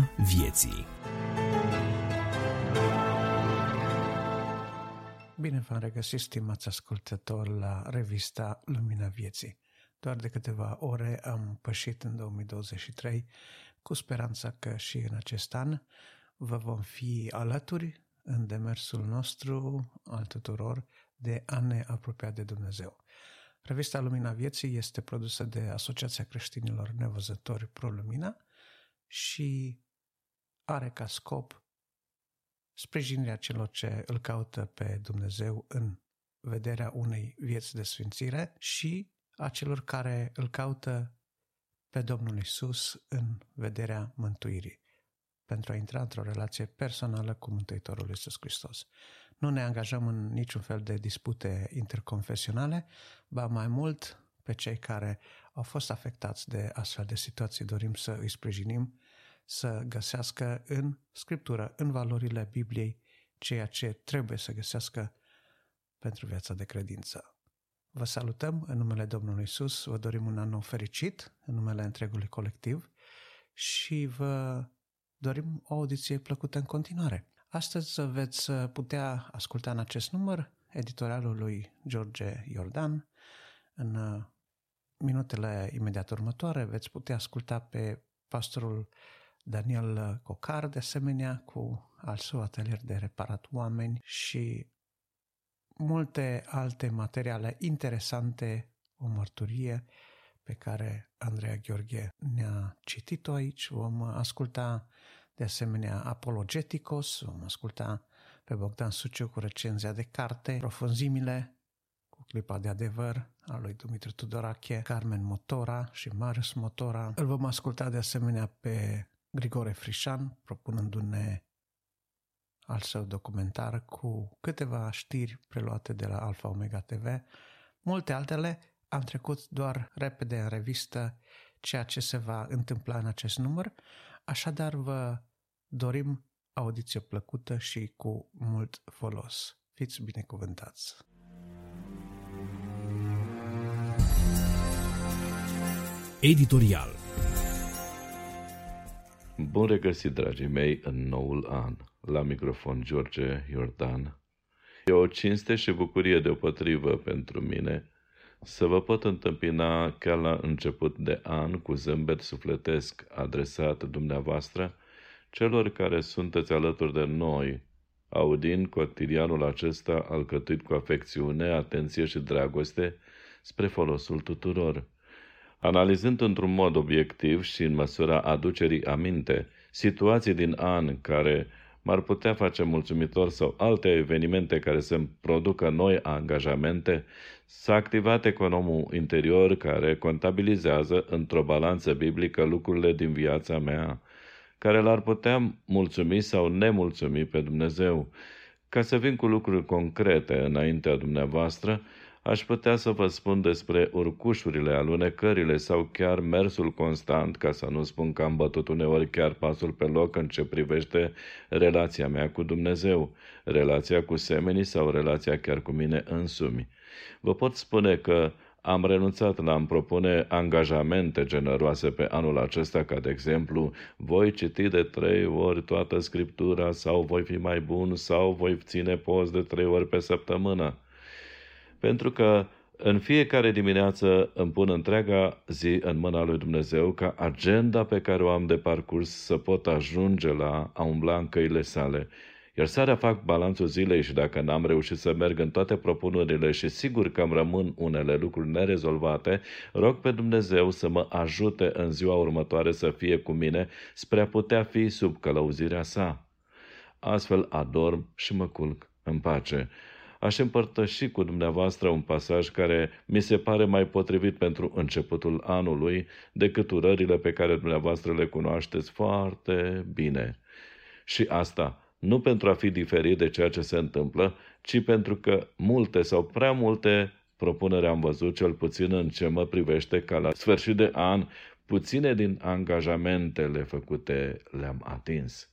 Lumina Vieții Bine v-am regăsit, stimați ascultători, la revista Lumina Vieții. Doar de câteva ore am pășit în 2023 cu speranța că și în acest an vă vom fi alături în demersul nostru al tuturor de a ne apropia de Dumnezeu. Revista Lumina Vieții este produsă de Asociația Creștinilor Nevăzători Pro Lumina și are ca scop sprijinirea celor ce îl caută pe Dumnezeu în vederea unei vieți de sfințire și a celor care îl caută pe Domnul Isus în vederea mântuirii, pentru a intra într-o relație personală cu Mântuitorul Iisus Hristos. Nu ne angajăm în niciun fel de dispute interconfesionale, ba mai mult pe cei care au fost afectați de astfel de situații dorim să îi sprijinim să găsească în Scriptură, în valorile Bibliei, ceea ce trebuie să găsească pentru viața de credință. Vă salutăm în numele Domnului Isus, vă dorim un an nou fericit în numele întregului colectiv și vă dorim o audiție plăcută în continuare. Astăzi veți putea asculta în acest număr editorialul lui George Iordan. În minutele imediat următoare veți putea asculta pe pastorul Daniel Cocar, de asemenea, cu al său atelier de reparat oameni și multe alte materiale interesante, o mărturie pe care Andreea Gheorghe ne-a citit-o aici. Vom asculta de asemenea Apologeticos, vom asculta pe Bogdan Suciu cu recenzia de carte, Profunzimile, cu clipa de adevăr al lui Dumitru Tudorache, Carmen Motora și Marius Motora. Îl vom asculta de asemenea pe Grigore Frișan, propunându-ne al său documentar cu câteva știri preluate de la Alfa Omega TV. Multe altele am trecut doar repede în revistă ceea ce se va întâmpla în acest număr, așadar vă dorim audiție plăcută și cu mult folos. Fiți binecuvântați! Editorial Bun regăsit, dragii mei, în noul an. La microfon George Iordan. E o cinste și bucurie deopotrivă pentru mine să vă pot întâmpina chiar la început de an cu zâmbet sufletesc adresat dumneavoastră celor care sunteți alături de noi, audind cotidianul acesta alcătuit cu afecțiune, atenție și dragoste spre folosul tuturor analizând într-un mod obiectiv și în măsura aducerii aminte situații din an care m-ar putea face mulțumitor sau alte evenimente care să-mi producă noi angajamente, s-a activat economul interior care contabilizează într-o balanță biblică lucrurile din viața mea, care l-ar putea mulțumi sau nemulțumi pe Dumnezeu. Ca să vin cu lucruri concrete înaintea dumneavoastră, aș putea să vă spun despre urcușurile, alunecările sau chiar mersul constant, ca să nu spun că am bătut uneori chiar pasul pe loc în ce privește relația mea cu Dumnezeu, relația cu semenii sau relația chiar cu mine însumi. Vă pot spune că am renunțat la a-mi propune angajamente generoase pe anul acesta, ca de exemplu, voi citi de trei ori toată Scriptura sau voi fi mai bun sau voi ține post de trei ori pe săptămână pentru că în fiecare dimineață îmi pun întreaga zi în mâna lui Dumnezeu ca agenda pe care o am de parcurs să pot ajunge la a umbla în căile sale. Iar seara fac balanțul zilei și dacă n-am reușit să merg în toate propunerile și sigur că îmi rămân unele lucruri nerezolvate, rog pe Dumnezeu să mă ajute în ziua următoare să fie cu mine spre a putea fi sub călăuzirea sa. Astfel adorm și mă culc în pace aș împărtăși cu dumneavoastră un pasaj care mi se pare mai potrivit pentru începutul anului decât urările pe care dumneavoastră le cunoașteți foarte bine. Și asta nu pentru a fi diferit de ceea ce se întâmplă, ci pentru că multe sau prea multe propuneri am văzut, cel puțin în ce mă privește, ca la sfârșit de an, puține din angajamentele făcute le-am atins.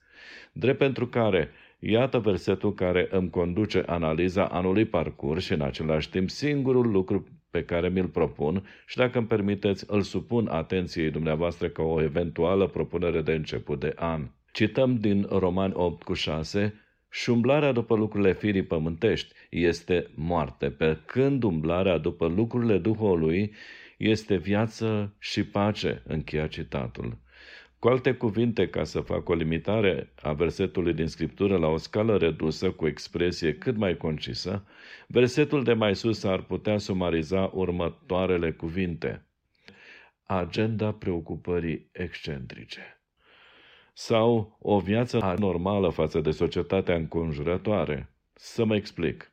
Drept pentru care Iată versetul care îmi conduce analiza anului parcurs și în același timp singurul lucru pe care mi-l propun și dacă îmi permiteți îl supun atenției dumneavoastră ca o eventuală propunere de început de an. Cităm din Romani 8 cu 6, și șumblarea după lucrurile firii pământești este moarte, pe când umblarea după lucrurile Duhului este viață și pace, încheia citatul. Cu alte cuvinte, ca să fac o limitare a versetului din Scriptură la o scală redusă cu expresie cât mai concisă, versetul de mai sus ar putea sumariza următoarele cuvinte. Agenda preocupării excentrice sau o viață anormală față de societatea înconjurătoare. Să mă explic.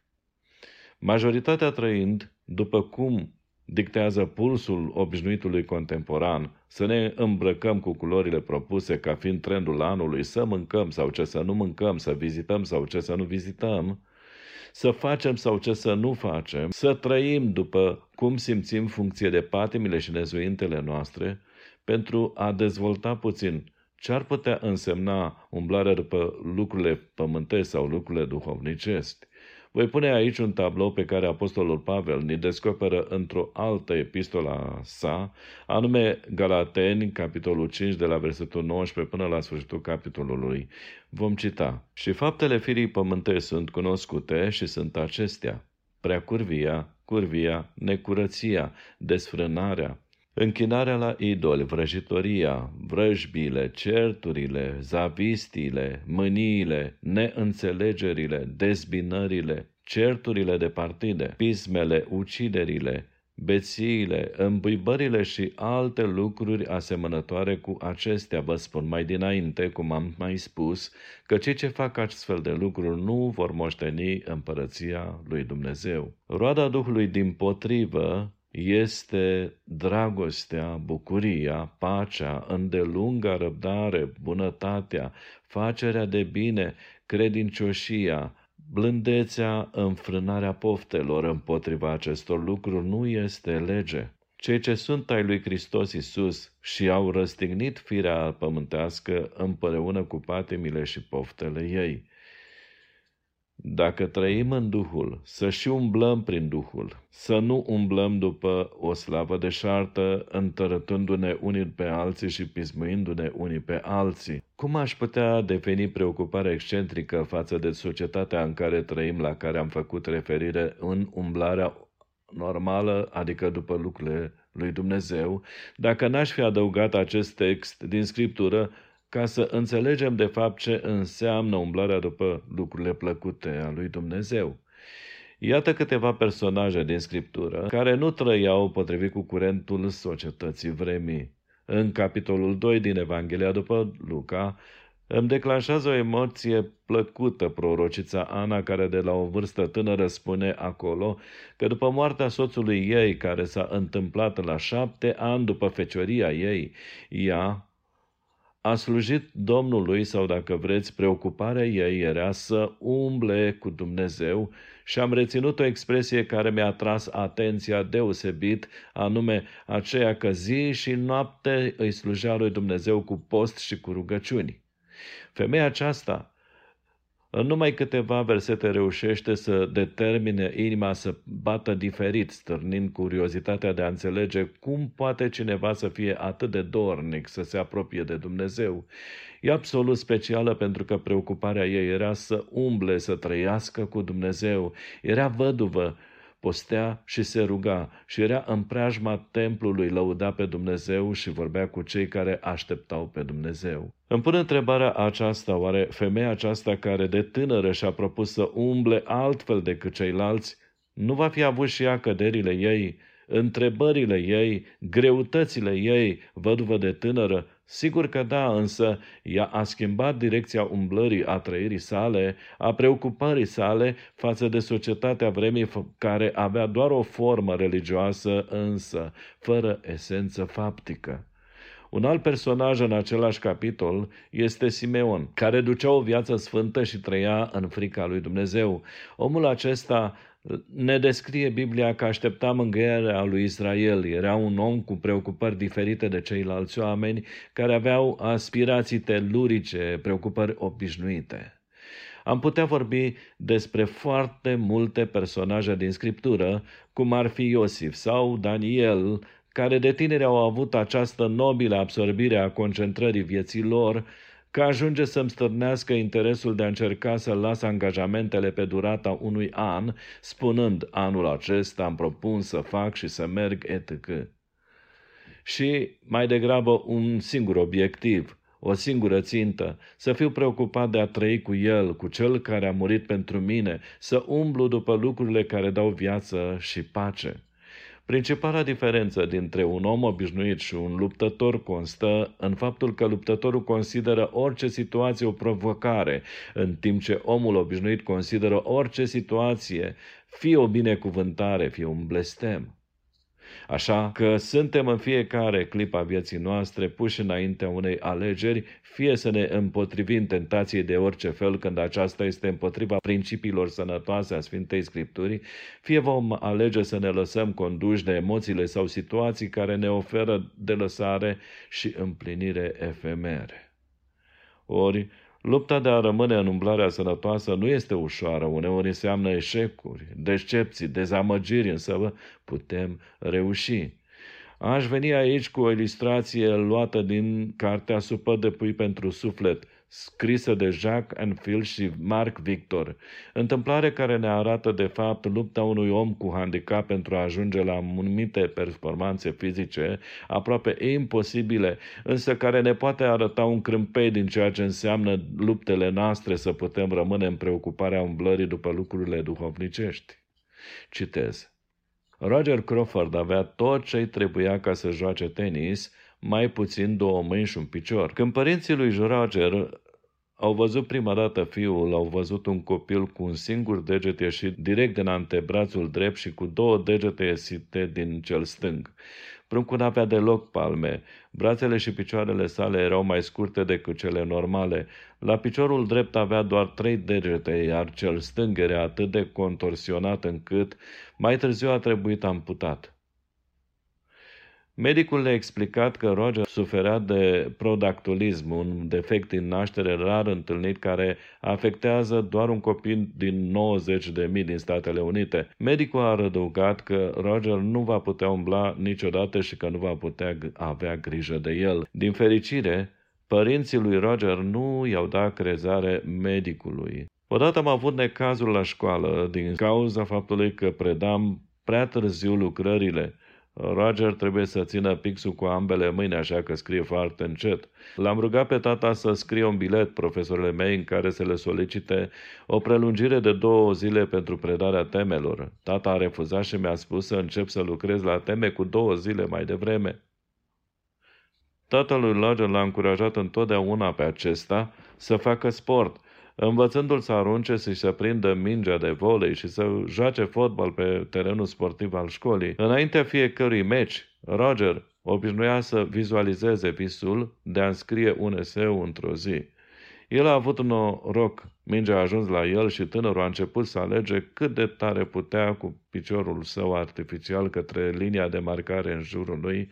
Majoritatea trăind după cum dictează pulsul obișnuitului contemporan, să ne îmbrăcăm cu culorile propuse ca fiind trendul anului, să mâncăm sau ce să nu mâncăm, să vizităm sau ce să nu vizităm, să facem sau ce să nu facem, să trăim după cum simțim funcție de patimile și nezuintele noastre, pentru a dezvolta puțin ce ar putea însemna umblarea după lucrurile pământești sau lucrurile duhovnicești. Voi pune aici un tablou pe care Apostolul Pavel ne descoperă într-o altă epistola sa, anume Galateni, capitolul 5, de la versetul 19 până la sfârșitul capitolului. Vom cita. Și faptele firii pământești sunt cunoscute și sunt acestea. Prea curvia, curvia, necurăția, desfrânarea, Închinarea la idoli, vrăjitoria, vrăjbile, certurile, zavistiile, mâniile, neînțelegerile, dezbinările, certurile de partide, pismele, uciderile, bețiile, îmbuibările și alte lucruri asemănătoare cu acestea. Vă spun mai dinainte, cum am mai spus, că cei ce fac astfel de lucruri nu vor moșteni împărăția lui Dumnezeu. Roada Duhului din potrivă este dragostea, bucuria, pacea, îndelunga răbdare, bunătatea, facerea de bine, credincioșia, blândețea, înfrânarea poftelor împotriva acestor lucruri nu este lege. Cei ce sunt ai lui Hristos Isus și au răstignit firea pământească împreună cu patimile și poftele ei. Dacă trăim în Duhul, să și umblăm prin Duhul, să nu umblăm după o slavă deșartă, întărătându-ne unii pe alții și pismuindu-ne unii pe alții. Cum aș putea defini preocuparea excentrică față de societatea în care trăim, la care am făcut referire în umblarea normală, adică după lucrurile lui Dumnezeu, dacă n-aș fi adăugat acest text din Scriptură ca să înțelegem de fapt ce înseamnă umblarea după lucrurile plăcute a lui Dumnezeu. Iată câteva personaje din Scriptură care nu trăiau potrivit cu curentul societății vremii. În capitolul 2 din Evanghelia după Luca, îmi declanșează o emoție plăcută prorocița Ana, care de la o vârstă tânără spune acolo că după moartea soțului ei, care s-a întâmplat la șapte ani după fecioria ei, ea, a slujit Domnului sau, dacă vreți, preocuparea ei era să umble cu Dumnezeu și am reținut o expresie care mi-a tras atenția deosebit, anume aceea că zi și noapte îi slujea lui Dumnezeu cu post și cu rugăciuni. Femeia aceasta în numai câteva versete reușește să determine inima să bată diferit, stârnind curiozitatea de a înțelege cum poate cineva să fie atât de dornic să se apropie de Dumnezeu. E absolut specială pentru că preocuparea ei era să umble, să trăiască cu Dumnezeu. Era văduvă postea și se ruga și era în preajma templului, lăuda pe Dumnezeu și vorbea cu cei care așteptau pe Dumnezeu. Îmi pun întrebarea aceasta, oare femeia aceasta care de tânără și-a propus să umble altfel decât ceilalți, nu va fi avut și ea căderile ei, întrebările ei, greutățile ei, văduvă de tânără, Sigur că da, însă ea a schimbat direcția umblării a trăirii sale, a preocupării sale față de societatea vremii care avea doar o formă religioasă, însă fără esență faptică. Un alt personaj în același capitol este Simeon, care ducea o viață sfântă și trăia în frica lui Dumnezeu. Omul acesta ne descrie Biblia că aștepta mângâierea lui Israel. Era un om cu preocupări diferite de ceilalți oameni care aveau aspirații telurice, preocupări obișnuite. Am putea vorbi despre foarte multe personaje din Scriptură, cum ar fi Iosif sau Daniel, care de tineri au avut această nobilă absorbire a concentrării vieții lor că ajunge să-mi stârnească interesul de a încerca să las angajamentele pe durata unui an, spunând anul acesta am propun să fac și să merg etc. Și mai degrabă un singur obiectiv, o singură țintă, să fiu preocupat de a trăi cu El, cu Cel care a murit pentru mine, să umblu după lucrurile care dau viață și pace. Principala diferență dintre un om obișnuit și un luptător constă în faptul că luptătorul consideră orice situație o provocare, în timp ce omul obișnuit consideră orice situație fie o binecuvântare, fie un blestem. Așa că suntem în fiecare clip a vieții noastre puși înaintea unei alegeri, fie să ne împotrivim tentației de orice fel când aceasta este împotriva principiilor sănătoase a Sfintei Scripturii, fie vom alege să ne lăsăm conduși de emoțiile sau situații care ne oferă de lăsare și împlinire efemere. Ori, Lupta de a rămâne în umblarea sănătoasă nu este ușoară, uneori înseamnă eșecuri, decepții, dezamăgiri, însă putem reuși. Aș veni aici cu o ilustrație luată din cartea Supă de pui pentru suflet, scrisă de Jacques Anfield și Mark Victor, întâmplare care ne arată de fapt lupta unui om cu handicap pentru a ajunge la anumite performanțe fizice aproape imposibile, însă care ne poate arăta un crâmpei din ceea ce înseamnă luptele noastre să putem rămâne în preocuparea umblării după lucrurile duhovnicești. Citez. Roger Crawford avea tot ce îi trebuia ca să joace tenis, mai puțin două mâini și un picior. Când părinții lui Roger au văzut prima dată fiul, au văzut un copil cu un singur deget ieșit direct din antebrațul drept și cu două degete ieșite din cel stâng. Pruncul n-avea deloc palme. Brațele și picioarele sale erau mai scurte decât cele normale. La piciorul drept avea doar trei degete, iar cel stâng era atât de contorsionat încât mai târziu a trebuit amputat. Medicul le-a explicat că Roger suferea de prodactulism, un defect din naștere rar întâlnit care afectează doar un copil din 90 de mii din Statele Unite. Medicul a adăugat că Roger nu va putea umbla niciodată și că nu va putea avea grijă de el. Din fericire, părinții lui Roger nu i-au dat crezare medicului. Odată am avut necazul la școală din cauza faptului că predam prea târziu lucrările. Roger trebuie să țină pixul cu ambele mâini, așa că scrie foarte încet. L-am rugat pe tata să scrie un bilet profesorile mei în care să le solicite o prelungire de două zile pentru predarea temelor. Tata a refuzat și mi-a spus să încep să lucrez la teme cu două zile mai devreme. Tatălui Roger l-a încurajat întotdeauna pe acesta să facă sport – învățându-l să arunce și să prindă mingea de volei și să joace fotbal pe terenul sportiv al școlii. Înaintea fiecărui meci, Roger obișnuia să vizualizeze visul de a înscrie un eseu într-o zi. El a avut un noroc, mingea a ajuns la el și tânărul a început să alege cât de tare putea cu piciorul său artificial către linia de marcare în jurul lui.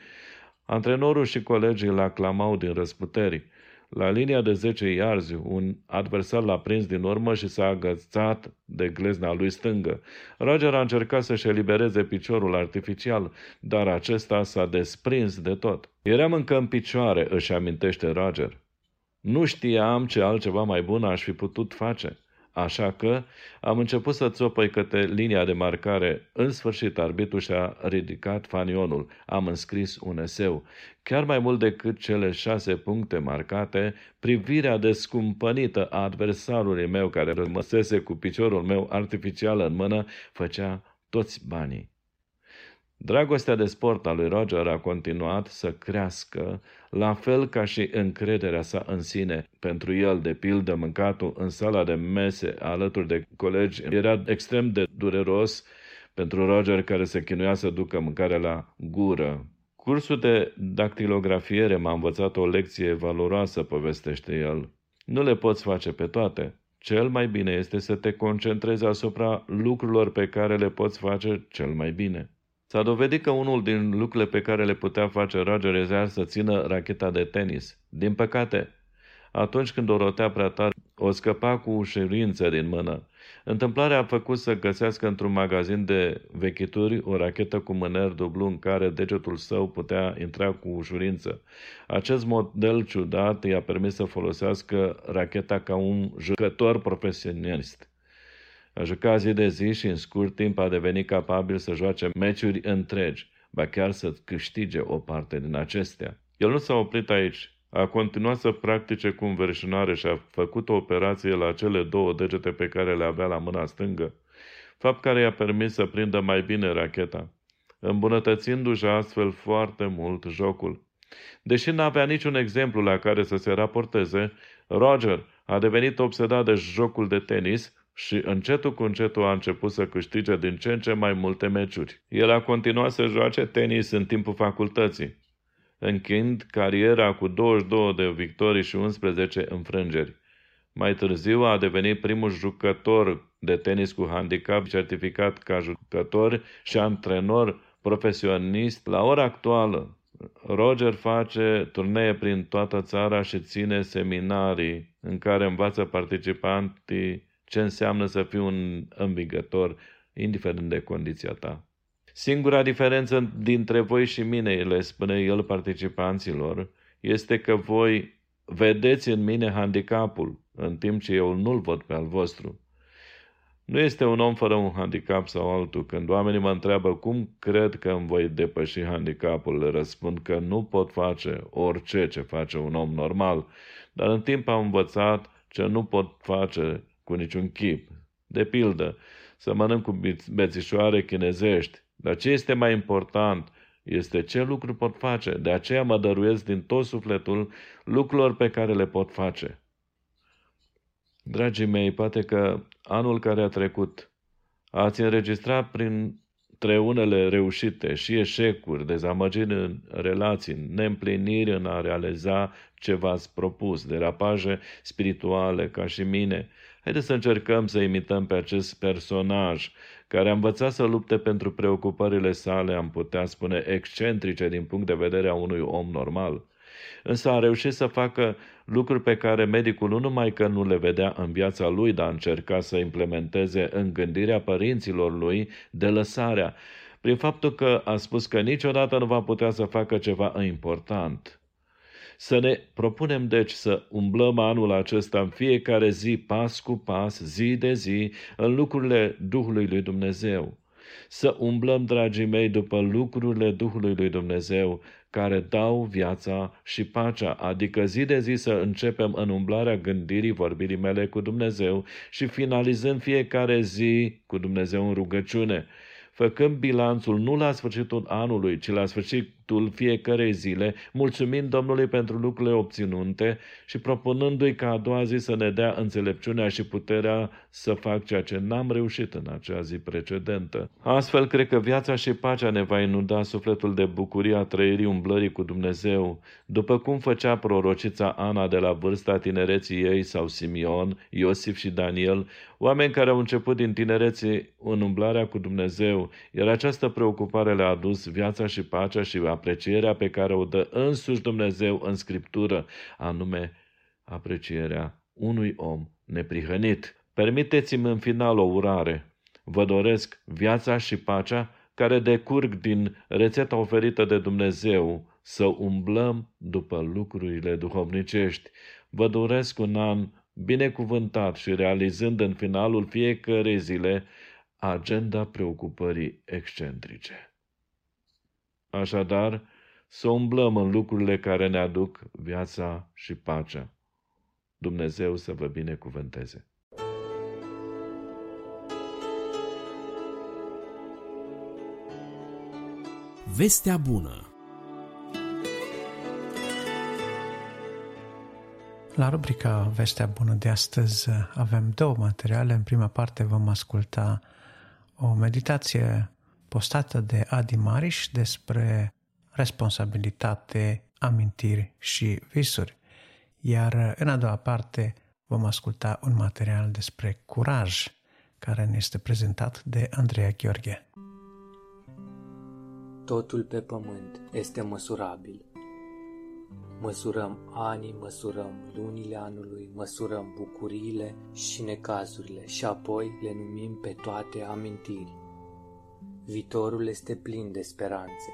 Antrenorul și colegii îl aclamau din răsputeri. La linia de 10 iarzi, un adversar l-a prins din urmă și s-a agățat de glezna lui stângă. Roger a încercat să-și elibereze piciorul artificial, dar acesta s-a desprins de tot. Eram încă în picioare, își amintește Roger. Nu știam ce altceva mai bun aș fi putut face. Așa că am început să țopăi către linia de marcare. În sfârșit, arbitru și-a ridicat fanionul. Am înscris un eseu. Chiar mai mult decât cele șase puncte marcate, privirea descumpănită a adversarului meu care rămăsese cu piciorul meu artificial în mână făcea toți banii. Dragostea de sport a lui Roger a continuat să crească, la fel ca și încrederea sa în sine. Pentru el, de pildă, mâncatul în sala de mese alături de colegi era extrem de dureros pentru Roger care se chinuia să ducă mâncarea la gură. Cursul de dactilografiere m-a învățat o lecție valoroasă, povestește el. Nu le poți face pe toate. Cel mai bine este să te concentrezi asupra lucrurilor pe care le poți face cel mai bine. S-a dovedit că unul din lucrurile pe care le putea face Roger era să țină racheta de tenis. Din păcate, atunci când o rotea prea tare, o scăpa cu ușurință din mână. Întâmplarea a făcut să găsească într-un magazin de vechituri o rachetă cu mâner dublu în care degetul său putea intra cu ușurință. Acest model ciudat i-a permis să folosească racheta ca un jucător profesionist. Aș jucat zi de zi și în scurt timp a devenit capabil să joace meciuri întregi, ba chiar să câștige o parte din acestea. El nu s-a oprit aici. A continuat să practice cu înverșunare și a făcut o operație la cele două degete pe care le avea la mâna stângă, fapt care i-a permis să prindă mai bine racheta, îmbunătățindu-și astfel foarte mult jocul. Deși n-avea niciun exemplu la care să se raporteze, Roger a devenit obsedat de jocul de tenis și încetul cu încetul a început să câștige din ce în ce mai multe meciuri. El a continuat să joace tenis în timpul facultății, încheind cariera cu 22 de victorii și 11 înfrângeri. Mai târziu a devenit primul jucător de tenis cu handicap certificat ca jucător și antrenor profesionist. La ora actuală, Roger face turnee prin toată țara și ține seminarii în care învață participanții ce înseamnă să fii un învigător, indiferent de condiția ta. Singura diferență dintre voi și mine, le spune el participanților, este că voi vedeți în mine handicapul, în timp ce eu nu-l văd pe al vostru. Nu este un om fără un handicap sau altul. Când oamenii mă întreabă cum cred că îmi voi depăși handicapul, le răspund că nu pot face orice ce face un om normal, dar în timp am învățat ce nu pot face cu niciun chip. De pildă, să mănânc cu bețișoare chinezești, dar ce este mai important este ce lucruri pot face. De aceea mă dăruiesc din tot sufletul lucrurilor pe care le pot face. Dragii mei, poate că anul care a trecut ați înregistrat printre unele reușite și eșecuri, dezamăgiri în relații, neîmpliniri în a realiza ce v-ați propus, derapaje spirituale ca și mine. Haideți să încercăm să imităm pe acest personaj care a învățat să lupte pentru preocupările sale, am putea spune, excentrice din punct de vedere a unui om normal. Însă a reușit să facă lucruri pe care medicul nu numai că nu le vedea în viața lui, dar încerca să implementeze în gândirea părinților lui de lăsarea, prin faptul că a spus că niciodată nu va putea să facă ceva important. Să ne propunem deci să umblăm anul acesta în fiecare zi, pas cu pas, zi de zi, în lucrurile Duhului lui Dumnezeu. Să umblăm, dragii mei, după lucrurile Duhului lui Dumnezeu, care dau viața și pacea, adică zi de zi să începem în umblarea gândirii, vorbirii mele cu Dumnezeu și finalizând fiecare zi cu Dumnezeu în rugăciune, făcând bilanțul nu la sfârșitul anului, ci la sfârșit sfârșitul fiecarei zile, mulțumind Domnului pentru lucrurile obținute și propunându-i ca a doua zi să ne dea înțelepciunea și puterea să fac ceea ce n-am reușit în acea zi precedentă. Astfel, cred că viața și pacea ne va inuda sufletul de bucurie a trăirii umblării cu Dumnezeu, după cum făcea prorocița Ana de la vârsta tinereții ei sau Simeon, Iosif și Daniel, oameni care au început din tinerețe în umblarea cu Dumnezeu, iar această preocupare le-a adus viața și pacea și aprecierea pe care o dă însuși Dumnezeu în Scriptură, anume aprecierea unui om neprihănit. Permiteți-mi în final o urare. Vă doresc viața și pacea care decurg din rețeta oferită de Dumnezeu, să umblăm după lucrurile duhovnicești. Vă doresc un an binecuvântat și realizând în finalul fiecărei zile agenda preocupării excentrice. Așadar, să umblăm în lucrurile care ne aduc viața și pacea. Dumnezeu să vă binecuvânteze. Vestea bună La rubrica Vestea bună de astăzi avem două materiale. În prima parte vom asculta o meditație postată de Adi Mariș despre responsabilitate, amintiri și visuri. Iar în a doua parte vom asculta un material despre curaj, care ne este prezentat de Andreea Gheorghe. Totul pe pământ este măsurabil. Măsurăm anii, măsurăm lunile anului, măsurăm bucuriile și necazurile și apoi le numim pe toate amintiri. Viitorul este plin de speranțe.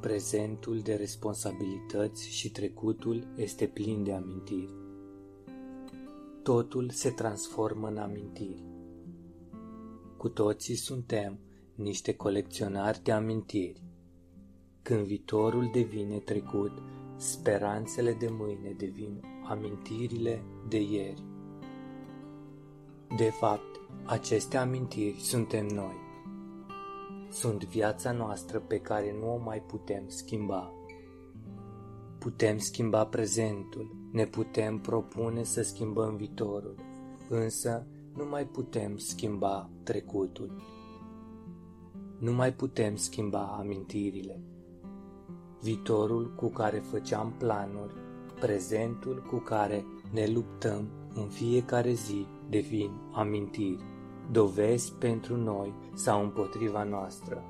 Prezentul de responsabilități și trecutul este plin de amintiri. Totul se transformă în amintiri. Cu toții suntem niște colecționari de amintiri. Când viitorul devine trecut, speranțele de mâine devin amintirile de ieri. De fapt, aceste amintiri suntem noi. Sunt viața noastră pe care nu o mai putem schimba. Putem schimba prezentul, ne putem propune să schimbăm viitorul, însă nu mai putem schimba trecutul. Nu mai putem schimba amintirile. Viitorul cu care făceam planuri, prezentul cu care ne luptăm în fiecare zi devin amintiri, dovezi pentru noi sau împotriva noastră.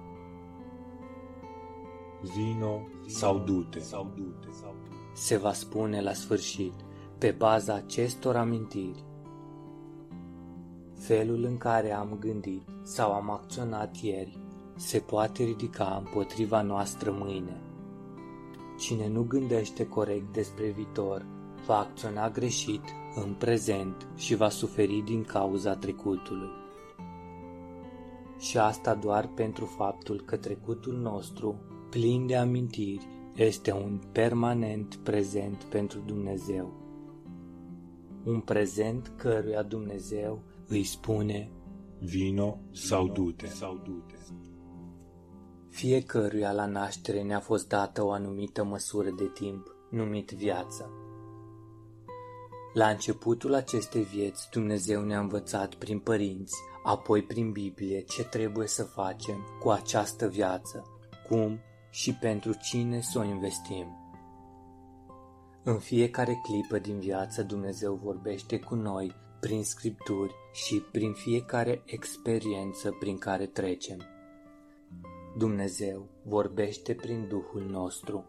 Vino sau du-te. Se va spune la sfârșit, pe baza acestor amintiri, felul în care am gândit sau am acționat ieri se poate ridica împotriva noastră mâine. Cine nu gândește corect despre viitor va acționa greșit în prezent și va suferi din cauza trecutului. Și asta doar pentru faptul că trecutul nostru, plin de amintiri, este un permanent prezent pentru Dumnezeu. Un prezent căruia Dumnezeu îi spune Vino sau du-te. Fiecăruia la naștere ne-a fost dată o anumită măsură de timp, numit viață. La începutul acestei vieți, Dumnezeu ne-a învățat prin părinți, apoi prin Biblie, ce trebuie să facem cu această viață, cum și pentru cine să o investim. În fiecare clipă din viață Dumnezeu vorbește cu noi prin scripturi și prin fiecare experiență prin care trecem. Dumnezeu vorbește prin Duhul nostru,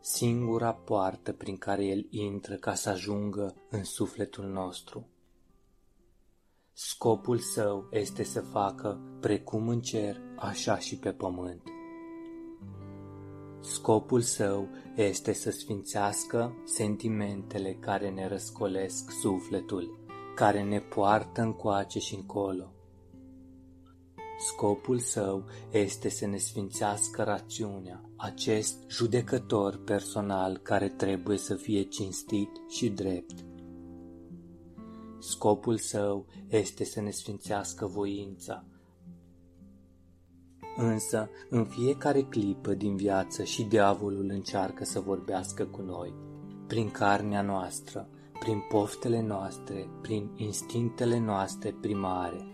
singura poartă prin care El intră ca să ajungă în sufletul nostru. Scopul său este să facă precum în cer, așa și pe pământ. Scopul său este să sfințească sentimentele care ne răscolesc sufletul, care ne poartă încoace și încolo. Scopul său este să ne sfințească rațiunea, acest judecător personal care trebuie să fie cinstit și drept. Scopul său este să ne sfințească voința. Însă, în fiecare clipă din viață și diavolul încearcă să vorbească cu noi, prin carnea noastră, prin poftele noastre, prin instinctele noastre primare.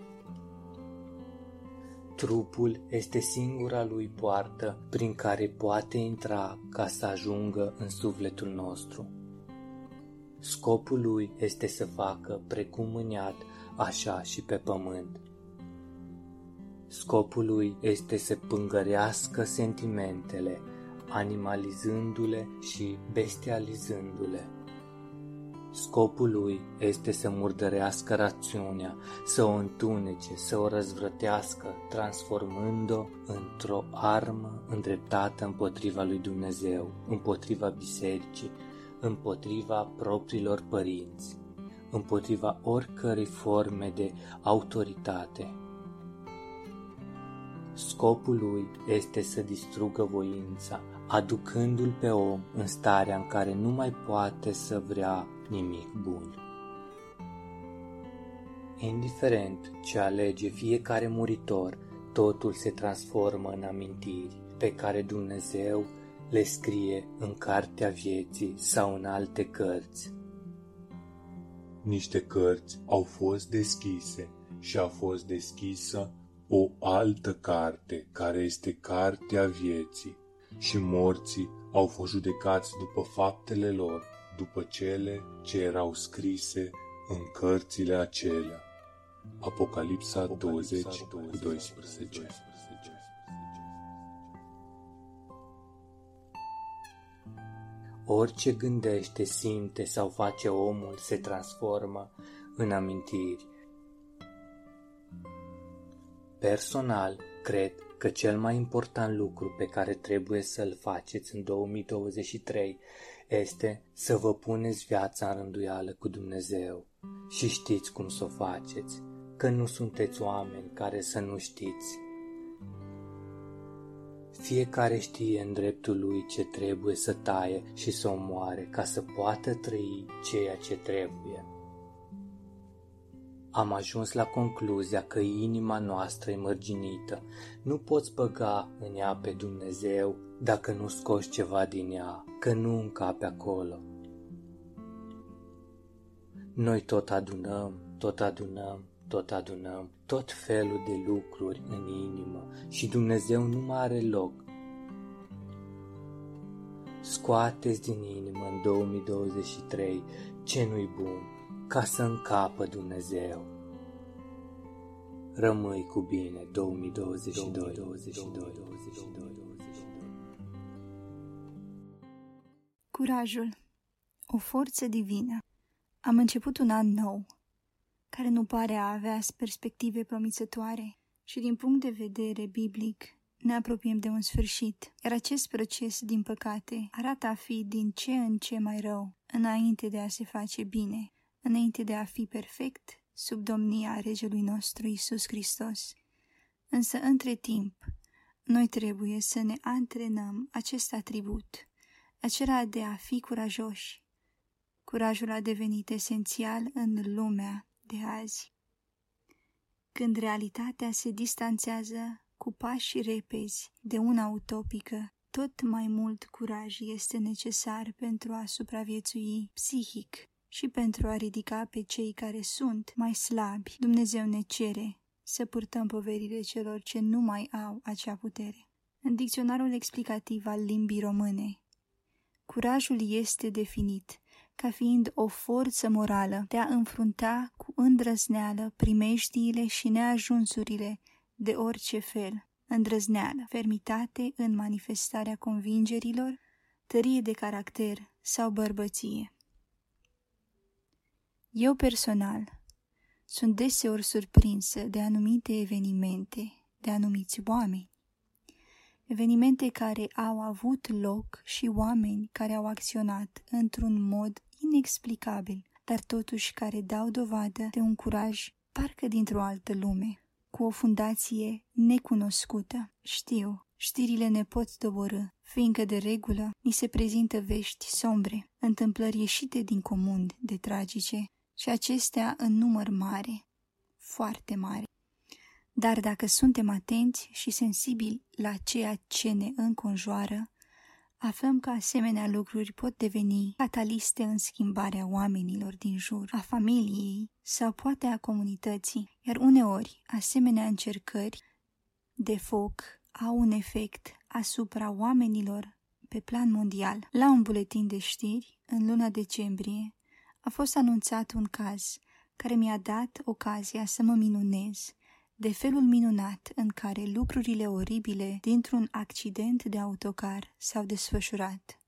Trupul este singura lui poartă prin care poate intra ca să ajungă în sufletul nostru. Scopul lui este să facă precum mâniat, așa și pe pământ. Scopul lui este să pângărească sentimentele, animalizându-le și bestializându-le. Scopul lui este să murdărească rațiunea, să o întunece, să o răzvrătească, transformând-o într-o armă îndreptată împotriva lui Dumnezeu, împotriva bisericii, împotriva propriilor părinți, împotriva oricărei forme de autoritate. Scopul lui este să distrugă voința, aducându-l pe om în starea în care nu mai poate să vrea nimic bun. Indiferent ce alege fiecare muritor, totul se transformă în amintiri pe care Dumnezeu le scrie în cartea vieții sau în alte cărți. Niște cărți au fost deschise și a fost deschisă o altă carte, care este cartea vieții, și morții au fost judecați după faptele lor, după cele ce erau scrise în cărțile acelea. Apocalipsa 20 cu 12 Orice gândește, simte sau face omul se transformă în amintiri. Personal, cred că cel mai important lucru pe care trebuie să-l faceți în 2023 este să vă puneți viața în rânduială cu Dumnezeu și știți cum să o faceți, că nu sunteți oameni care să nu știți. Fiecare știe în dreptul lui ce trebuie să taie și să omoare ca să poată trăi ceea ce trebuie. Am ajuns la concluzia că inima noastră e mărginită. Nu poți băga în ea pe Dumnezeu dacă nu scoți ceva din ea, că nu încape acolo. Noi tot adunăm, tot adunăm, tot adunăm tot felul de lucruri în inimă și Dumnezeu nu mai are loc. Scoateți din inimă în 2023 ce nu-i bun, ca să încapă Dumnezeu. Rămâi cu bine 2022, 2022, 2022, 2022. Curajul, o forță divină. Am început un an nou, care nu pare a avea perspective promițătoare și din punct de vedere biblic ne apropiem de un sfârșit, iar acest proces, din păcate, arată a fi din ce în ce mai rău, înainte de a se face bine, înainte de a fi perfect, sub domnia Regelui nostru Isus Hristos. Însă, între timp, noi trebuie să ne antrenăm acest atribut, acela de a fi curajoși. Curajul a devenit esențial în lumea de azi. Când realitatea se distanțează cu pași repezi de una utopică, tot mai mult curaj este necesar pentru a supraviețui psihic și pentru a ridica pe cei care sunt mai slabi. Dumnezeu ne cere să purtăm poverile celor ce nu mai au acea putere. În dicționarul explicativ al limbii române, curajul este definit ca fiind o forță morală de a înfrunta cu îndrăzneală primejdiile și neajunsurile de orice fel, îndrăzneală, fermitate în manifestarea convingerilor, tărie de caracter sau bărbăție. Eu personal sunt deseori surprinsă de anumite evenimente, de anumiți oameni. Evenimente care au avut loc și oameni care au acționat într-un mod inexplicabil, dar totuși care dau dovadă de un curaj parcă dintr-o altă lume, cu o fundație necunoscută. Știu, știrile ne pot doborâ, fiindcă de regulă ni se prezintă vești sombre, întâmplări ieșite din comun de tragice și acestea în număr mare, foarte mare. Dar dacă suntem atenți și sensibili la ceea ce ne înconjoară, aflăm că asemenea lucruri pot deveni cataliste în schimbarea oamenilor din jur, a familiei sau poate a comunității, iar uneori asemenea încercări de foc au un efect asupra oamenilor pe plan mondial. La un buletin de știri, în luna decembrie, a fost anunțat un caz care mi-a dat ocazia să mă minunez de felul minunat în care lucrurile oribile dintr-un accident de autocar s-au desfășurat.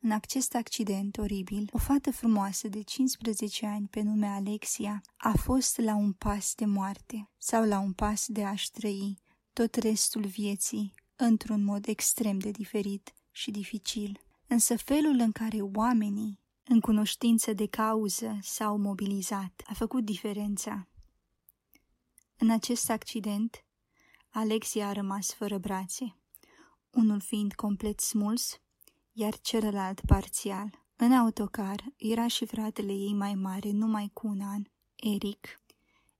În acest accident oribil, o fată frumoasă de 15 ani pe nume Alexia a fost la un pas de moarte sau la un pas de a-și trăi tot restul vieții într-un mod extrem de diferit și dificil. Însă felul în care oamenii, în cunoștință de cauză, s-au mobilizat a făcut diferența în acest accident, Alexia a rămas fără brațe, unul fiind complet smuls, iar celălalt parțial. În autocar era și fratele ei mai mare, numai cu un an, Eric.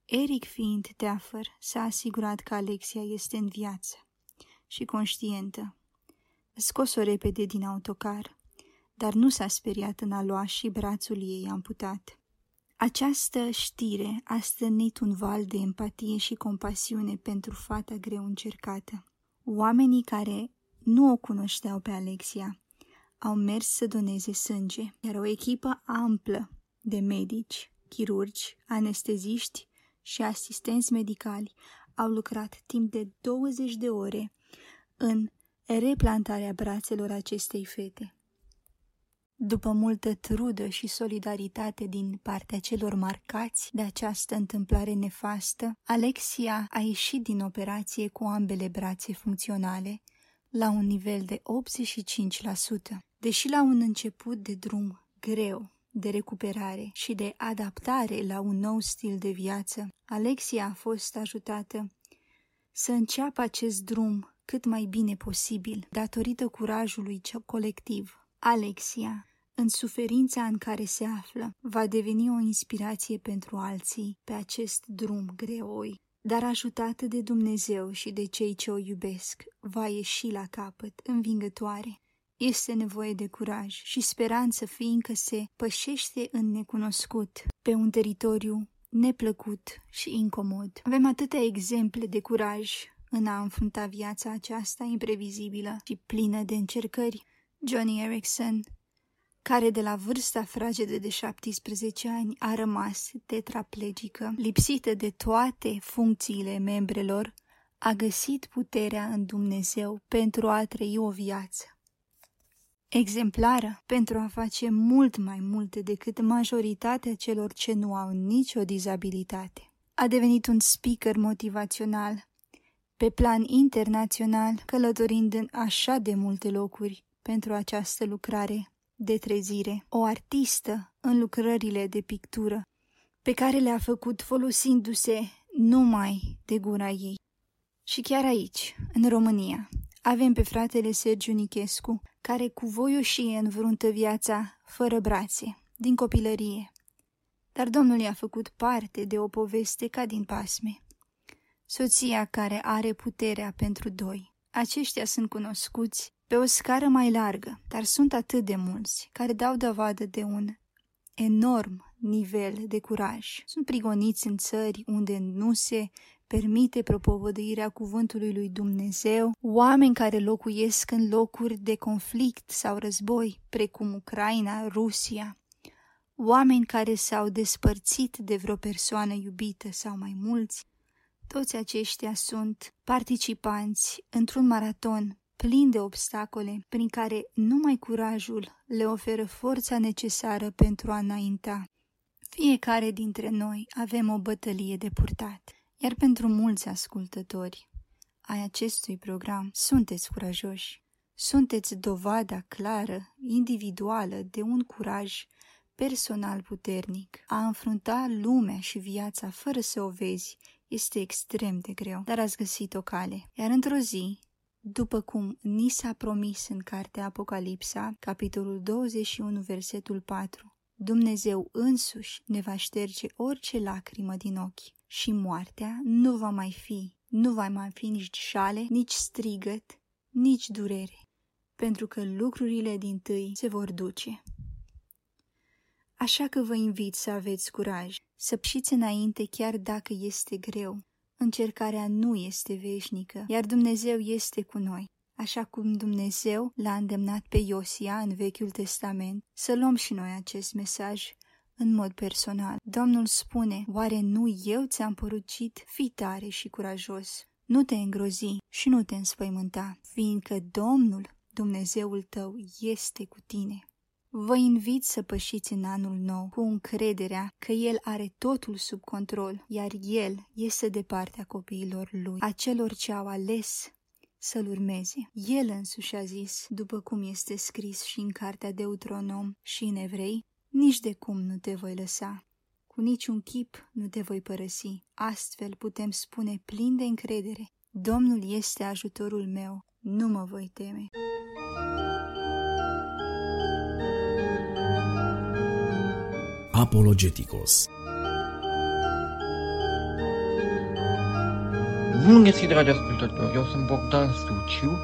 Eric, fiind teafăr, s-a asigurat că Alexia este în viață și conștientă. Scos-o repede din autocar, dar nu s-a speriat în a lua și brațul ei amputat. Această știre a stârnit un val de empatie și compasiune pentru fata greu încercată. Oamenii care nu o cunoșteau pe Alexia au mers să doneze sânge, iar o echipă amplă de medici, chirurgi, anesteziști și asistenți medicali au lucrat timp de 20 de ore în replantarea brațelor acestei fete. După multă trudă și solidaritate din partea celor marcați de această întâmplare nefastă, Alexia a ieșit din operație cu ambele brațe funcționale, la un nivel de 85%. Deși la un început de drum greu de recuperare și de adaptare la un nou stil de viață, Alexia a fost ajutată să înceapă acest drum cât mai bine posibil, datorită curajului colectiv. Alexia, în suferința în care se află, va deveni o inspirație pentru alții pe acest drum greoi, dar ajutată de Dumnezeu și de cei ce o iubesc, va ieși la capăt învingătoare. Este nevoie de curaj și speranță fiindcă se pășește în necunoscut, pe un teritoriu neplăcut și incomod. Avem atâtea exemple de curaj în a înfrunta viața aceasta imprevizibilă și plină de încercări. Johnny Erickson, care de la vârsta fragedă de 17 ani a rămas tetraplegică, lipsită de toate funcțiile membrelor, a găsit puterea în Dumnezeu pentru a trăi o viață exemplară pentru a face mult mai multe decât majoritatea celor ce nu au nicio dizabilitate. A devenit un speaker motivațional pe plan internațional, călătorind în așa de multe locuri pentru această lucrare de trezire, o artistă în lucrările de pictură, pe care le-a făcut folosindu-se numai de gura ei. Și chiar aici, în România, avem pe fratele Sergiu Nichescu, care cu voioșie învruntă viața fără brațe, din copilărie. Dar Domnul i-a făcut parte de o poveste ca din pasme. Soția care are puterea pentru doi. Aceștia sunt cunoscuți pe o scară mai largă, dar sunt atât de mulți care dau dovadă de un enorm nivel de curaj. Sunt prigoniți în țări unde nu se permite propovăduirea cuvântului lui Dumnezeu, oameni care locuiesc în locuri de conflict sau război, precum Ucraina, Rusia, oameni care s-au despărțit de vreo persoană iubită sau mai mulți, toți aceștia sunt participanți într-un maraton plin de obstacole prin care numai curajul le oferă forța necesară pentru a înainta. Fiecare dintre noi avem o bătălie de purtat. Iar pentru mulți ascultători ai acestui program, sunteți curajoși. Sunteți dovada clară, individuală, de un curaj personal puternic. A înfrunta lumea și viața fără să o vezi este extrem de greu, dar ați găsit o cale. Iar într-o zi, după cum ni s-a promis în cartea Apocalipsa, capitolul 21, versetul 4, Dumnezeu însuși ne va șterge orice lacrimă din ochi și moartea nu va mai fi, nu va mai fi nici șale, nici strigăt, nici durere, pentru că lucrurile din tâi se vor duce. Așa că vă invit să aveți curaj, să pșiți înainte chiar dacă este greu. Încercarea nu este veșnică, iar Dumnezeu este cu noi. Așa cum Dumnezeu l-a îndemnat pe Iosia în Vechiul Testament, să luăm și noi acest mesaj în mod personal. Domnul spune, oare nu eu ți-am porucit, fi tare și curajos, nu te îngrozi și nu te înspăimânta, fiindcă Domnul, Dumnezeul tău, este cu tine. Vă invit să pășiți în anul nou cu încrederea că El are totul sub control, iar El este de partea copiilor Lui, a celor ce au ales să-L urmeze. El însuși a zis, după cum este scris și în cartea Deuteronom și în Evrei, nici de cum nu te voi lăsa, cu niciun chip nu te voi părăsi. Astfel putem spune plin de încredere, Domnul este ajutorul meu, nu mă voi teme. Apologeticos Bun găsit, dragi ascultători! Eu sunt Bogdan Suciu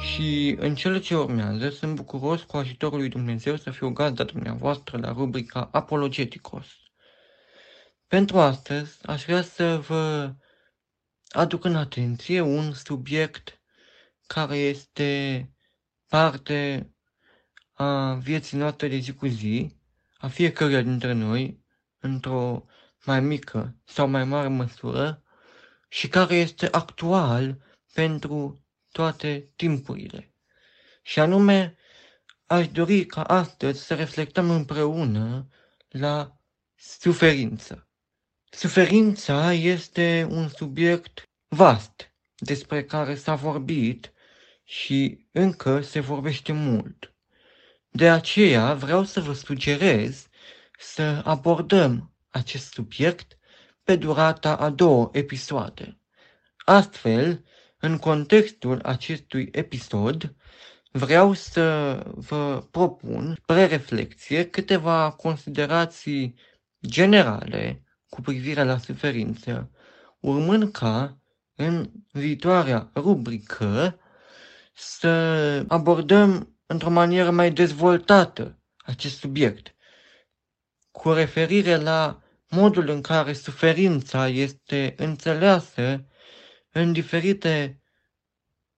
și în cele ce urmează sunt bucuros cu ajutorul lui Dumnezeu să fiu gazda dumneavoastră la rubrica Apologeticos. Pentru astăzi aș vrea să vă aduc în atenție un subiect care este parte a vieții noastre de zi cu zi, a fiecăruia dintre noi, într-o mai mică sau mai mare măsură, și care este actual pentru toate timpurile. Și anume, aș dori ca astăzi să reflectăm împreună la suferință. Suferința este un subiect vast despre care s-a vorbit și încă se vorbește mult. De aceea vreau să vă sugerez să abordăm acest subiect pe durata a două episoade. Astfel, în contextul acestui episod, vreau să vă propun, spre reflexie, câteva considerații generale cu privire la suferință, urmând ca în viitoarea rubrică să abordăm într-o manieră mai dezvoltată acest subiect, cu referire la modul în care suferința este înțeleasă în diferite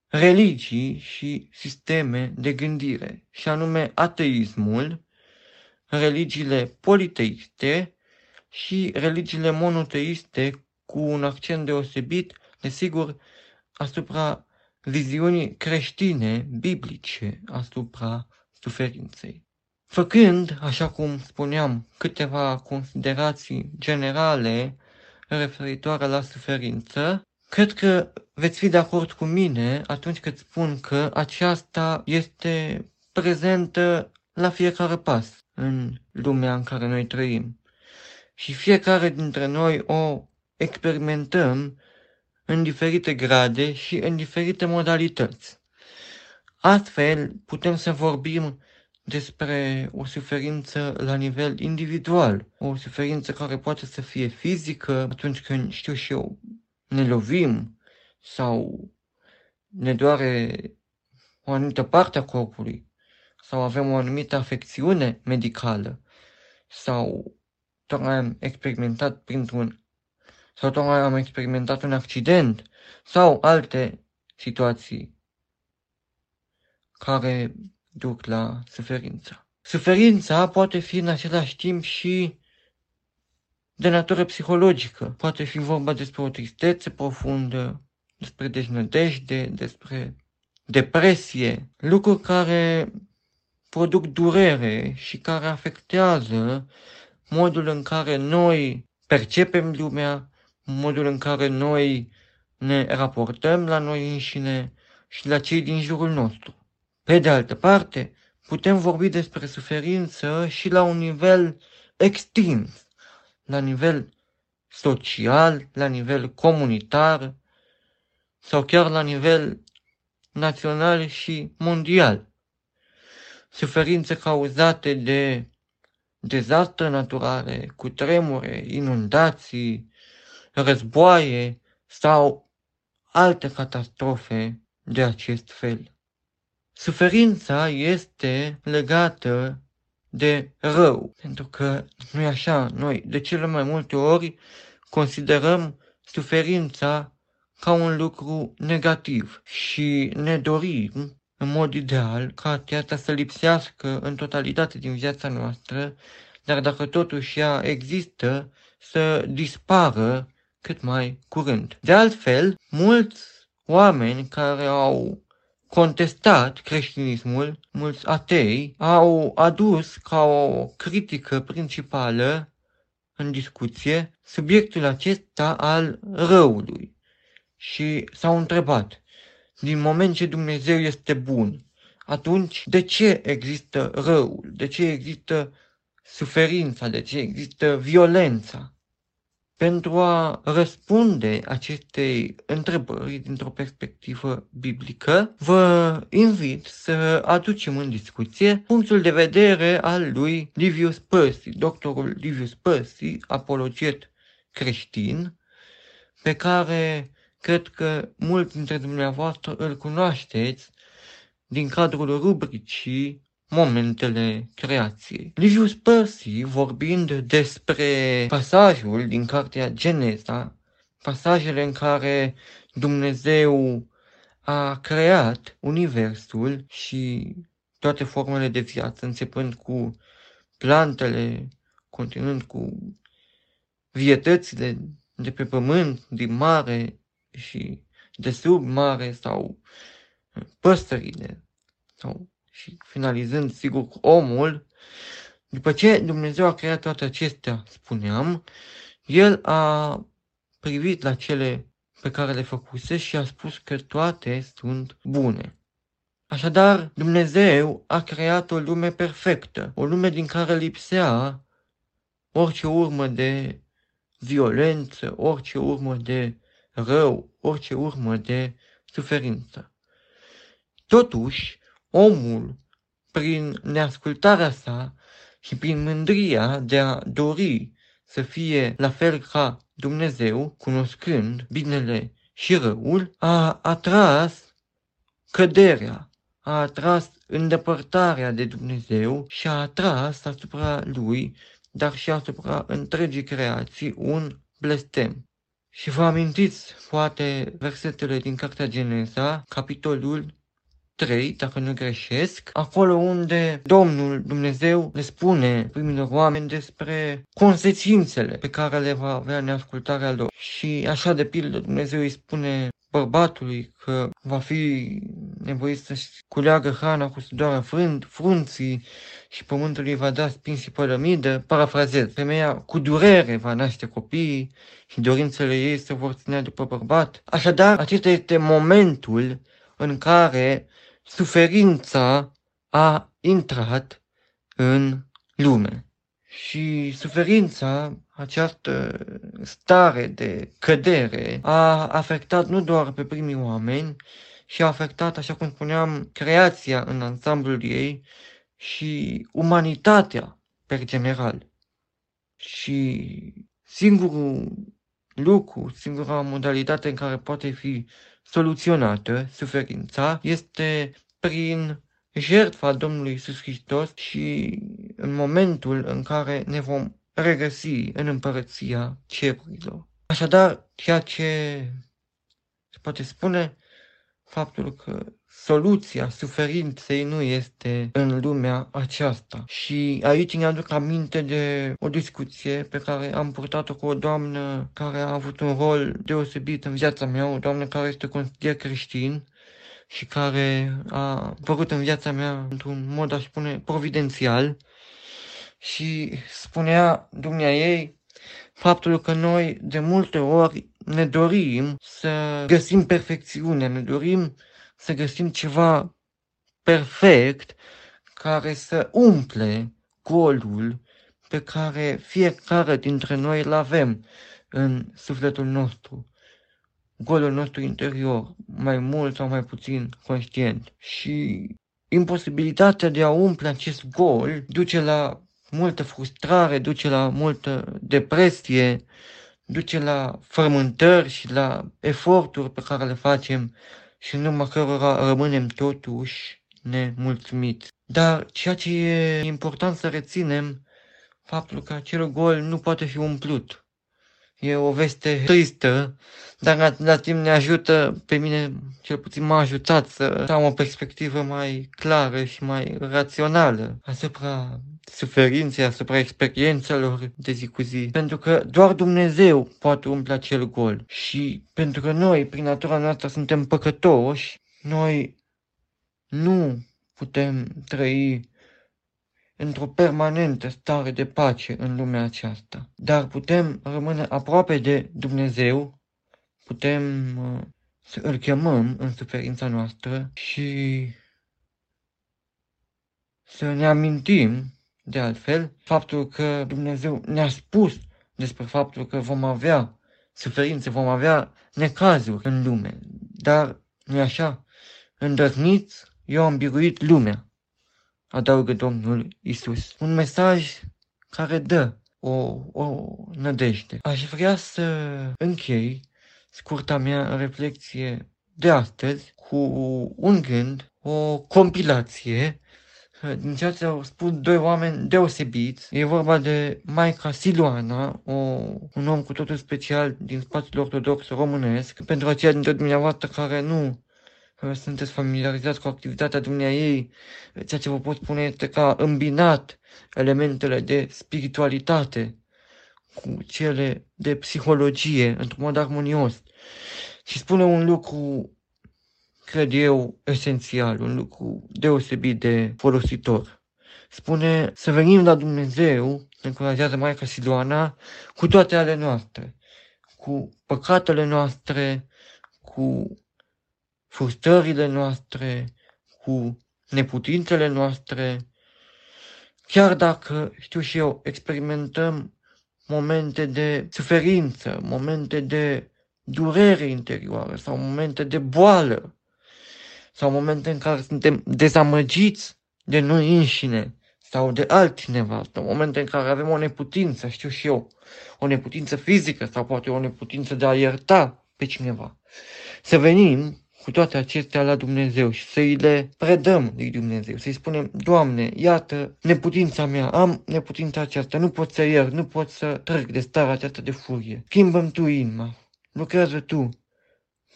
religii și sisteme de gândire, și anume ateismul, religiile politeiste și religiile monoteiste cu un accent deosebit, desigur, asupra viziunii creștine, biblice, asupra suferinței. Făcând, așa cum spuneam, câteva considerații generale referitoare la suferință, cred că veți fi de acord cu mine atunci când spun că aceasta este prezentă la fiecare pas în lumea în care noi trăim. Și fiecare dintre noi o experimentăm în diferite grade și în diferite modalități. Astfel, putem să vorbim despre o suferință la nivel individual, o suferință care poate să fie fizică atunci când, știu și eu, ne lovim sau ne doare o anumită parte a corpului sau avem o anumită afecțiune medicală sau tocmai am experimentat printr-un sau tocmai am experimentat un accident sau alte situații care duc la suferință. Suferința poate fi în același timp și de natură psihologică. Poate fi vorba despre o tristețe profundă, despre deznădejde, despre depresie, lucruri care produc durere și care afectează modul în care noi percepem lumea, modul în care noi ne raportăm la noi înșine și la cei din jurul nostru. Pe de altă parte, putem vorbi despre suferință și la un nivel extins, la nivel social, la nivel comunitar sau chiar la nivel național și mondial. Suferințe cauzate de dezastre naturale, cu tremure, inundații, războaie sau alte catastrofe de acest fel. Suferința este legată de rău, pentru că nu e așa, noi de cele mai multe ori considerăm suferința ca un lucru negativ și ne dorim în mod ideal ca aceasta să lipsească în totalitate din viața noastră, dar dacă totuși ea există, să dispară cât mai curând. De altfel, mulți oameni care au contestat creștinismul, mulți atei au adus ca o critică principală în discuție subiectul acesta al răului și s-au întrebat, din moment ce Dumnezeu este bun, atunci de ce există răul, de ce există suferința, de ce există violența? Pentru a răspunde acestei întrebări dintr-o perspectivă biblică, vă invit să aducem în discuție punctul de vedere al lui Livius Percy, doctorul Livius Percy, apologet creștin, pe care cred că mulți dintre dumneavoastră îl cunoașteți din cadrul rubricii momentele creației. Livius Percy, vorbind despre pasajul din cartea Geneza, pasajele în care Dumnezeu a creat universul și toate formele de viață, începând cu plantele, continuând cu vietățile de pe pământ, din mare și de sub mare sau păsările sau și finalizând, sigur, cu omul, după ce Dumnezeu a creat toate acestea, spuneam, El a privit la cele pe care le făcuse și a spus că toate sunt bune. Așadar, Dumnezeu a creat o lume perfectă, o lume din care lipsea orice urmă de violență, orice urmă de rău, orice urmă de suferință. Totuși, omul, prin neascultarea sa și prin mândria de a dori să fie la fel ca Dumnezeu, cunoscând binele și răul, a atras căderea, a atras îndepărtarea de Dumnezeu și a atras asupra lui, dar și asupra întregii creații, un blestem. Și vă amintiți, poate, versetele din Cartea Geneza, capitolul 3, dacă nu greșesc, acolo unde Domnul Dumnezeu le spune primilor oameni despre consecințele pe care le va avea neascultarea lor. Și așa de pildă Dumnezeu îi spune bărbatului că va fi nevoit să-și culeagă hrana cu sudoarea frânt, frunții și pământul îi va da spin și pălămidă, parafrazez, femeia cu durere va naște copiii și dorințele ei se vor ține după bărbat. Așadar, acesta este momentul în care suferința a intrat în lume. Și suferința, această stare de cădere, a afectat nu doar pe primii oameni, și a afectat, așa cum spuneam, creația în ansamblul ei și umanitatea per general. Și singurul lucru, singura modalitate în care poate fi soluționată suferința este prin jertfa Domnului Isus Hristos și în momentul în care ne vom regăsi în împărăția cerurilor. Așadar, ceea ce se poate spune faptul că soluția suferinței nu este în lumea aceasta. Și aici ne aduc aminte de o discuție pe care am purtat-o cu o doamnă care a avut un rol deosebit în viața mea, o doamnă care este consider creștin și care a apărut în viața mea într-un mod, aș spune, providențial și spunea dumnea ei faptul că noi de multe ori ne dorim să găsim perfecțiune, ne dorim să găsim ceva perfect care să umple golul pe care fiecare dintre noi îl avem în sufletul nostru, golul nostru interior, mai mult sau mai puțin conștient. Și imposibilitatea de a umple acest gol duce la multă frustrare, duce la multă depresie, duce la frământări și la eforturi pe care le facem și în urma cărora rămânem totuși nemulțumiți. Dar ceea ce e important să reținem, faptul că acel gol nu poate fi umplut. E o veste tristă, dar la timp ne ajută, pe mine cel puțin m-a ajutat să am o perspectivă mai clară și mai rațională asupra suferinței, asupra experiențelor de zi cu zi. Pentru că doar Dumnezeu poate umple acel gol. Și pentru că noi, prin natura noastră, suntem păcătoși, noi nu putem trăi într-o permanentă stare de pace în lumea aceasta. Dar putem rămâne aproape de Dumnezeu, putem uh, să îl chemăm în suferința noastră și să ne amintim, de altfel, faptul că Dumnezeu ne-a spus despre faptul că vom avea suferințe, vom avea necazuri în lume. Dar, nu așa, îndrăzniți, eu am biruit lumea adaugă Domnul Isus. Un mesaj care dă o, o nădejde. Aș vrea să închei scurta mea reflexie de astăzi cu un gând, o compilație din ceea ce au spus doi oameni deosebiți. E vorba de Maica Siluana, o, un om cu totul special din spațiul ortodox românesc. Pentru aceia dintre dumneavoastră care nu sunteți familiarizați cu activitatea ei, ceea ce vă pot spune este că a îmbinat elementele de spiritualitate cu cele de psihologie într-un mod armonios. Și spune un lucru cred eu, esențial, un lucru deosebit de folositor. Spune să venim la Dumnezeu, ne încurajează Maica Siluana, cu toate ale noastre, cu păcatele noastre, cu frustrările noastre, cu neputințele noastre, chiar dacă, știu și eu, experimentăm momente de suferință, momente de durere interioară sau momente de boală sau momente în care suntem dezamăgiți de noi înșine sau de altcineva, sau momente în care avem o neputință, știu și eu, o neputință fizică sau poate o neputință de a ierta pe cineva. Să venim cu toate acestea la Dumnezeu și să-i le predăm lui Dumnezeu, să-i spunem, Doamne, iată neputința mea, am neputința aceasta, nu pot să iert, nu pot să trec de starea aceasta de furie. Schimbă-mi Tu inima, lucrează Tu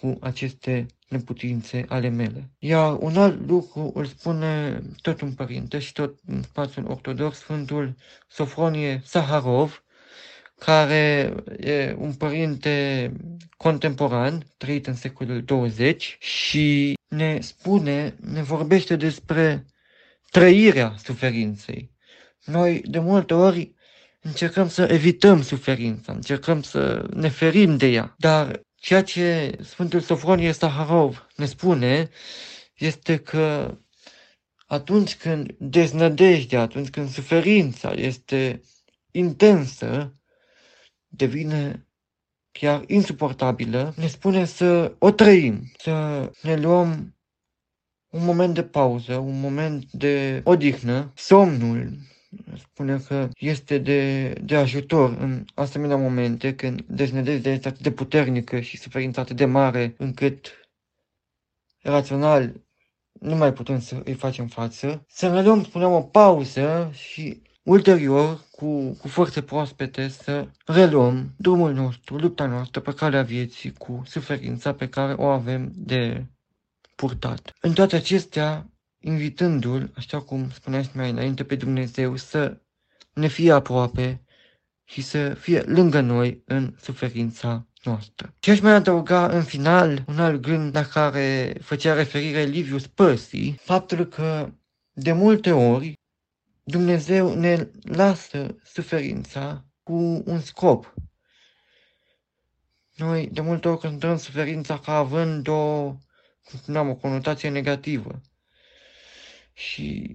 cu aceste neputințe ale mele. Iar un alt lucru îl spune tot un părinte și tot în spațiul ortodox, Sfântul Sofronie Saharov, care e un părinte contemporan, trăit în secolul 20 și ne spune, ne vorbește despre trăirea suferinței. Noi de multe ori încercăm să evităm suferința, încercăm să ne ferim de ea, dar ceea ce Sfântul Sofronie Saharov ne spune este că atunci când deznădejdea, atunci când suferința este intensă, devine chiar insuportabilă, ne spune să o trăim, să ne luăm un moment de pauză, un moment de odihnă, somnul, spune că este de, de ajutor în asemenea momente când deznădejdea este atât de puternică și suferința atât de mare încât rațional nu mai putem să îi facem față, să ne luăm, spuneam, o pauză și ulterior, cu, cu forțe proaspete, să reluăm drumul nostru, lupta noastră pe calea vieții cu suferința pe care o avem de purtat. În toate acestea, invitându-L, așa cum spuneați mai înainte, pe Dumnezeu să ne fie aproape și să fie lângă noi în suferința noastră. Și aș mai adăuga în final un alt gând la care făcea referire Livius Percy, faptul că de multe ori Dumnezeu ne lasă suferința cu un scop. Noi de multe ori cântăm suferința ca având o, cum spuneam, o conotație negativă. Și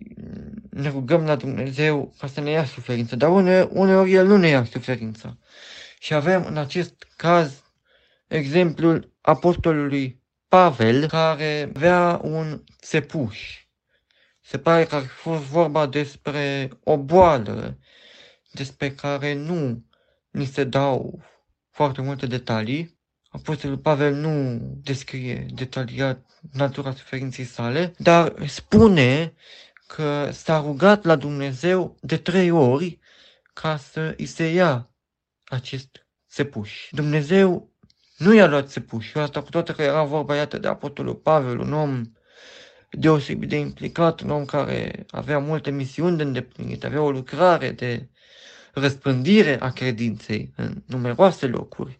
ne rugăm la Dumnezeu ca să ne ia suferința. Dar une, uneori El nu ne ia suferința. Și avem în acest caz exemplul apostolului Pavel, care avea un țepuș se pare că ar fi fost vorba despre o boală despre care nu ni se dau foarte multe detalii. Apostolul Pavel nu descrie detaliat natura suferinței sale, dar spune că s-a rugat la Dumnezeu de trei ori ca să îi se ia acest sepuș. Dumnezeu nu i-a luat sepușul, asta cu toate că era vorba, iată, de Apostolul Pavel, un om deosebit de implicat, un om care avea multe misiuni de îndeplinit, avea o lucrare de răspândire a credinței în numeroase locuri.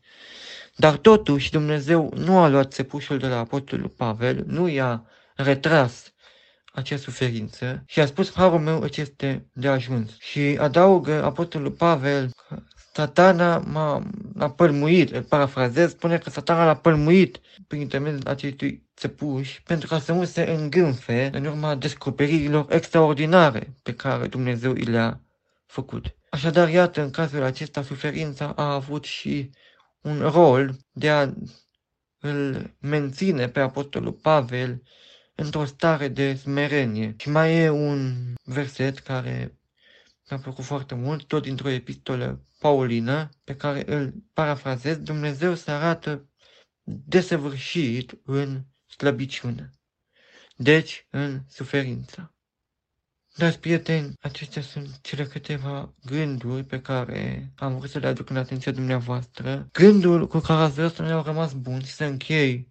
Dar totuși Dumnezeu nu a luat țepușul de la Apostolul Pavel, nu i-a retras acea suferință și a spus, harul meu îți este de ajuns. Și adaugă Apostolul Pavel că satana m-a, m-a pălmuit, îl parafrazez, spune că satana l-a pălmuit prin intermediul acestui țepuși pentru ca să nu se îngânfe în urma descoperirilor extraordinare pe care Dumnezeu i le-a făcut. Așadar, iată, în cazul acesta, suferința a avut și un rol de a îl menține pe Apostolul Pavel într-o stare de smerenie. Și mai e un verset care mi-a plăcut foarte mult, tot dintr-o epistolă paulină, pe care îl parafrazez, Dumnezeu se arată desăvârșit în slăbiciune, deci în suferință. Dar, prieteni, acestea sunt cele câteva gânduri pe care am vrut să le aduc în atenția dumneavoastră. Gândul cu care ați vrea să ne-au rămas bun și să închei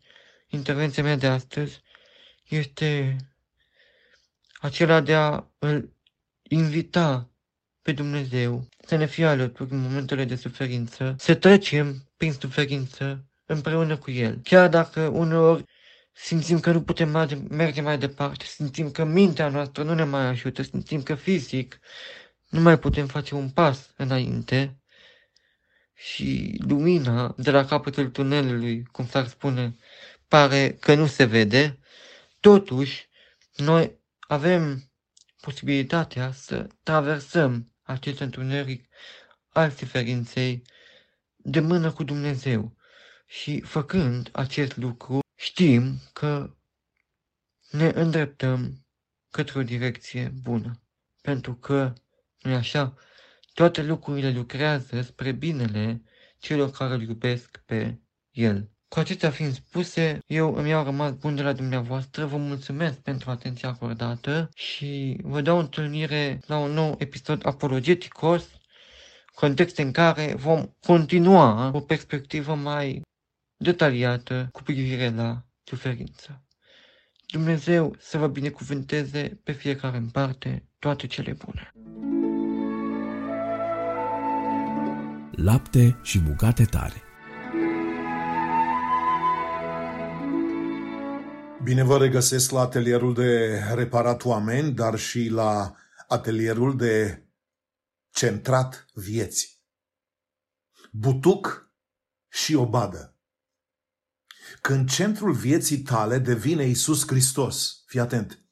intervenția mea de astăzi este acela de a îl invita pe Dumnezeu să ne fie alături în momentele de suferință, să trecem prin suferință împreună cu El. Chiar dacă uneori simțim că nu putem merge mai departe, simțim că mintea noastră nu ne mai ajută, simțim că fizic nu mai putem face un pas înainte și lumina de la capătul tunelului, cum s-ar spune, pare că nu se vede, totuși noi avem posibilitatea să traversăm acest întuneric al suferinței de mână cu Dumnezeu. Și făcând acest lucru, știm că ne îndreptăm către o direcție bună. Pentru că, nu așa, toate lucrurile lucrează spre binele celor care îl iubesc pe El. Cu acestea fiind spuse, eu îmi iau rămas bun de la dumneavoastră, vă mulțumesc pentru atenția acordată și vă dau întâlnire la un nou episod apologeticos, context în care vom continua o perspectivă mai detaliată cu privire la suferință. Dumnezeu să vă binecuvânteze pe fiecare în parte toate cele bune. Lapte și bucate tare Bine vă regăsesc la atelierul de reparat oameni, dar și la atelierul de centrat vieți. Butuc și obadă. Când centrul vieții tale devine Isus Hristos, fii atent,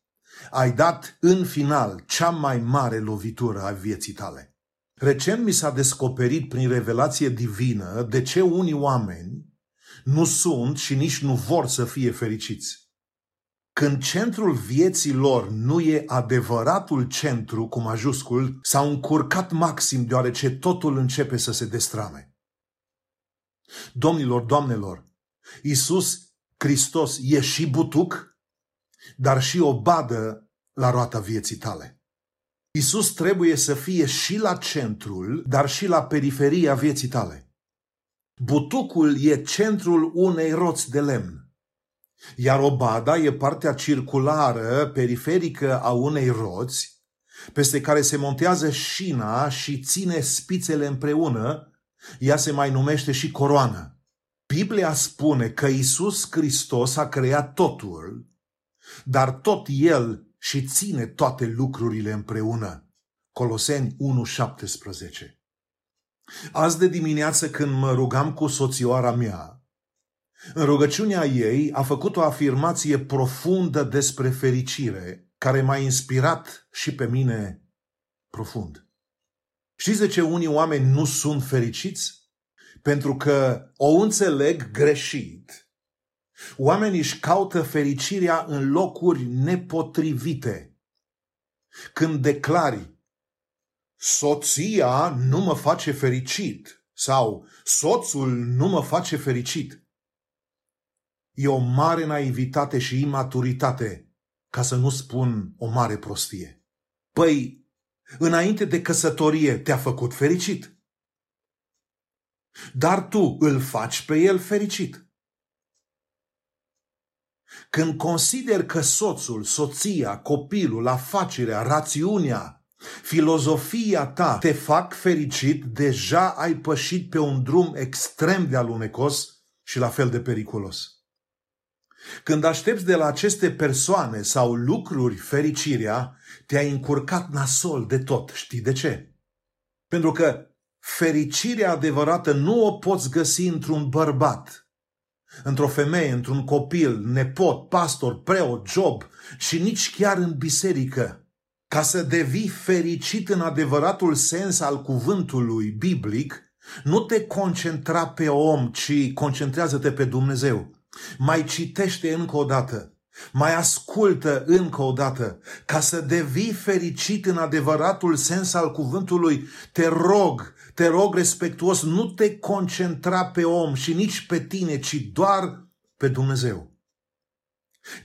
ai dat în final cea mai mare lovitură a vieții tale. Recent mi s-a descoperit prin revelație divină de ce unii oameni nu sunt și nici nu vor să fie fericiți. Când centrul vieții lor nu e adevăratul centru cu majuscul, s-au încurcat maxim deoarece totul începe să se destrame. Domnilor, doamnelor, Iisus Hristos e și butuc, dar și o badă la roata vieții tale. Iisus trebuie să fie și la centrul, dar și la periferia vieții tale. Butucul e centrul unei roți de lemn. Iar obada e partea circulară, periferică a unei roți, peste care se montează șina și ține spițele împreună, ea se mai numește și coroană. Biblia spune că Isus Hristos a creat totul, dar tot El și ține toate lucrurile împreună. Coloseni 1,17 Azi de dimineață când mă rugam cu soțioara mea, în rugăciunea ei a făcut o afirmație profundă despre fericire, care m-a inspirat și pe mine profund. Știți de ce unii oameni nu sunt fericiți? Pentru că o înțeleg greșit. Oamenii își caută fericirea în locuri nepotrivite. Când declari, soția nu mă face fericit sau soțul nu mă face fericit, e o mare naivitate și imaturitate, ca să nu spun o mare prostie. Păi, înainte de căsătorie te-a făcut fericit. Dar tu îl faci pe el fericit. Când consider că soțul, soția, copilul, afacerea, rațiunea, filozofia ta te fac fericit, deja ai pășit pe un drum extrem de alunecos și la fel de periculos. Când aștepți de la aceste persoane sau lucruri fericirea, te-ai încurcat nasol de tot. Știi de ce? Pentru că fericirea adevărată nu o poți găsi într-un bărbat, într-o femeie, într-un copil, nepot, pastor, preot, job și nici chiar în biserică. Ca să devii fericit în adevăratul sens al cuvântului biblic, nu te concentra pe om, ci concentrează-te pe Dumnezeu mai citește încă o dată, mai ascultă încă o dată, ca să devii fericit în adevăratul sens al cuvântului, te rog, te rog respectuos, nu te concentra pe om și nici pe tine, ci doar pe Dumnezeu.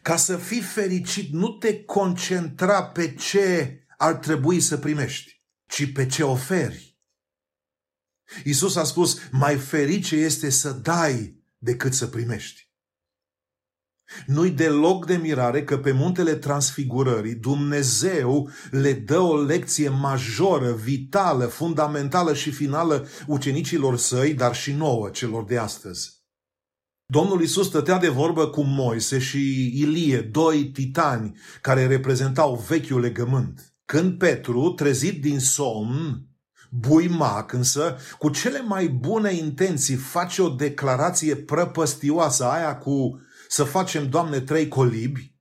Ca să fii fericit, nu te concentra pe ce ar trebui să primești, ci pe ce oferi. Isus a spus, mai ferice este să dai decât să primești. Nu-i deloc de mirare că pe muntele transfigurării Dumnezeu le dă o lecție majoră, vitală, fundamentală și finală ucenicilor săi, dar și nouă celor de astăzi. Domnul Isus stătea de vorbă cu Moise și Ilie, doi titani care reprezentau vechiul legământ. Când Petru, trezit din somn, buimac însă, cu cele mai bune intenții, face o declarație prăpăstioasă, aia cu să facem, Doamne, trei colibi,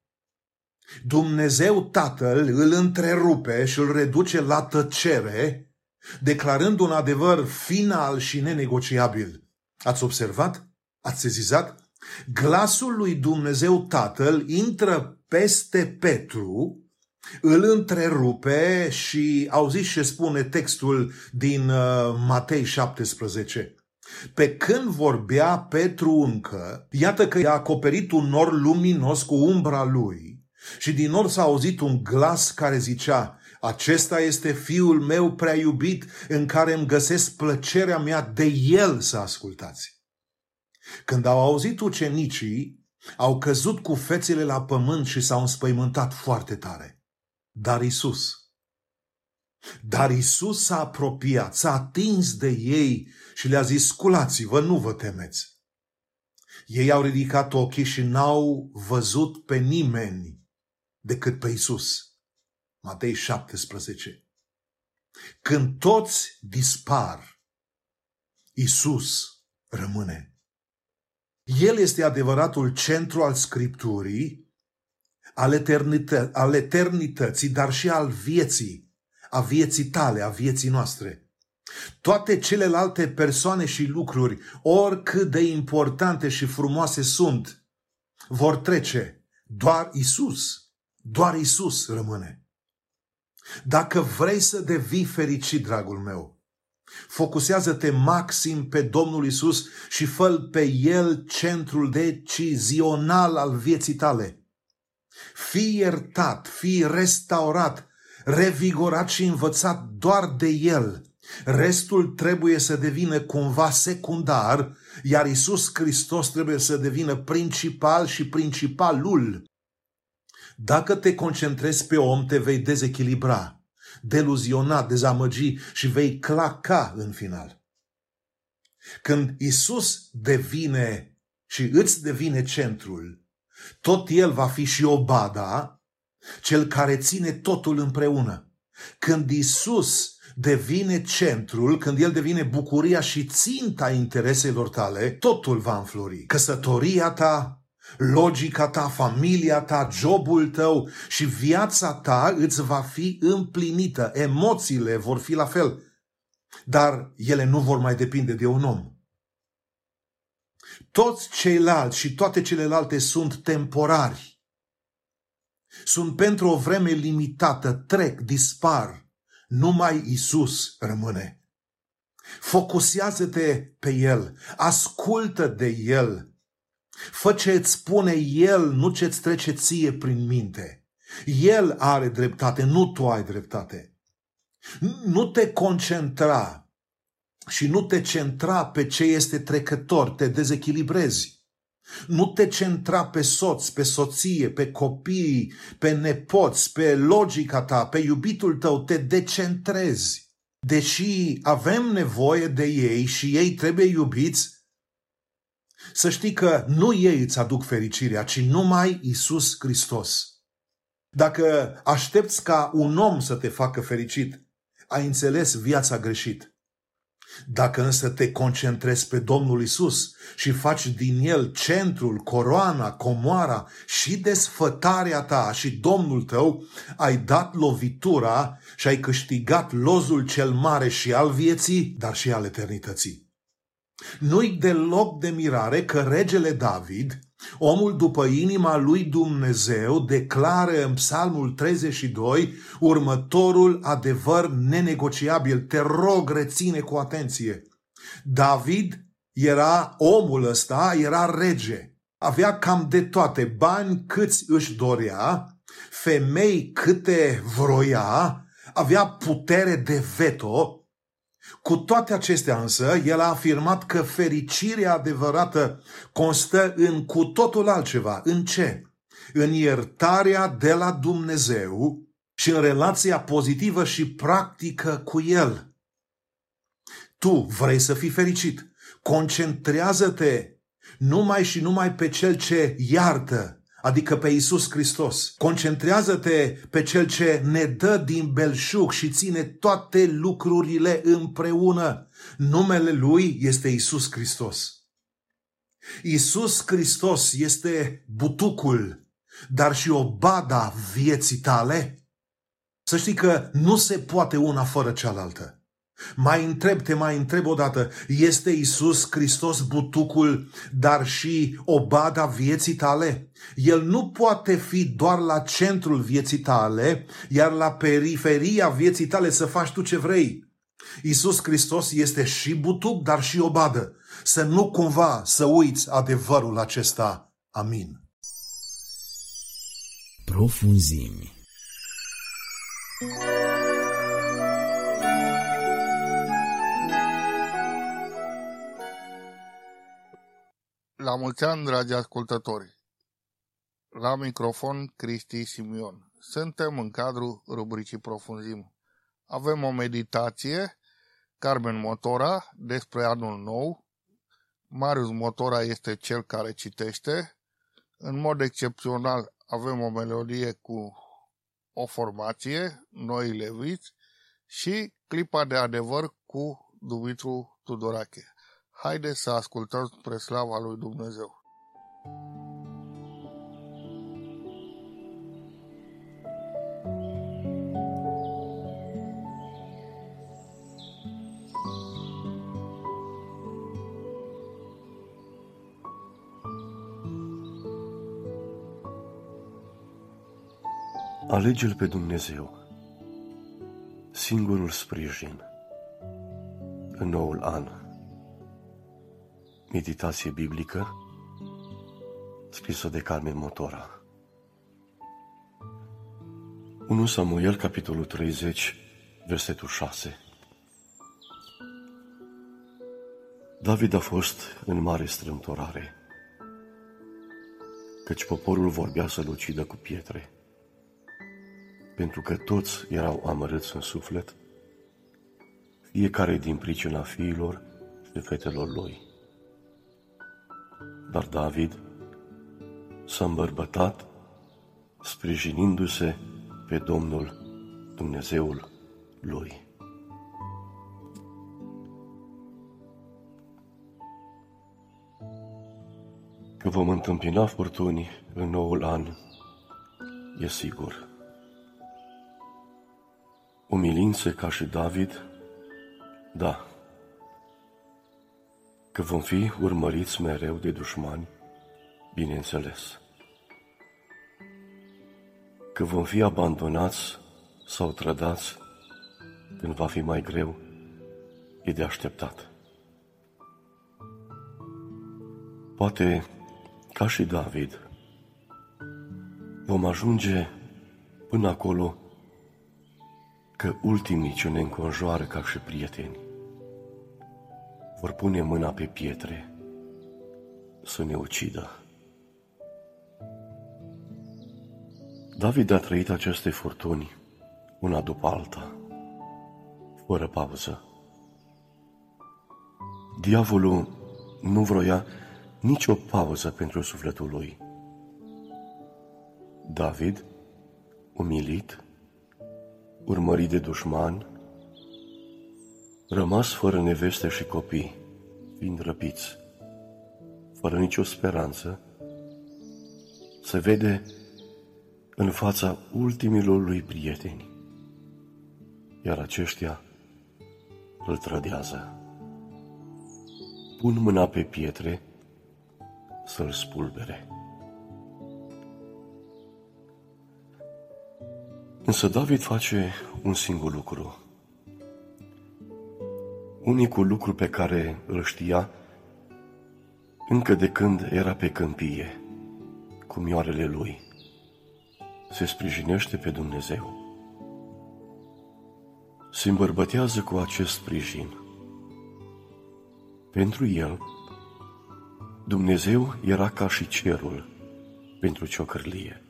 Dumnezeu Tatăl îl întrerupe și îl reduce la tăcere, declarând un adevăr final și nenegociabil. Ați observat? Ați sezizat? Glasul lui Dumnezeu Tatăl intră peste Petru, îl întrerupe și auziți ce spune textul din uh, Matei 17. Pe când vorbea Petru încă, iată că i-a acoperit un nor luminos cu umbra lui și din nor s-a auzit un glas care zicea, acesta este fiul meu prea iubit în care îmi găsesc plăcerea mea de el să ascultați. Când au auzit ucenicii, au căzut cu fețele la pământ și s-au înspăimântat foarte tare. Dar Isus, dar Isus s-a apropiat, s-a atins de ei și le-a zis, sculați-vă, nu vă temeți. Ei au ridicat ochii și n-au văzut pe nimeni decât pe Isus. Matei 17. Când toți dispar, Isus rămâne. El este adevăratul centru al Scripturii, al, eternită- al eternității, dar și al vieții, a vieții tale, a vieții noastre. Toate celelalte persoane și lucruri, oricât de importante și frumoase sunt, vor trece. Doar Isus, doar Isus rămâne. Dacă vrei să devii fericit, dragul meu, focusează-te maxim pe Domnul Isus și fă pe El centrul decizional al vieții tale. Fii iertat, fii restaurat, revigorat și învățat doar de El. Restul trebuie să devină cumva secundar, iar Isus Hristos trebuie să devină principal și principalul. Dacă te concentrezi pe om, te vei dezechilibra, deluziona, dezamăgi și vei claca în final. Când Isus devine și îți devine centrul, tot El va fi și obada, cel care ține totul împreună. Când Isus devine centrul, când El devine bucuria și ținta intereselor tale, totul va înflori. Căsătoria ta, logica ta, familia ta, jobul tău și viața ta îți va fi împlinită. Emoțiile vor fi la fel, dar ele nu vor mai depinde de un om. Toți ceilalți și toate celelalte sunt temporari. Sunt pentru o vreme limitată, trec, dispar. Numai Isus rămâne. Focusează-te pe El, ascultă de El, Fă ce îți spune El, nu ce îți trece ție prin minte. El are dreptate, nu tu ai dreptate. Nu te concentra și nu te centra pe ce este trecător, te dezechilibrezi. Nu te centra pe soț, pe soție, pe copii, pe nepoți, pe logica ta, pe iubitul tău, te decentrezi. Deși avem nevoie de ei și ei trebuie iubiți, să știi că nu ei îți aduc fericirea, ci numai Isus Hristos. Dacă aștepți ca un om să te facă fericit, ai înțeles viața greșit. Dacă însă te concentrezi pe Domnul Isus și faci din El centrul, coroana, comoara și desfătarea ta și Domnul tău, ai dat lovitura și ai câștigat lozul cel mare și al vieții, dar și al eternității. Nu-i deloc de mirare că regele David, omul după inima lui Dumnezeu, declară în Psalmul 32 următorul adevăr nenegociabil. Te rog, reține cu atenție. David era omul ăsta, era rege. Avea cam de toate, bani câți își dorea, femei câte vroia, avea putere de veto, cu toate acestea însă, el a afirmat că fericirea adevărată constă în cu totul altceva. În ce? În iertarea de la Dumnezeu și în relația pozitivă și practică cu El. Tu vrei să fii fericit. Concentrează-te Numai și numai pe cel ce iartă, adică pe Isus Hristos. Concentrează-te pe cel ce ne dă din belșug și ține toate lucrurile împreună. Numele lui este Isus Hristos. Isus Hristos este butucul, dar și o bada vieții tale. Să știi că nu se poate una fără cealaltă. Mai întreb, te mai întreb odată, este Isus Hristos butucul, dar și obada vieții tale? El nu poate fi doar la centrul vieții tale, iar la periferia vieții tale să faci tu ce vrei. Isus Hristos este și butuc, dar și obadă. Să nu cumva să uiți adevărul acesta. Amin. Profunzimi. La mulți ani, dragi ascultători! La microfon, Cristi Simion. Suntem în cadrul rubricii Profunzim. Avem o meditație, Carmen Motora, despre anul nou. Marius Motora este cel care citește. În mod excepțional avem o melodie cu o formație, Noi Leviți, și clipa de adevăr cu Dumitru Tudorache. Haideți să ascultăm spre slava lui Dumnezeu. Alege-L pe Dumnezeu, singurul sprijin, în noul an. Meditație biblică scrisă de Carmen Motora. 1 Samuel, capitolul 30, versetul 6. David a fost în mare strâmtorare, căci poporul vorbea să-l ucidă cu pietre, pentru că toți erau amărâți în suflet, fiecare din pricina fiilor și fetelor lui. Dar David s-a îmbărbătat sprijinindu-se pe Domnul Dumnezeul lui. Că vom întâmpina furtuni în noul an, e sigur. Umilințe ca și David, da, că vom fi urmăriți mereu de dușmani, bineînțeles. Că vom fi abandonați sau trădați când va fi mai greu, e de așteptat. Poate, ca și David, vom ajunge până acolo că ultimii ce ne înconjoară ca și prieteni vor pune mâna pe pietre să ne ucidă. David a trăit aceste furtuni una după alta, fără pauză. Diavolul nu vroia nicio pauză pentru sufletul lui. David, umilit, urmărit de dușman, rămas fără neveste și copii, fiind răpiți, fără nicio speranță, se vede în fața ultimilor lui prieteni, iar aceștia îl trădează. Pun mâna pe pietre să-l spulbere. Însă David face un singur lucru – Unicul lucru pe care îl știa încă de când era pe câmpie, cu mioarele lui, se sprijinește pe Dumnezeu. Se îmbărbătează cu acest sprijin. Pentru el, Dumnezeu era ca și cerul pentru ciocârlie.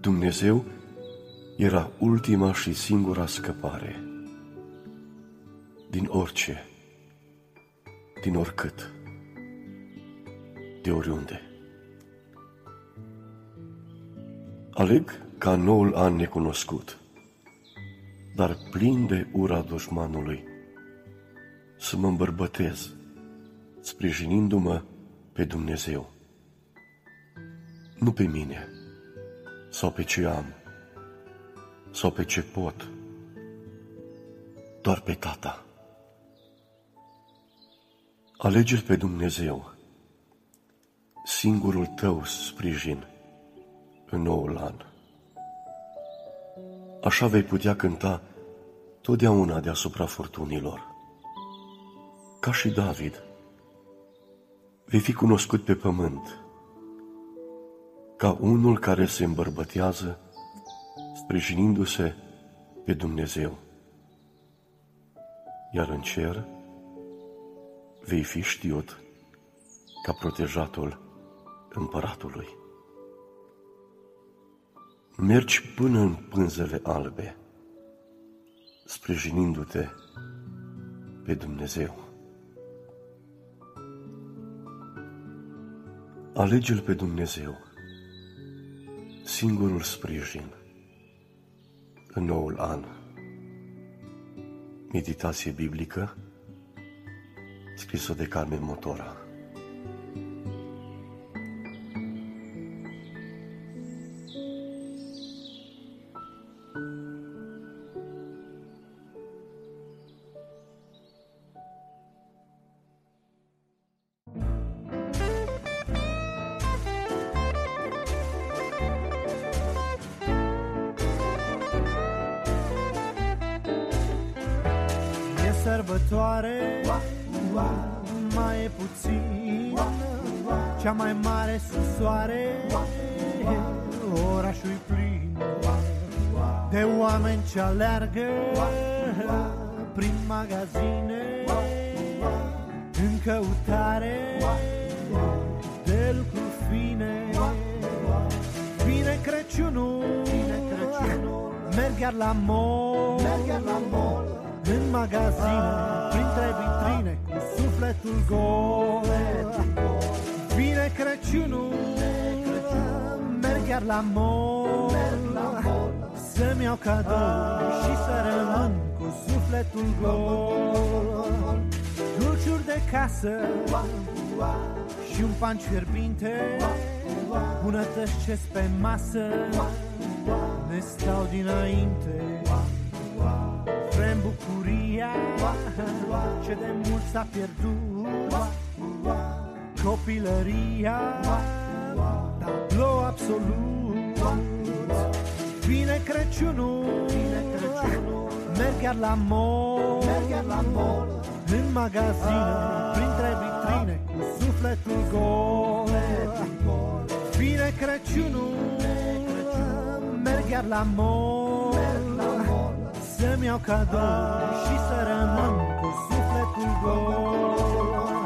Dumnezeu era ultima și singura scăpare din orice, din oricât. de oriunde. Aleg ca noul an necunoscut, dar plin de ura dușmanului, să mă îmbărbătez, sprijinindu-mă pe Dumnezeu. Nu pe mine, sau pe ce am, sau pe ce pot, doar pe Tata. Alege-L pe Dumnezeu, singurul tău sprijin în noul an. Așa vei putea cânta totdeauna deasupra furtunilor. Ca și David, vei fi cunoscut pe pământ ca unul care se îmbărbătează sprijinindu-se pe Dumnezeu. Iar în cer vei fi știut ca protejatul împăratului. Mergi până în pânzele albe, sprijinindu-te pe Dumnezeu. Alege-L pe Dumnezeu, singurul sprijin în noul an. Meditație biblică scrisă de Carmen Motora. E sărbătoare, Cea mai mare sub soare. Orașul plin De oameni ce alergă Prin magazine. În căutare De lucruri fine. Vine Crăciunul. Merg iar la mall. În magazine, printre vitrine, cu sufletul gol. Vine Crăciunul, merg iar la mall, să-mi iau cadou și să rămân cu sufletul gol. Dulciuri de casă și un pan fierbinte, bunătăți ce pe masă, ne stau dinainte. Vrem bucuria ce de mult s-a pierdut Copilăria, tablou absolut Vine Crăciunul, merg chiar la mall În magazine, printre vitrine, cu sufletul gol Vine Crăciunul, merg chiar la mall să-mi iau cadou și să rămân cu sufletul gol.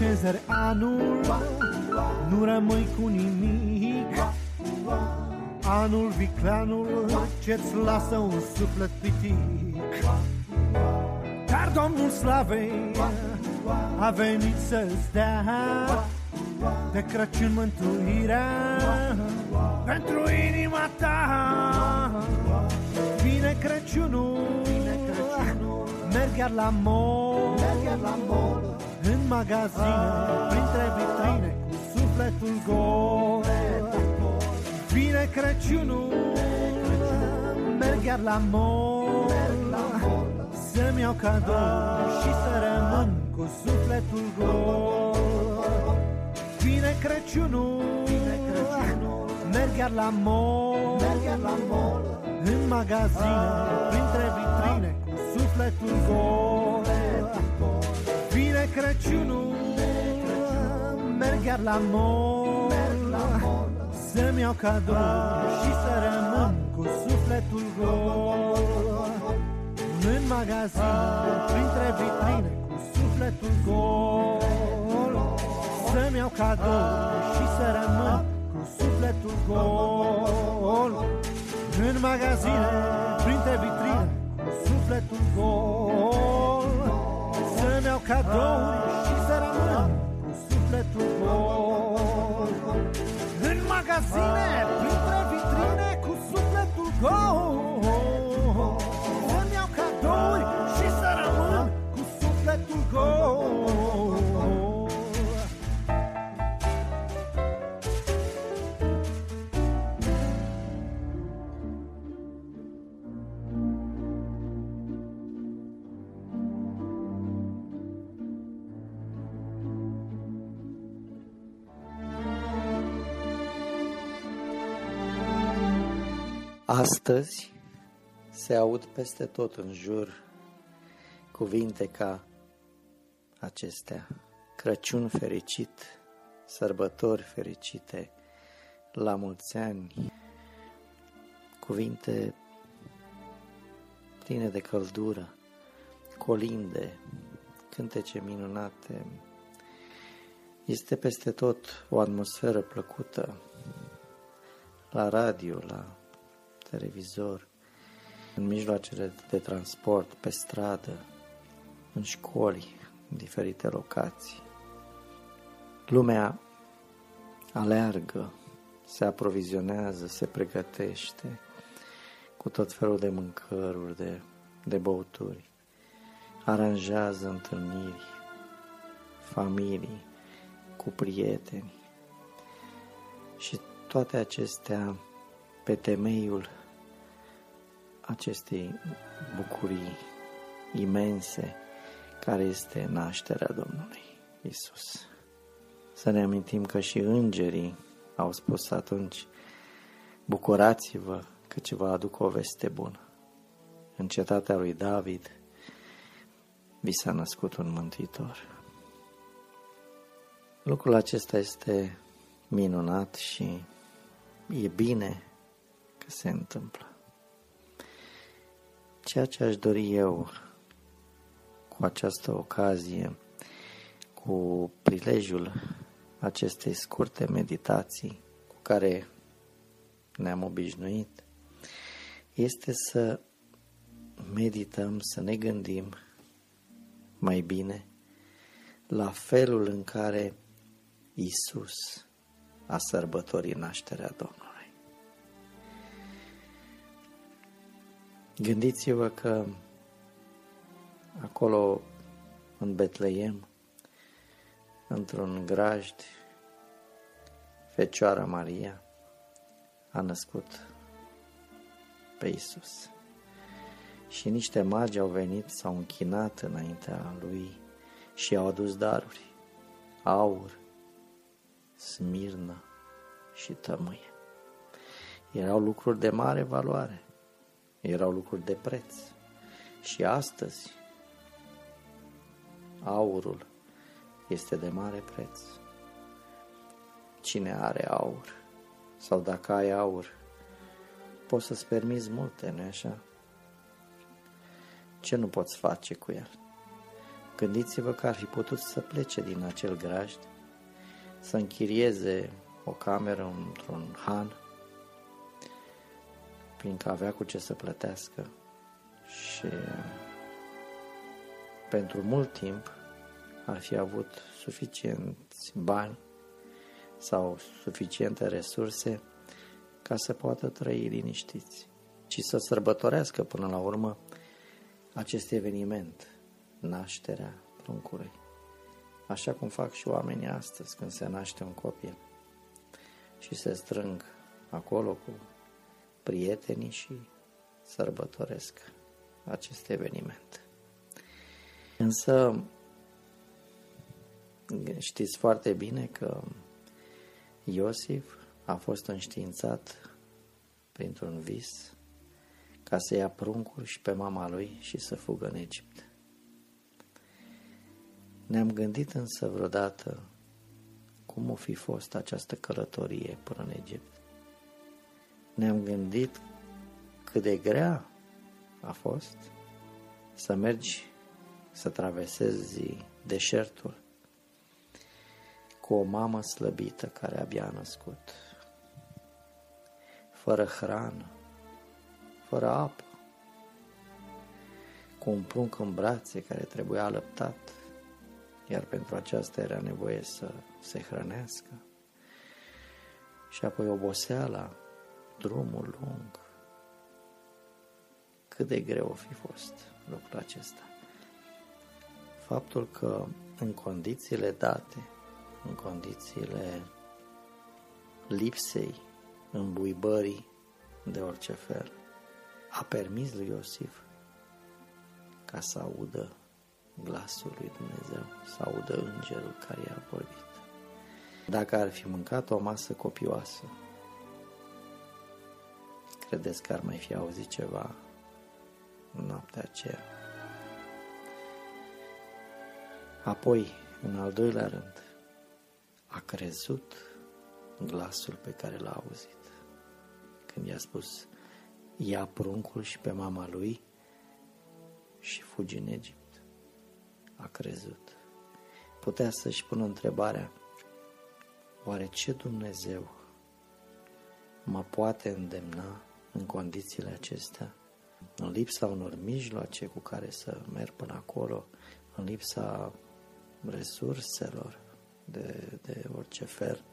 Se duce zer anul, nu rămâi cu nimic. Anul vicleanul ce-ți lasă un suflet pitic. Dar Domnul Slavei a venit să-ți dea De Crăciun mântuirea pentru inima ta. Vine Crăciunul, merg iar la mall în magazine, printre vitrine, cu sufletul gol. Vine Crăciunul, merg iar la mall, să-mi iau cadou și să rămân cu sufletul gol. Vine Crăciunul, merg iar la mall, în magazine, printre vitrine, cu sufletul gol. Vine Crăciunul, merg iar la mall. Să-mi iau cadou și să rămân cu sufletul sufletul gol. În magazin, printre vitrine Cu sufletul gol. Să-mi iau cadouri și să rămân Cu sufletul gol. În magazine, printre vitrine Cu sufletul gol Să-mi iau cadouri și să rămân Cu sufletul gol. În magazine, printre vitrine Cu sufletul gol Astăzi se aud peste tot în jur cuvinte ca acestea. Crăciun fericit, sărbători fericite, la mulți ani, cuvinte pline de căldură, colinde, cântece minunate. Este peste tot o atmosferă plăcută, la radio, la televizor, în mijloacele de transport, pe stradă, în școli, în diferite locații. Lumea aleargă, se aprovizionează, se pregătește cu tot felul de mâncăruri, de, de băuturi, aranjează întâlniri, familii, cu prieteni și toate acestea pe temeiul acestei bucurii imense care este nașterea Domnului Isus. Să ne amintim că și îngerii au spus atunci, bucurați-vă că ce vă aduc o veste bună. În cetatea lui David vi s-a născut un mântuitor. Lucrul acesta este minunat și e bine că se întâmplă. Ceea ce aș dori eu cu această ocazie, cu prilejul acestei scurte meditații cu care ne-am obișnuit, este să medităm, să ne gândim mai bine la felul în care Isus a sărbătorit nașterea Domnului. Gândiți-vă că acolo în Betleem, într-un grajd, Fecioara Maria a născut pe Isus. Și niște magi au venit, s-au închinat înaintea lui și au adus daruri, aur, smirnă și tămâie. Erau lucruri de mare valoare erau lucruri de preț. Și astăzi aurul este de mare preț. Cine are aur sau dacă ai aur, poți să-ți permiți multe, nu așa? Ce nu poți face cu el? Gândiți-vă că ar fi putut să plece din acel grajd, să închirieze o cameră într-un han fiindcă avea cu ce să plătească și pentru mult timp ar fi avut suficienți bani sau suficiente resurse ca să poată trăi liniștiți și să sărbătorească până la urmă acest eveniment, nașterea pruncului. Așa cum fac și oamenii astăzi când se naște un copil și se strâng acolo cu prietenii și sărbătoresc acest eveniment. Însă știți foarte bine că Iosif a fost înștiințat printr-un vis ca să ia pruncul și pe mama lui și să fugă în Egipt. Ne-am gândit însă vreodată cum o fi fost această călătorie până în Egipt ne-am gândit cât de grea a fost să mergi să traversezi deșertul cu o mamă slăbită care abia a născut, fără hrană, fără apă, cu un prunc în brațe care trebuia alăptat, iar pentru aceasta era nevoie să se hrănească. Și apoi oboseala, drumul lung. Cât de greu o fi fost lucrul acesta. Faptul că în condițiile date, în condițiile lipsei, îmbuibării de orice fel, a permis lui Iosif ca să audă glasul lui Dumnezeu, să audă îngerul care i-a vorbit. Dacă ar fi mâncat o masă copioasă, credeți că ar mai fi auzit ceva în noaptea aceea? Apoi, în al doilea rând, a crezut glasul pe care l-a auzit. Când i-a spus, ia pruncul și pe mama lui și fugi în Egipt. A crezut. Putea să-și pună întrebarea, oare ce Dumnezeu mă poate îndemna în condițiile acestea, în lipsa unor mijloace cu care să merg până acolo, în lipsa resurselor de, de orice fel.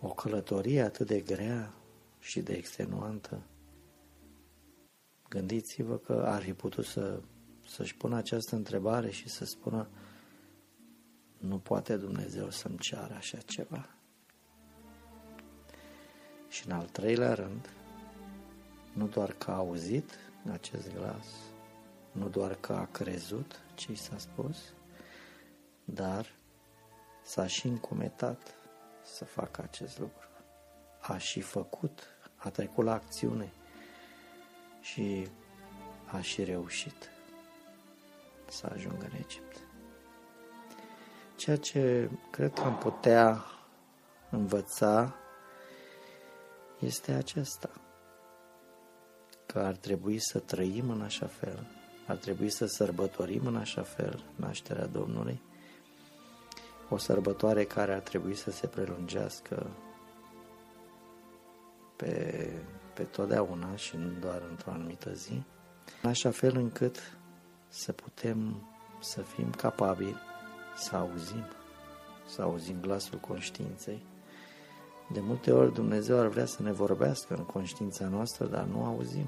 O călătorie atât de grea și de extenuantă. Gândiți-vă că ar fi putut să, să-și pună această întrebare și să spună nu poate Dumnezeu să-mi ceară așa ceva. Și în al treilea rând, nu doar că a auzit acest glas, nu doar că a crezut ce i s-a spus, dar s-a și încumetat să facă acest lucru. A și făcut, a trecut la acțiune și a și reușit să ajungă în Egipt. Ceea ce cred că am putea învăța este acesta, că ar trebui să trăim în așa fel, ar trebui să sărbătorim în așa fel nașterea Domnului, o sărbătoare care ar trebui să se prelungească pe, pe totdeauna și nu doar într-o anumită zi, în așa fel încât să putem să fim capabili să auzim, să auzim glasul conștiinței. De multe ori Dumnezeu ar vrea să ne vorbească în conștiința noastră, dar nu auzim.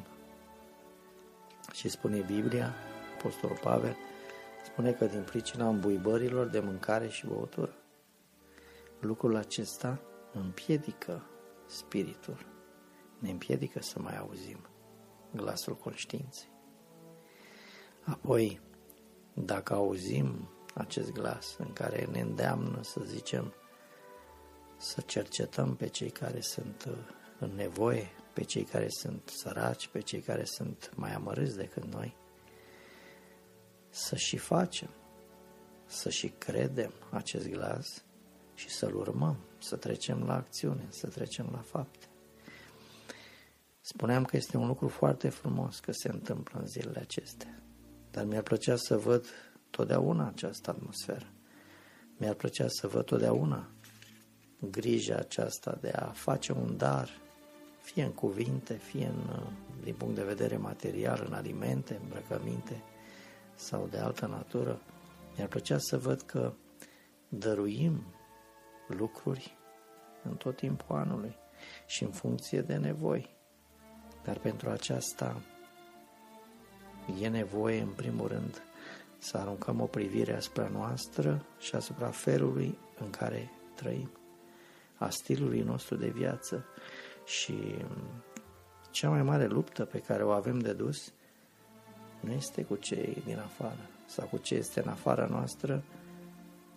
Și spune Biblia, Apostolul Pavel, spune că din pricina îmbuibărilor de mâncare și băutură. Lucrul acesta împiedică spiritul, ne împiedică să mai auzim glasul conștiinței. Apoi, dacă auzim acest glas în care ne îndeamnă să zicem să cercetăm pe cei care sunt în nevoie, pe cei care sunt săraci, pe cei care sunt mai amărâți decât noi, să și facem, să și credem acest glas și să-l urmăm, să trecem la acțiune, să trecem la fapte. Spuneam că este un lucru foarte frumos că se întâmplă în zilele acestea, dar mi-ar plăcea să văd totdeauna această atmosferă. Mi-ar plăcea să văd totdeauna grija aceasta de a face un dar, fie în cuvinte, fie în, din punct de vedere material, în alimente, îmbrăcăminte, sau de altă natură, mi-ar plăcea să văd că dăruim lucruri în tot timpul anului și în funcție de nevoi. Dar pentru aceasta e nevoie, în primul rând, să aruncăm o privire asupra noastră și asupra felului în care trăim, a stilului nostru de viață și cea mai mare luptă pe care o avem de dus nu este cu cei din afară sau cu ce este în afara noastră,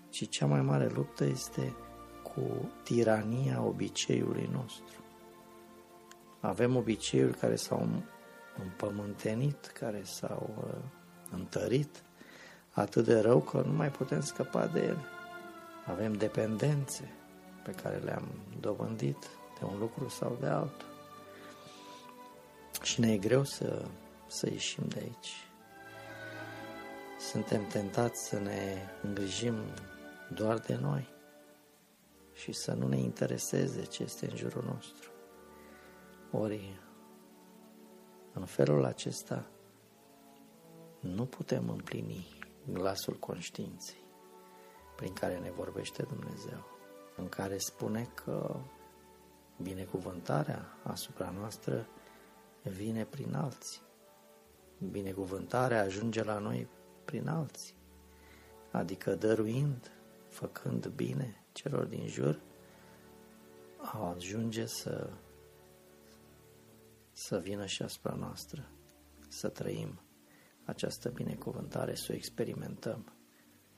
ci cea mai mare luptă este cu tirania obiceiului nostru. Avem obiceiuri care s-au împământenit, care s-au uh, întărit atât de rău că nu mai putem scăpa de ele. Avem dependențe pe care le-am dobândit de un lucru sau de altul. Și ne e greu să, să ieșim de aici. Suntem tentați să ne îngrijim doar de noi și să nu ne intereseze ce este în jurul nostru. Ori, în felul acesta, nu putem împlini glasul conștiinței prin care ne vorbește Dumnezeu, în care spune că binecuvântarea asupra noastră vine prin alții. Binecuvântarea ajunge la noi prin alții, adică dăruind, făcând bine celor din jur, ajunge să, să vină și asupra noastră, să trăim această binecuvântare, să o experimentăm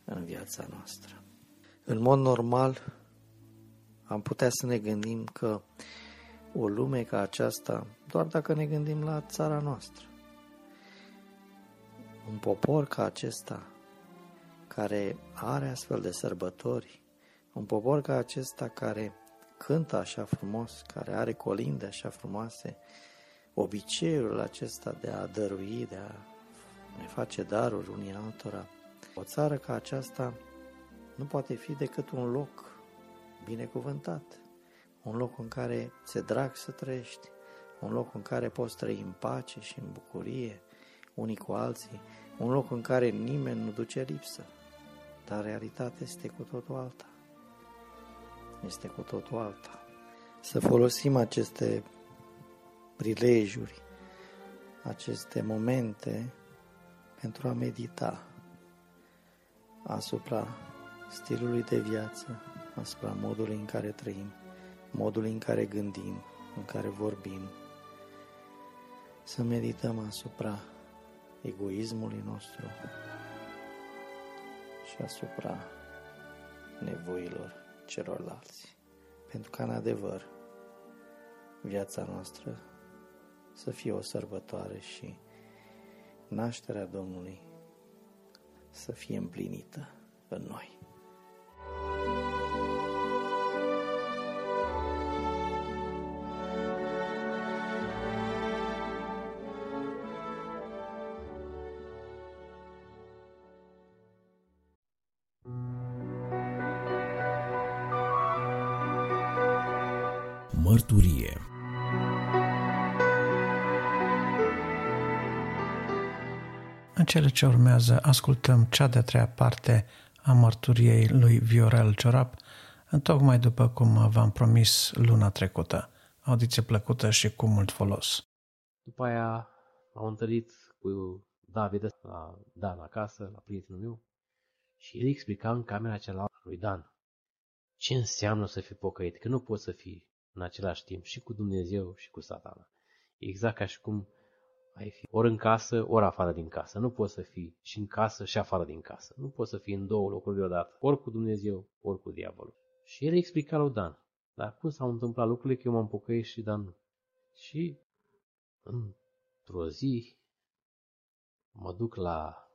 în viața noastră. În mod normal, am putea să ne gândim că o lume ca aceasta, doar dacă ne gândim la țara noastră, un popor ca acesta, care are astfel de sărbători, un popor ca acesta care cântă așa frumos, care are colinde așa frumoase, obiceiul acesta de a dărui, de a ne face daruri unii altora. O țară ca aceasta nu poate fi decât un loc binecuvântat, un loc în care ți-e drag să trăiești, un loc în care poți trăi în pace și în bucurie, unii cu alții, un loc în care nimeni nu duce lipsă, dar realitatea este cu totul alta. Este cu totul alta. Să folosim aceste prilejuri, aceste momente pentru a medita asupra stilului de viață, asupra modului în care trăim, modului în care gândim, în care vorbim, să medităm asupra egoismului nostru și asupra nevoilor celorlalți. Pentru ca, în adevăr, viața noastră să fie o sărbătoare și nașterea Domnului să fie împlinită în noi. Cele ce urmează, ascultăm cea de-a treia parte a mărturiei lui Viorel Ciorap, tocmai după cum v-am promis luna trecută. Audiție plăcută și cu mult folos. După aia m-am întâlnit cu David la Dan acasă, la prietenul meu, și el explica în camera cealaltă lui Dan ce înseamnă să fii pocăit, că nu poți să fii în același timp și cu Dumnezeu și cu satana. Exact ca și cum ai fi ori în casă, ori afară din casă. Nu poți să fii și în casă și afară din casă. Nu poți să fii în două locuri deodată, ori cu Dumnezeu, ori cu diavolul. Și el explica lui Dan, dar cum s-au întâmplat lucrurile că eu m-am pocăit și Dan nu. Și într-o zi mă duc la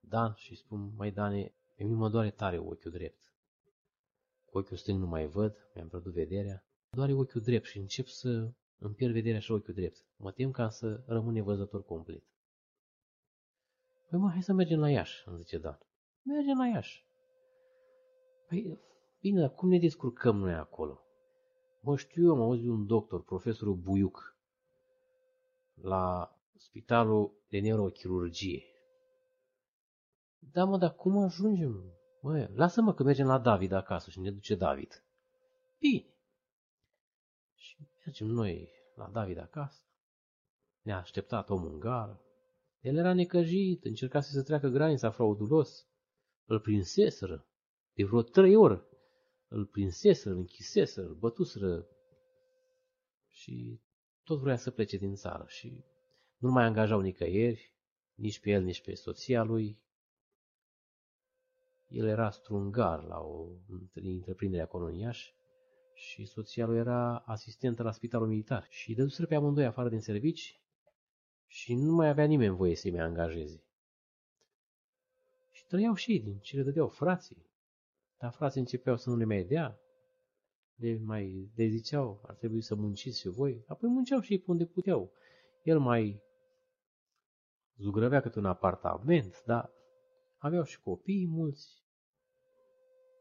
Dan și spun, mai Dane, pe mine mă doare tare ochiul drept. Ochiul stâng nu mai văd, mi-am pierdut vederea. Doare ochiul drept și încep să îmi pierd vederea și ochiul drept. Mă tem ca să rămân nevăzător complet. Păi mă, hai să mergem la Iași, îmi zice Dan. Mergem la Iași. Păi, bine, dar cum ne descurcăm noi acolo? Mă știu eu, am auzit un doctor, profesorul Buiuc, la spitalul de neurochirurgie. Da, mă, dar cum ajungem? Mă, lasă-mă că mergem la David acasă și ne duce David. Bine. Și mergem noi la David acasă. Ne-a așteptat omul în gară. El era necăjit, încercase să treacă granița fraudulos. Îl prinseseră de vreo trei ori. Îl prinseseră, îl închiseseră, îl bătuseră și tot vrea să plece din țară și nu mai angajau nicăieri, nici pe el, nici pe soția lui. El era strungar la o întreprindere acolo în Iași și soția lui era asistentă la spitalul militar și dăduseră pe amândoi afară din servici și nu mai avea nimeni voie să-i mai angajeze. Și trăiau și ei din ce le dădeau frații, dar frații începeau să nu le mai dea, le mai le ziceau, ar trebui să munciți și voi, apoi munceau și ei pe unde puteau. El mai zugrăvea câte un apartament, dar aveau și copii mulți.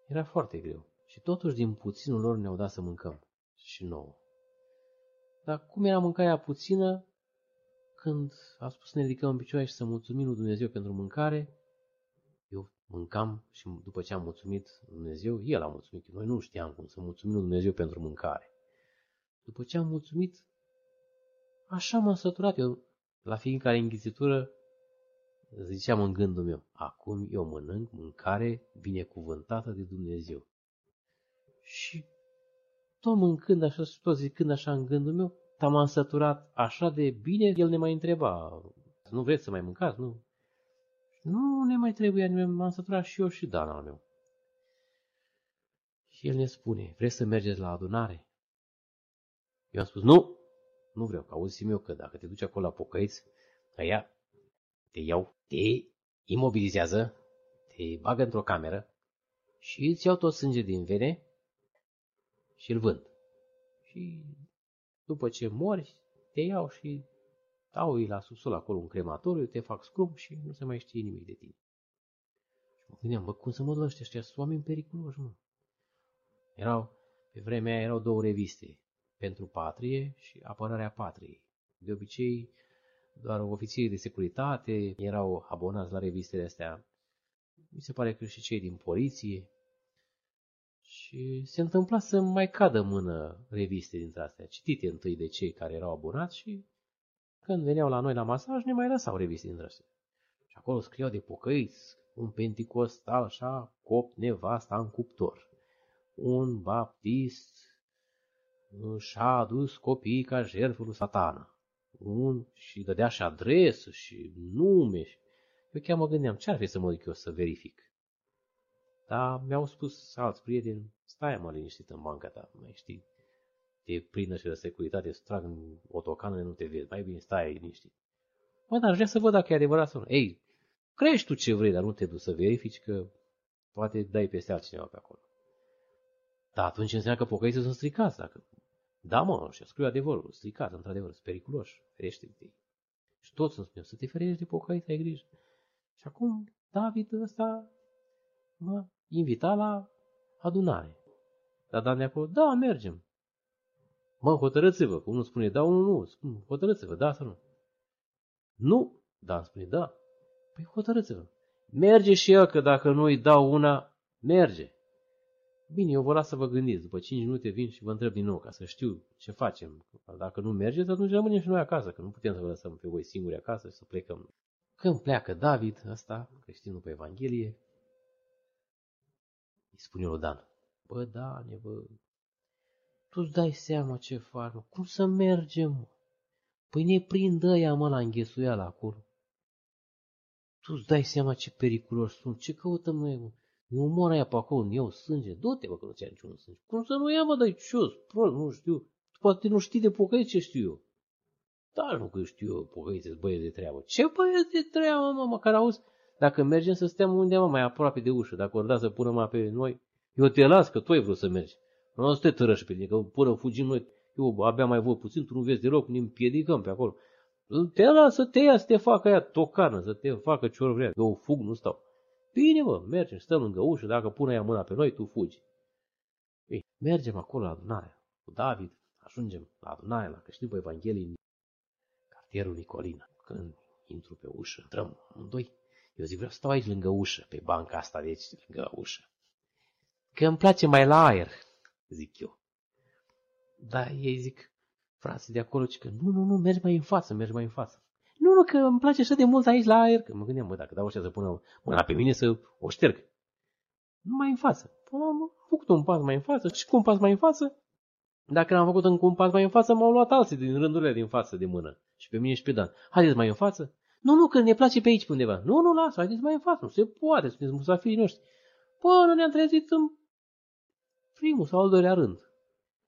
Era foarte greu. Și totuși din puținul lor ne-au dat să mâncăm. Și nouă. Dar cum era mâncarea puțină, când a spus să ne ridicăm în picioare și să mulțumim lui Dumnezeu pentru mâncare, eu mâncam și după ce am mulțumit Dumnezeu, el a mulțumit. Noi nu știam cum să mulțumim lui Dumnezeu pentru mâncare. După ce am mulțumit, așa m-am săturat eu. La fiecare înghițitură ziceam în gândul meu, acum eu mănânc mâncare binecuvântată de Dumnezeu. Și tot mâncând așa și tot zicând așa în gândul meu, m-am săturat așa de bine, el ne mai întreba, nu vreți să mai mâncați? Nu. Nu ne mai trebuie, m-am săturat și eu și Dan al meu. Și el ne spune, vreți să mergeți la adunare? Eu am spus, nu, nu vreau, că auzi eu că dacă te duci acolo la pocăiți, ăia te iau, te imobilizează, te bagă într-o cameră și îți iau tot sânge din vene și îl vând. Și după ce morți, te iau și dau la subsol acolo un crematoriu, te fac scrum și nu se mai știe nimic de tine. Și mă gândeam, bă, cum să mă lăște ăștia, sunt oameni periculoși, mă. Erau, pe vremea aia erau două reviste, pentru patrie și apărarea patriei. De obicei, doar ofițieri de securitate erau abonați la revistele astea. Mi se pare că și cei din poliție. Și se întâmpla să mai cadă mână reviste dintre astea, citite întâi de cei care erau abonați și când veneau la noi la masaj ne mai lăsau reviste dintre astea. Și acolo scriau de pocăiți, un penticostal așa, cop nevasta în cuptor, un baptist și-a adus copiii ca jertfă lui satană. Un, și dădea și adresă și nume. Eu chiar mă gândeam, ce ar fi să mă duc eu să verific? Dar mi-au spus alți prieteni, stai mă liniștit în banca ta, mai știi, te prindă și de securitate, să trag în otocană, nu te vezi, mai bine stai liniștit. Mă, dar aș vrea să văd dacă e adevărat sau nu. Ei, crești tu ce vrei, dar nu te duci să verifici că poate dai peste altcineva pe acolo. Dar atunci înseamnă că pocăiții sunt stricați. Dacă... Da, mă, și scriu adevărul, stricat, într-adevăr, sunt periculoși, ferește-te. Și toți îmi spuneau, să te ferești de pocăiți, ai grijă. Și acum David ăsta mă invita la adunare. Dar Dan de acolo, da, mergem. Mă, hotărâți-vă, cum nu spune da, unul nu, spune, hotărâți-vă, da sau nu. Nu, Dan spune da. Păi hotărâți-vă. Merge și el, că dacă nu îi dau una, merge. Bine, eu vă las să vă gândiți. După 5 minute vin și vă întreb din nou, ca să știu ce facem. Dacă nu mergeți, atunci rămânem și noi acasă, că nu putem să vă lăsăm pe voi singuri acasă și să plecăm. Când pleacă David, ăsta, creștinul pe Evanghelie, îi spune lui Dan, bă, Dane, bă, tu-ți dai seama ce faci, mă? cum să mergem, mă? Păi ne prind ăia, mă, la înghesuială acolo. Tu-ți dai seama ce periculoși sunt, ce căutăm noi, mă? Ne omor aia pe acolo, ne iau sânge, du-te, bă, că nu ți-a niciun sânge. Cum să nu ia, mă, dai cios, prost, nu știu. Poate nu știi de pocăiți ce știu eu. Da, nu că știu eu, pocăiți, băieți de treabă. Ce băieți de treabă, mă, măcar auzi? Dacă mergem să stăm undeva mai aproape de ușă, dacă ori da să pună mai pe noi, eu te las, că tu ai vrut să mergi. Nu să te tărăși pe tine, că până fugim noi, eu abia mai văd puțin, tu nu vezi deloc, ne împiedicăm pe acolo. Te las să te ia, să te facă aia tocană, să te facă ce ori vrea. Eu fug, nu stau. Bine, mă, mergem, stăm lângă ușă, dacă pune ea mâna pe noi, tu fugi. Ei, mergem acolo la adunare, cu David, ajungem la adunare, la creștinul Evanghelii, în cartierul Nicolina. Când intru pe ușă, intrăm amândoi. Eu zic, vreau să stau aici lângă ușă, pe banca asta de aici, lângă ușă. Că îmi place mai la aer, zic eu. Dar ei zic, frații de acolo, că nu, nu, nu, mergi mai în față, mergi mai în față. Nu, nu, că îmi place așa de mult aici la aer, că mă gândeam, bă, dacă dau ăștia să pună mâna pe mine să o șterg. Nu mai în față. Până am făcut un pas mai în față și cu un pas mai în față, dacă l-am făcut încă un pas mai în față, m-au luat alții din rândurile din față de mână. Și pe mine și pe Dan. Haideți mai în față? Nu, nu, că ne place pe aici pe undeva. Nu, nu, lasă, haideți mai în față. Nu se poate, sunteți musafirii noștri. Până ne-am trezit în primul sau al doilea rând.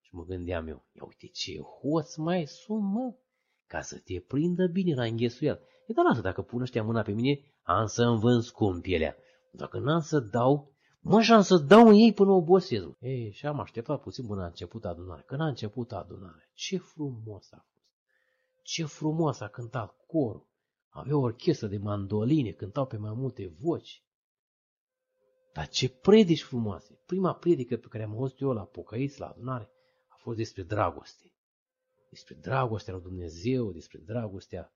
Și mă gândeam eu, ia uite ce hoț mai sunt, mă, ca să te prindă bine la înghesuial. E dar lasă, dacă pun ăștia mâna pe mine, am să-mi vând scump pielea. Dacă n-am să dau, mă, și am să dau în ei până obosez. Ei, și am așteptat puțin până a început adunarea. Când a început adunarea, ce frumos a fost. Ce frumos a cântat corul. Avea o orchestră de mandoline, cântau pe mai multe voci. Dar ce predici frumoase! Prima predică pe care am auzit eu la pocăiți, la adunare, a fost despre dragoste. Despre dragostea lui Dumnezeu, despre dragostea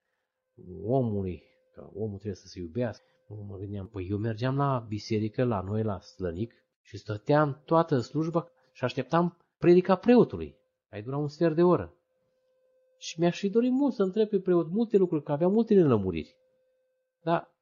omului, că omul trebuie să se iubească. Mă gândeam, păi eu mergeam la biserică, la noi, la Slănic, și stăteam toată slujba și așteptam predica preotului. Ai dura un sfert de oră. Și mi-aș fi dorit mult să întreb pe preot multe lucruri, că avea multe nelămuriri. Dar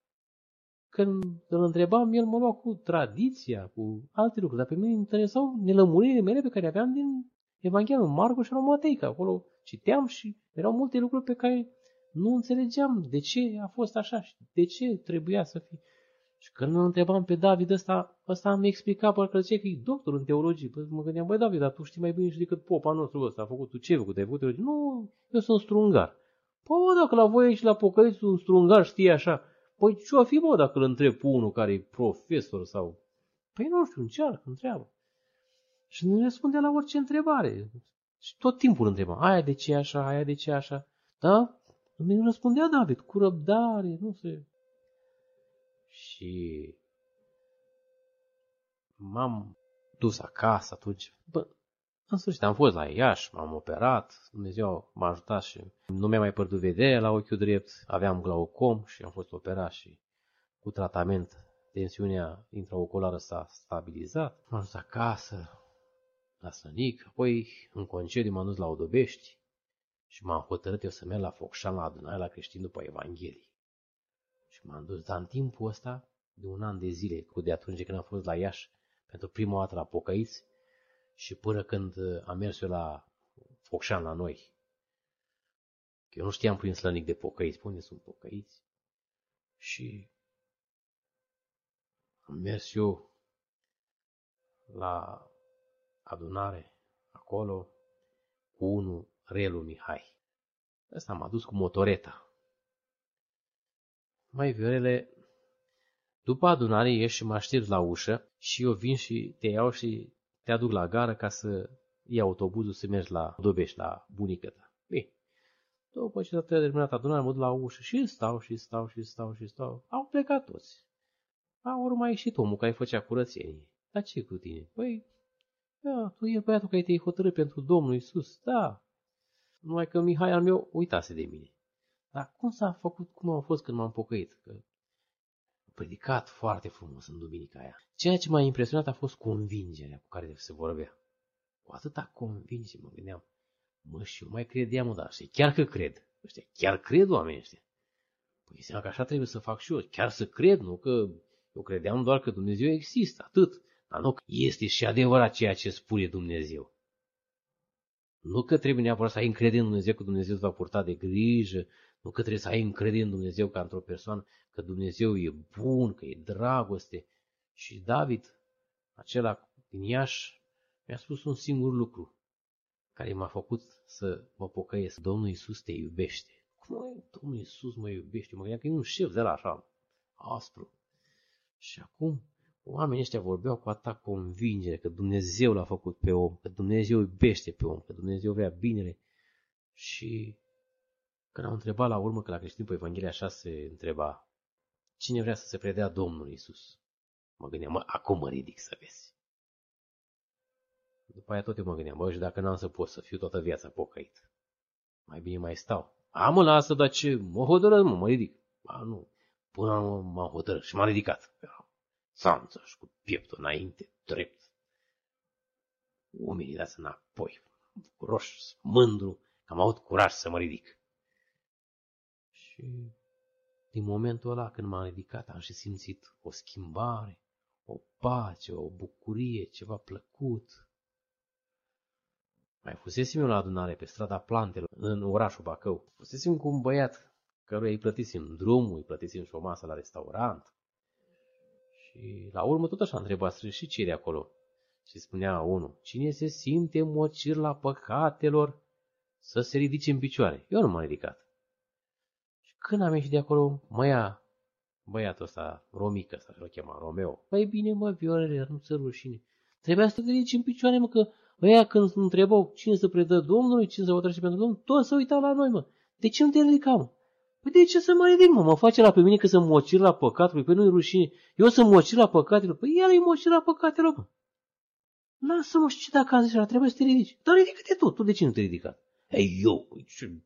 când îl întrebam, el mă lua cu tradiția, cu alte lucruri, dar pe mine interesau nelămuririle mele pe care aveam din Evanghelia Marco și Matei, că acolo citeam și erau multe lucruri pe care nu înțelegeam de ce a fost așa și de ce trebuia să fie. Și când îl întrebam pe David ăsta, ăsta mi explica, parcă zicea că e doctor în teologie. Păi mă gândeam, băi David, dar tu știi mai bine și decât popa nostru ăsta, a făcut tu ce ai făcut, ai făcut teologie? Nu, eu sunt strungar. Păi dacă la voi aici la pocăiți un strungar știe așa, păi ce-o fi, bă, dacă îl întreb pe unul care e profesor sau... Păi nu știu, încearcă, întreabă. Și nu răspundea la orice întrebare. Și tot timpul întreba, aia de ce așa, aia de ce așa. Da? Nu răspundea David, cu răbdare, nu se... Și m-am dus acasă atunci. Bă, în sfârșit, am fost la Iași, m-am operat, Dumnezeu m-a ajutat și nu mi-a mai pierdut vedere la ochiul drept, aveam glaucom și am fost operat și cu tratament tensiunea intraoculară s-a stabilizat. M-am dus acasă, la Sănic, apoi în concediu m-am dus la Odobești și m-am hotărât eu să merg la Focșan la adunare la creștin după Evanghelie. Și m-am dus, dar în timpul ăsta, de un an de zile, cu de atunci când am fost la Iași, pentru prima dată la Pocăiți, și până când am mers eu la Focșan la noi. Eu nu știam prin slănic de pocăiți, unde sunt pocăiți. Și am mers eu la adunare acolo cu unul Relu Mihai. Ăsta m-a dus cu motoreta. Mai Viorele, după adunare ieși și mă aștepți la ușă și eu vin și te iau și te aduc la gară ca să iei autobuzul să mergi la Dobești, la bunica ta. Bine. După ce s-a terminat adunarea, mă duc la ușă și stau și stau și stau și stau. Au plecat toți. A urma ieșit omul care făcea curățenie. Dar ce cu tine? Păi, da, tu e băiatul care te-ai hotărât pentru Domnul Isus, da. Numai că Mihai al meu uitase de mine. Dar cum s-a făcut, cum a fost când m-am pocăit? Că a predicat foarte frumos în duminica aia. Ceea ce m-a impresionat a fost convingerea cu care se vorbea. Cu atâta convingere mă gândeam. Mă, și eu mai credeam, dar și chiar că cred. Ăștia chiar cred oamenii ăștia. Păi înseamnă că așa trebuie să fac și eu. Chiar să cred, nu că eu credeam doar că Dumnezeu există, atât. Dar nu este și adevărat ceea ce spune Dumnezeu. Nu că trebuie neapărat să ai încredere în Dumnezeu că Dumnezeu îți va purta de grijă, nu că trebuie să ai încredere în Dumnezeu ca într-o persoană, că Dumnezeu e bun, că e dragoste. Și David, acela din Iași, mi-a spus un singur lucru care m-a făcut să mă pocăiesc. Domnul Iisus te iubește. Cum e? Domnul Iisus mă iubește? Mă gândeam că e un șef de la așa, aspru. Și acum Oamenii ăștia vorbeau cu atâta convingere că Dumnezeu l-a făcut pe om, că Dumnezeu iubește pe om, că Dumnezeu vrea binele. Și când am întrebat la urmă, că la creștin pe Evanghelia așa se întreba, cine vrea să se predea Domnului Isus? Mă gândeam, mă, acum mă ridic să vezi. După aia tot eu mă gândeam, bă, și dacă n-am să pot să fiu toată viața pocăit, mai bine mai stau. A, mă, lasă, dar ce, mă hotără, mă, mă ridic. A, nu, până m-am hotărât și m-am ridicat și cu pieptul înainte, drept. Oamenii dați înapoi, roș, mândru, că am avut curaj să mă ridic. Și din momentul ăla când m-am ridicat am și simțit o schimbare, o pace, o bucurie, ceva plăcut. Mai fusesem eu la adunare pe strada Plantelor, în orașul Bacău. Fusesem cu un băiat căruia îi plătisem drumul, îi plătisem și o masă la restaurant. Și la urmă tot așa întrebat și ce de acolo. Și spunea unul, cine se simte mocir la păcatelor, să se ridice în picioare. Eu nu m-am ridicat. Și când am ieșit de acolo, mă ia băiatul ăsta, Romică, să l chema, Romeo. Păi bine, mă, Viorele, nu ți rușine. Trebuia să te ridici în picioare, mă, că ăia când întrebau cine să predă Domnului, cine să o pentru Domnul, toți se uitau la noi, mă. De ce nu te ridica, mă? Păi de ce să mă ridic, mă? Mă face la pe mine că să mocir la păcatul, păi nu-i rușine. Eu să mocir la păcatelor, păi el e mocir la păcatelor, mă. Lasă-mă și ce dacă am zis așa, trebuie să te ridici. Dar ridică-te tu, tu de ce nu te ridica? Ei, eu,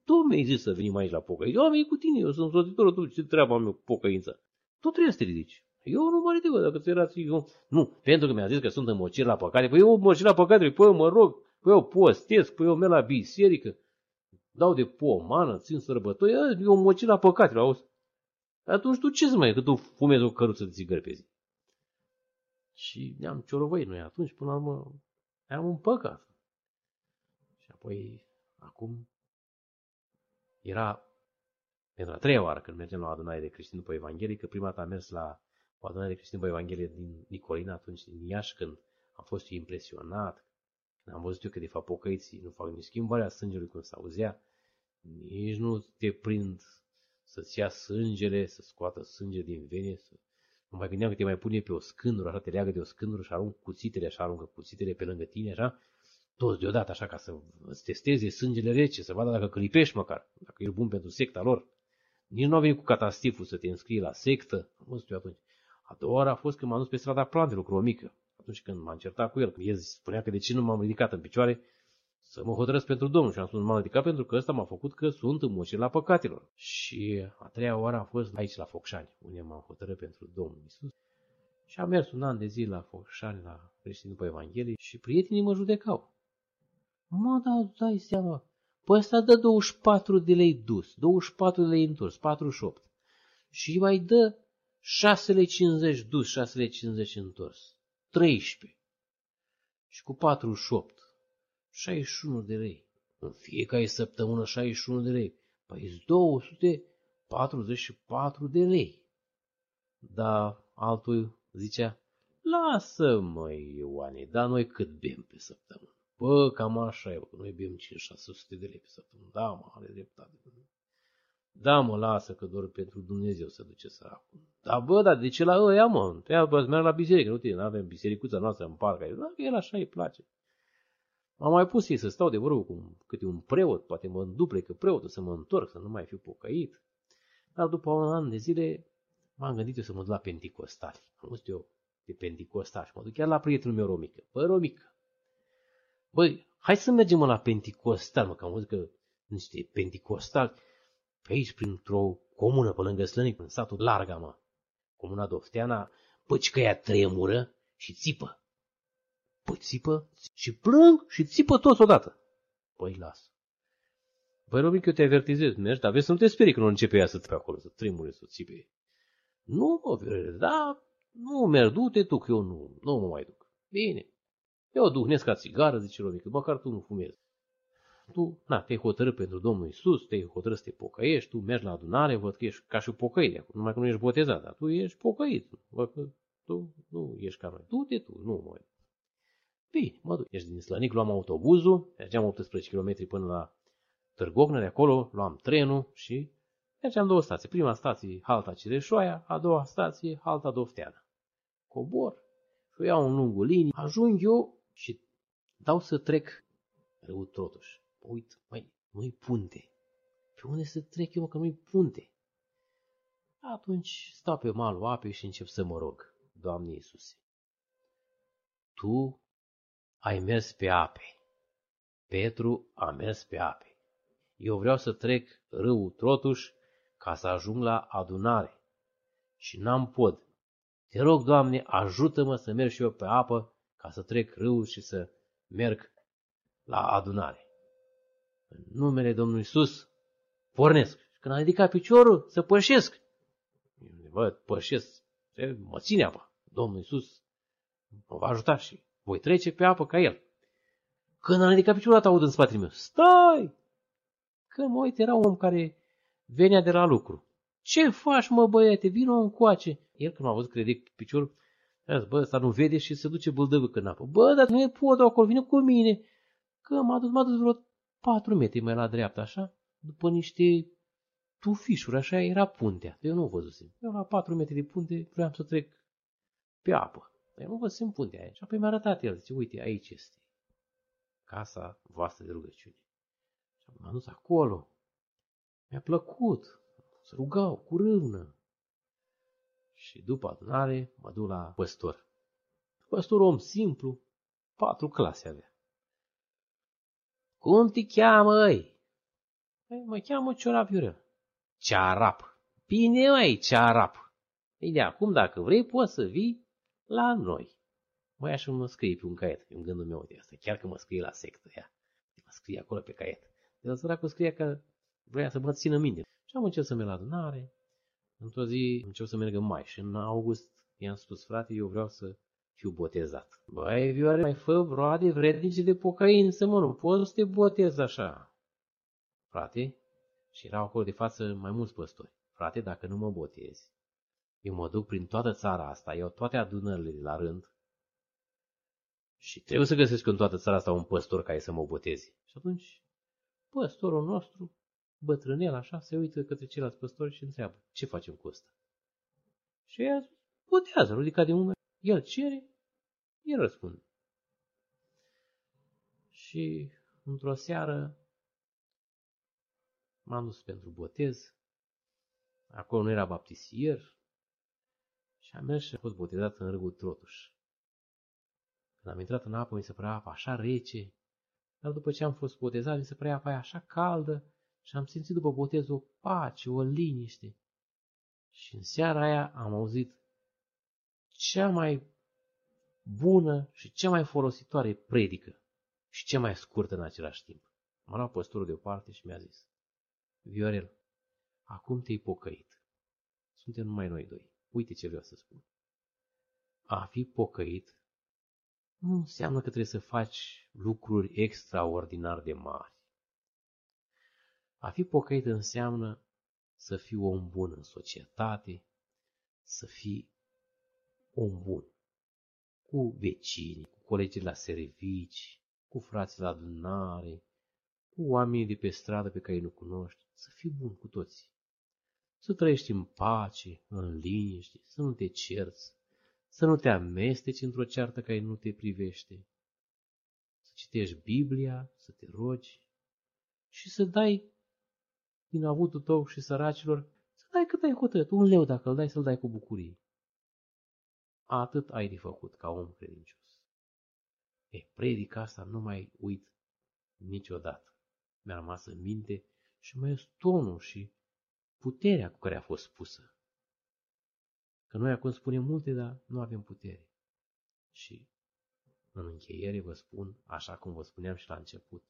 tu mi-ai zis să venim aici la pocăință. Eu am venit cu tine, eu sunt soțitorul tu, ce treaba am eu cu pocăința? Tu trebuie să te ridici. Eu nu mă ridic, dacă ți erați eu. Nu, pentru că mi-a zis că sunt înmocit la păcate. Păi eu mocit la păcate, păi eu mă rog, păi eu postez, păi eu merg la biserică, dau de pomană, țin sărbători, eu mocit la păcate, auzi? Atunci tu ce să mai, că tu fumezi o căruță de țigări pe zi? Și ne-am ciorovăit noi atunci, până la urmă, am un păcat. Și apoi, acum, era pentru a treia oară când mergem la o adunare de creștini după Evanghelie, că prima dată am mers la o adunare de creștini după Evanghelie din Nicolina, atunci din Iași, când am fost impresionat, când am văzut eu că de fapt pocăiții nu fac nici schimbarea sângelui cum se auzea, nici nu te prind să-ți ia sângele, să scoată sânge din vene, să... Nu mai gândeam că te mai pune pe o scândură, așa te leagă de o scândură și arunc cuțitele, așa aruncă cuțitele pe lângă tine, așa, toți deodată, așa, ca să îți testeze sângele rece, să vadă dacă clipești măcar, dacă e bun pentru secta lor. Nici nu a venit cu catastiful să te înscrii la sectă. Am văzut eu atunci. A doua oară a fost când m-am dus pe strada plantelor cu o mică. Atunci când m-am certat cu el. El spunea că de ce nu m-am ridicat în picioare să mă hotărăsc pentru Domnul. Și am spus, m-am ridicat pentru că ăsta m-a făcut că sunt în moșie la păcatelor. Și a treia oară a fost aici la Focșani, unde m-am hotărât pentru Domnul Isus. Și am mers un an de zi la Focșani, la creștini după Evanghelie și prietenii mă judecau. Mă, da, dai seama, Păi ăsta dă 24 de lei dus, 24 de lei întors, 48. Și mai dă 6 lei 50 dus, 6 lei 50 întors. 13. Și cu 48. 61 de lei. În fiecare săptămână 61 de lei. Păi 244 de lei. Dar altul zicea, lasă măi Ioane, dar noi cât bem pe săptămână? Bă, cam așa e, noi bem 5-600 de lei pe săptămână. Da, mă, are dreptate. Da, mă, lasă că doar pentru Dumnezeu să duce săracul. Da, bă, dar de ce la ăia, mă? Te bă, merg la biserică, nu te, nu avem bisericuța noastră în parc. Da, că el așa îi place. M-am mai pus ei să stau de vorbă cu câte un preot, poate mă înduple că preotul să mă întorc, să nu mai fiu pocăit. Dar după un an de zile m-am gândit eu să mă duc la Pentecostali. Am văzut eu de Pentecostal și mă duc chiar la prietenul meu Romică. Bă, Romică, Băi, hai să mergem la Pentecostal, mă, că am văzut că niște Pentecostal pe aici, printr-o comună pe lângă Slănic, în satul Larga, mă. Comuna Dofteana, păci că ea tremură și țipă. Păi țipă și plâng și țipă toți odată. Păi las. Păi, Robin, că eu te avertizez, mergi, dar vezi să nu te sperii că nu începe ea să pe acolo, să tremure, să țipe. Nu, mă, da, nu merg, du-te tu, că eu nu, nu mă mai duc. Bine, eu duhnesc ca țigară, zice Romică, măcar tu nu fumezi. Tu, na, te-ai hotărât pentru Domnul Isus, te-ai hotărât să te pocăiești, tu mergi la adunare, văd că ești ca și pocăit, numai că nu ești botezat, dar tu ești pocăit, văd că tu nu ești ca noi. Du-te tu, nu mă Bine, mă duc. Ești din Slănic, luam autobuzul, mergeam 18 km până la Târgognă, de acolo luam trenul și mergeam două stații. Prima stație, halta Cireșoaia, a doua stație, halta Dofteana. Cobor și iau în lungul linii, ajung eu și dau să trec râul Trotuș. Uit, mai, nu-i punte. Pe unde să trec eu, că nu-i punte? Atunci stau pe malul apei și încep să mă rog, Doamne Iisuse. Tu ai mers pe ape. Petru a mers pe ape. Eu vreau să trec râul Trotuș ca să ajung la adunare. Și n-am pod. Te rog, Doamne, ajută-mă să merg și eu pe apă ca să trec râul și să merg la adunare. În numele Domnului Isus, pornesc. Și când am ridicat piciorul, să pășesc. Văd, pășesc, mă ține apa. Domnul Isus mă va ajuta și voi trece pe apă ca el. Când am ridicat piciorul, aud în spatele meu, stai! Când mă uit, era un om care venea de la lucru. Ce faci, mă, băiete? Vino încoace. El, când m-a văzut că ridic piciorul, a zis, bă, ăsta nu vede și se duce bâldăvâc în apă. Bă, dar nu e podul acolo, vine cu mine. Că m-a dus, m-a dus vreo patru metri mai la dreapta, așa, după niște tufișuri, așa era puntea. Eu nu văzusem. Eu la patru metri de punte vreau să trec pe apă. Dar eu nu văzusem puntea aia. Și apoi mi-a arătat el, zice, uite, aici este casa voastră de rugăciune. Și m-am dus acolo. Mi-a plăcut. Se rugau cu râvnă. Și după adunare mă duc la păstor. Păstor om simplu, patru clase avea. Cum te cheamă, ei? Păi, mă cheamă Ciorap Iurel. Cearap. Bine, mai Cearap. Ei, de acum, dacă vrei, poți să vii la noi. Mai așa mă scrie pe un caiet, în gândul meu de asta, chiar că mă scrie la sectă, ea. Mă scrie acolo pe caiet. De la săracul scrie că vrea să mă țină minte. Și am început să merg la adunare. Într-o zi încep să merg în mai și în august i-am spus, frate, eu vreau să fiu botezat. Băi, Vioare, mai fă roade vrednice de pocăință, mă, nu poți să te botezi așa. Frate, și erau acolo de față mai mulți păstori. Frate, dacă nu mă botezi, eu mă duc prin toată țara asta, iau toate adunările de la rând și trebuie să găsesc în toată țara asta un păstor care să mă boteze. Și atunci, păstorul nostru, bătrânel așa, se uită către ceilalți păstori și întreabă, ce facem cu ăsta? Și ea botează, ridicat de umeri, el cere, el răspunde. Și într-o seară m-am dus pentru botez. Acolo nu era baptisier. Și am mers și a fost botezat în râul Trotuș. Când am intrat în apă, mi se părea apa așa rece. Dar după ce am fost botezat, mi se părea apa așa caldă și am simțit după botez o pace, o liniște. Și în seara aia am auzit cea mai bună și cea mai folositoare predică și cea mai scurtă în același timp. M-a luat păstorul deoparte și mi-a zis, Viorel, acum te-ai pocăit. Suntem numai noi doi. Uite ce vreau să spun. A fi pocăit nu înseamnă că trebuie să faci lucruri extraordinar de mari. A fi pocăit înseamnă să fii om bun în societate, să fii om bun cu vecinii, cu colegii la servici, cu frații la adunare, cu oamenii de pe stradă pe care nu cunoști, să fii bun cu toți. Să trăiești în pace, în liniște, să nu te cerți, să nu te amesteci într-o ceartă care nu te privește, să citești Biblia, să te rogi și să dai din avutul tău și săracilor, să dai cât ai hotărât, un leu dacă îl dai, să-l dai cu bucurie. Atât ai de făcut ca om credincios. E, predica asta nu mai uit niciodată. Mi-a rămas în minte și mai este tonul și puterea cu care a fost spusă. Că noi acum spunem multe, dar nu avem putere. Și în încheiere vă spun, așa cum vă spuneam și la început,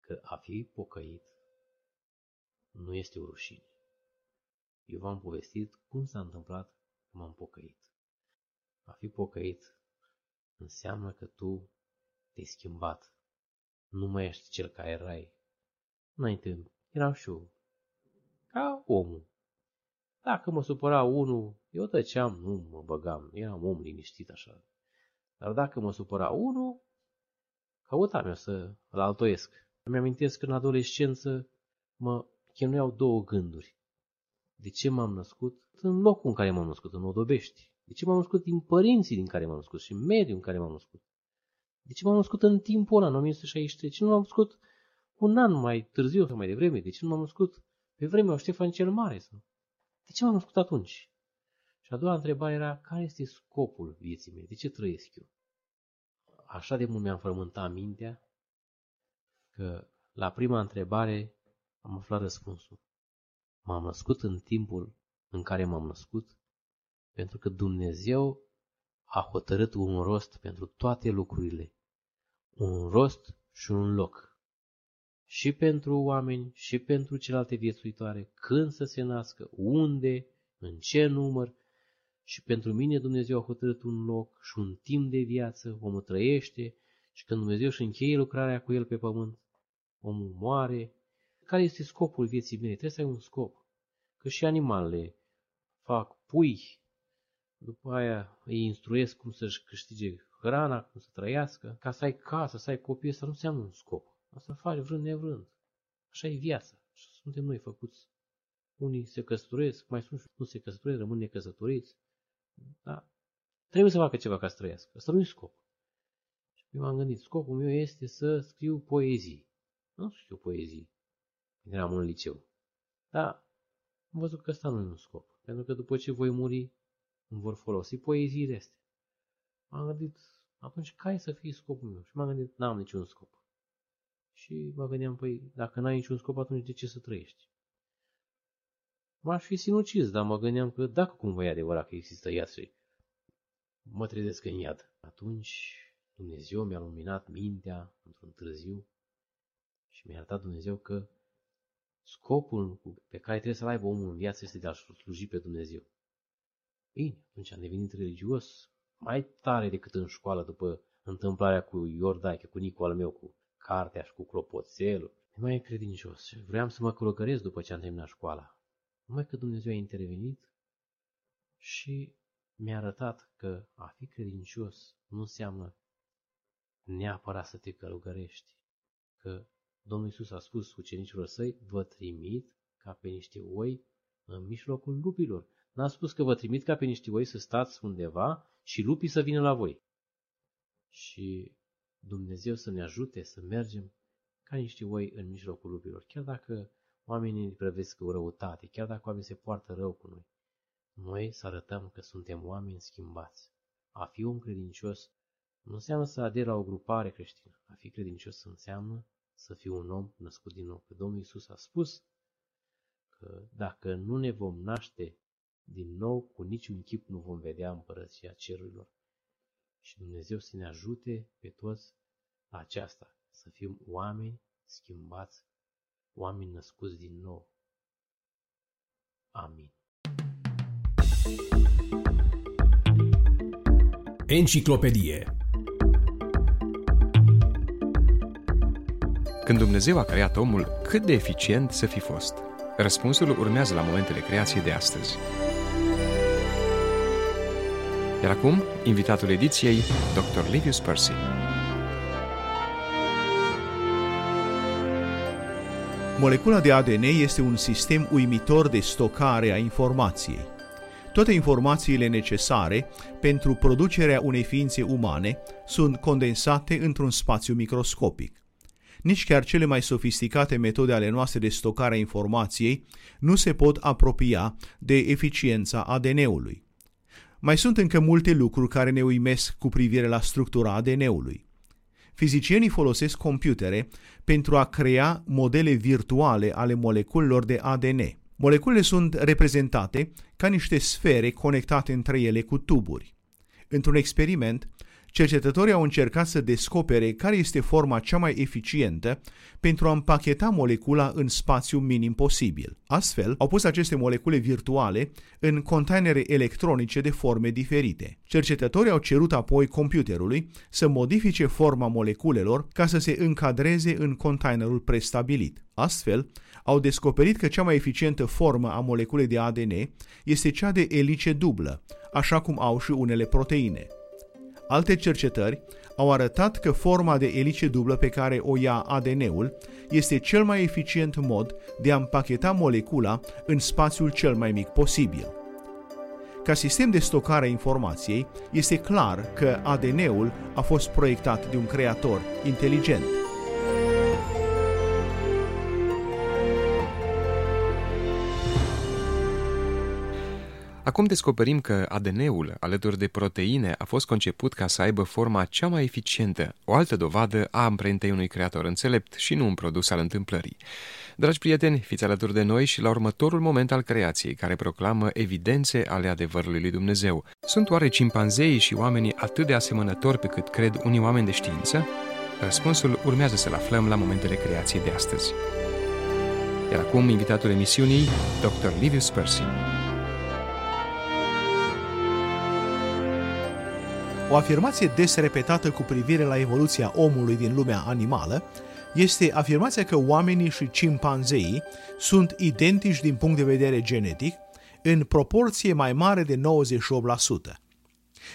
că a fi pocăit nu este o rușine. Eu v-am povestit cum s-a întâmplat că m-am pocăit. A fi pocăit înseamnă că tu te-ai schimbat. Nu mai ești cel care erai. Înainte eram și eu, ca omul. Dacă mă supăra unul, eu tăceam, nu mă băgam, eram om liniștit așa. Dar dacă mă supăra unul, căutam eu să îl altoiesc. Îmi amintesc că în adolescență mă chinuiau două gânduri. De ce m-am născut în locul în care m-am născut, în Odobești? De ce m-am născut din părinții din care m-am născut și mediul în care m-am născut? De ce m-am născut în timpul ăla, în 1963? De ce nu m-am născut un an mai târziu sau mai devreme? De ce nu m-am născut pe vremea lui Ștefan cel Mare? Sau? De ce m-am născut atunci? Și a doua întrebare era, care este scopul vieții mele? De ce trăiesc eu? Așa de mult mi-am frământat mintea că la prima întrebare am aflat răspunsul. M-am născut în timpul în care m-am născut pentru că Dumnezeu a hotărât un rost pentru toate lucrurile. Un rost și un loc. Și pentru oameni, și pentru celelalte viețuitoare, când să se nască, unde, în ce număr, și pentru mine Dumnezeu a hotărât un loc și un timp de viață, omul trăiește și când Dumnezeu își încheie lucrarea cu el pe pământ, omul moare. Care este scopul vieții mele? Trebuie să ai un scop. Că și animalele fac pui, după aia îi instruiesc cum să-și câștige hrana, cum să trăiască, ca să ai casă, să ai copii, asta nu înseamnă un scop. Asta faci vrând nevrând. Așa e viața. Așa suntem noi făcuți. Unii se căsătoresc, mai sunt și nu se căsătoresc, rămân necăsătoriți. Da? Trebuie să facă ceva ca să trăiască. Asta nu e scop. Și m-am gândit, scopul meu este să scriu poezii. Nu știu poezii. Când eram în liceu. Dar am văzut că ăsta nu e un scop. Pentru că după ce voi muri, îmi vor folosi poeziile astea. M-am gândit, atunci care să fie scopul meu? Și m-am gândit, n-am niciun scop. Și mă gândeam, păi, dacă n-ai niciun scop, atunci de ce să trăiești? M-aș fi sinucis, dar mă gândeam că dacă cumva e adevărat că există iad și mă trezesc în iad, atunci Dumnezeu mi-a luminat mintea într-un târziu și mi-a arătat Dumnezeu că scopul pe care trebuie să-l aibă omul în viață este de a sluji pe Dumnezeu. Bine, atunci am devenit religios mai tare decât în școală după întâmplarea cu Iordaiche, cu Nicol meu, cu cartea și cu clopoțelul. Mai credincios. Vreau să mă călătoresc după ce am terminat școala. Numai că Dumnezeu a intervenit și mi-a arătat că a fi credincios nu înseamnă neapărat să te călugărești. Că Domnul Iisus a spus ucenicilor săi, vă trimit ca pe niște oi în mijlocul lupilor. N-a spus că vă trimit ca pe niște oi să stați undeva și lupii să vină la voi. Și Dumnezeu să ne ajute să mergem ca niște oi în mijlocul lupilor, chiar dacă oamenii ne prevesc o răutate, chiar dacă oamenii se poartă rău cu noi. Noi să arătăm că suntem oameni schimbați. A fi un credincios nu înseamnă să aderi la o grupare creștină. A fi credincios înseamnă să fii un om născut din nou. Că Domnul Iisus a spus că dacă nu ne vom naște din nou, cu niciun chip nu vom vedea împărăția cerurilor. Și Dumnezeu să ne ajute pe toți la aceasta, să fim oameni schimbați, oameni născuți din nou. Amin. Enciclopedie Când Dumnezeu a creat omul, cât de eficient să fi fost? Răspunsul urmează la momentele creației de astăzi. Iar acum, invitatul ediției, Dr. Livius Percy. Molecula de ADN este un sistem uimitor de stocare a informației. Toate informațiile necesare pentru producerea unei ființe umane sunt condensate într-un spațiu microscopic. Nici chiar cele mai sofisticate metode ale noastre de stocare a informației nu se pot apropia de eficiența ADN-ului. Mai sunt încă multe lucruri care ne uimesc cu privire la structura ADN-ului. Fizicienii folosesc computere pentru a crea modele virtuale ale moleculelor de ADN. Moleculele sunt reprezentate ca niște sfere conectate între ele cu tuburi. Într-un experiment, cercetătorii au încercat să descopere care este forma cea mai eficientă pentru a împacheta molecula în spațiu minim posibil. Astfel, au pus aceste molecule virtuale în containere electronice de forme diferite. Cercetătorii au cerut apoi computerului să modifice forma moleculelor ca să se încadreze în containerul prestabilit. Astfel, au descoperit că cea mai eficientă formă a moleculei de ADN este cea de elice dublă, așa cum au și unele proteine. Alte cercetări au arătat că forma de elice dublă pe care o ia ADN-ul este cel mai eficient mod de a împacheta molecula în spațiul cel mai mic posibil. Ca sistem de stocare a informației, este clar că ADN-ul a fost proiectat de un creator inteligent. Acum descoperim că ADN-ul, alături de proteine, a fost conceput ca să aibă forma cea mai eficientă, o altă dovadă a amprentei unui creator înțelept și nu un produs al întâmplării. Dragi prieteni, fiți alături de noi și la următorul moment al creației, care proclamă evidențe ale adevărului lui Dumnezeu. Sunt oare cimpanzeii și oamenii atât de asemănători pe cât cred unii oameni de știință? Răspunsul urmează să-l aflăm la momentele creației de astăzi. Iar acum, invitatul emisiunii, Dr. Livius Percy. O afirmație des repetată cu privire la evoluția omului din lumea animală este afirmația că oamenii și cimpanzeii sunt identici din punct de vedere genetic în proporție mai mare de 98%.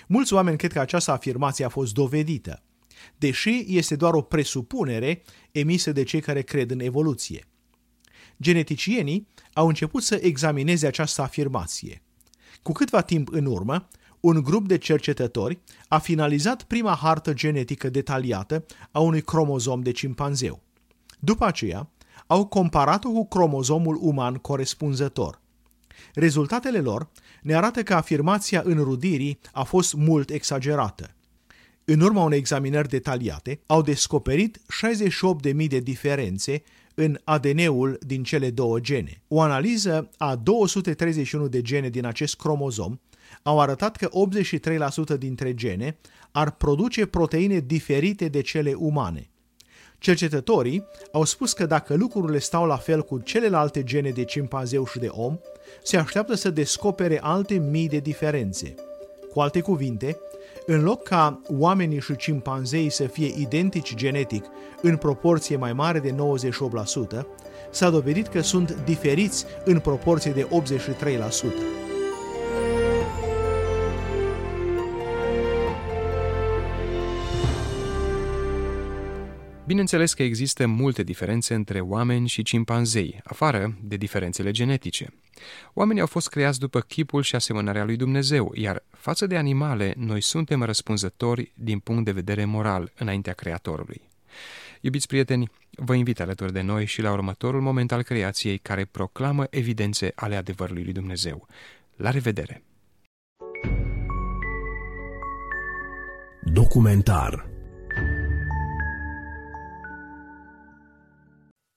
Mulți oameni cred că această afirmație a fost dovedită, deși este doar o presupunere emisă de cei care cred în evoluție. Geneticienii au început să examineze această afirmație. Cu câtva timp în urmă, un grup de cercetători a finalizat prima hartă genetică detaliată a unui cromozom de cimpanzeu. După aceea, au comparat-o cu cromozomul uman corespunzător. Rezultatele lor ne arată că afirmația înrudirii a fost mult exagerată. În urma unei examinări detaliate, au descoperit 68.000 de diferențe în ADN-ul din cele două gene. O analiză a 231 de gene din acest cromozom au arătat că 83% dintre gene ar produce proteine diferite de cele umane. Cercetătorii au spus că dacă lucrurile stau la fel cu celelalte gene de cimpanzeu și de om, se așteaptă să descopere alte mii de diferențe. Cu alte cuvinte, în loc ca oamenii și cimpanzei să fie identici genetic în proporție mai mare de 98%, s-a dovedit că sunt diferiți în proporție de 83%. Bineînțeles că există multe diferențe între oameni și cimpanzei, afară de diferențele genetice. Oamenii au fost creați după chipul și asemănarea lui Dumnezeu, iar față de animale, noi suntem răspunzători din punct de vedere moral înaintea Creatorului. Iubiți prieteni, vă invit alături de noi și la următorul moment al creației care proclamă evidențe ale adevărului lui Dumnezeu. La revedere! Documentar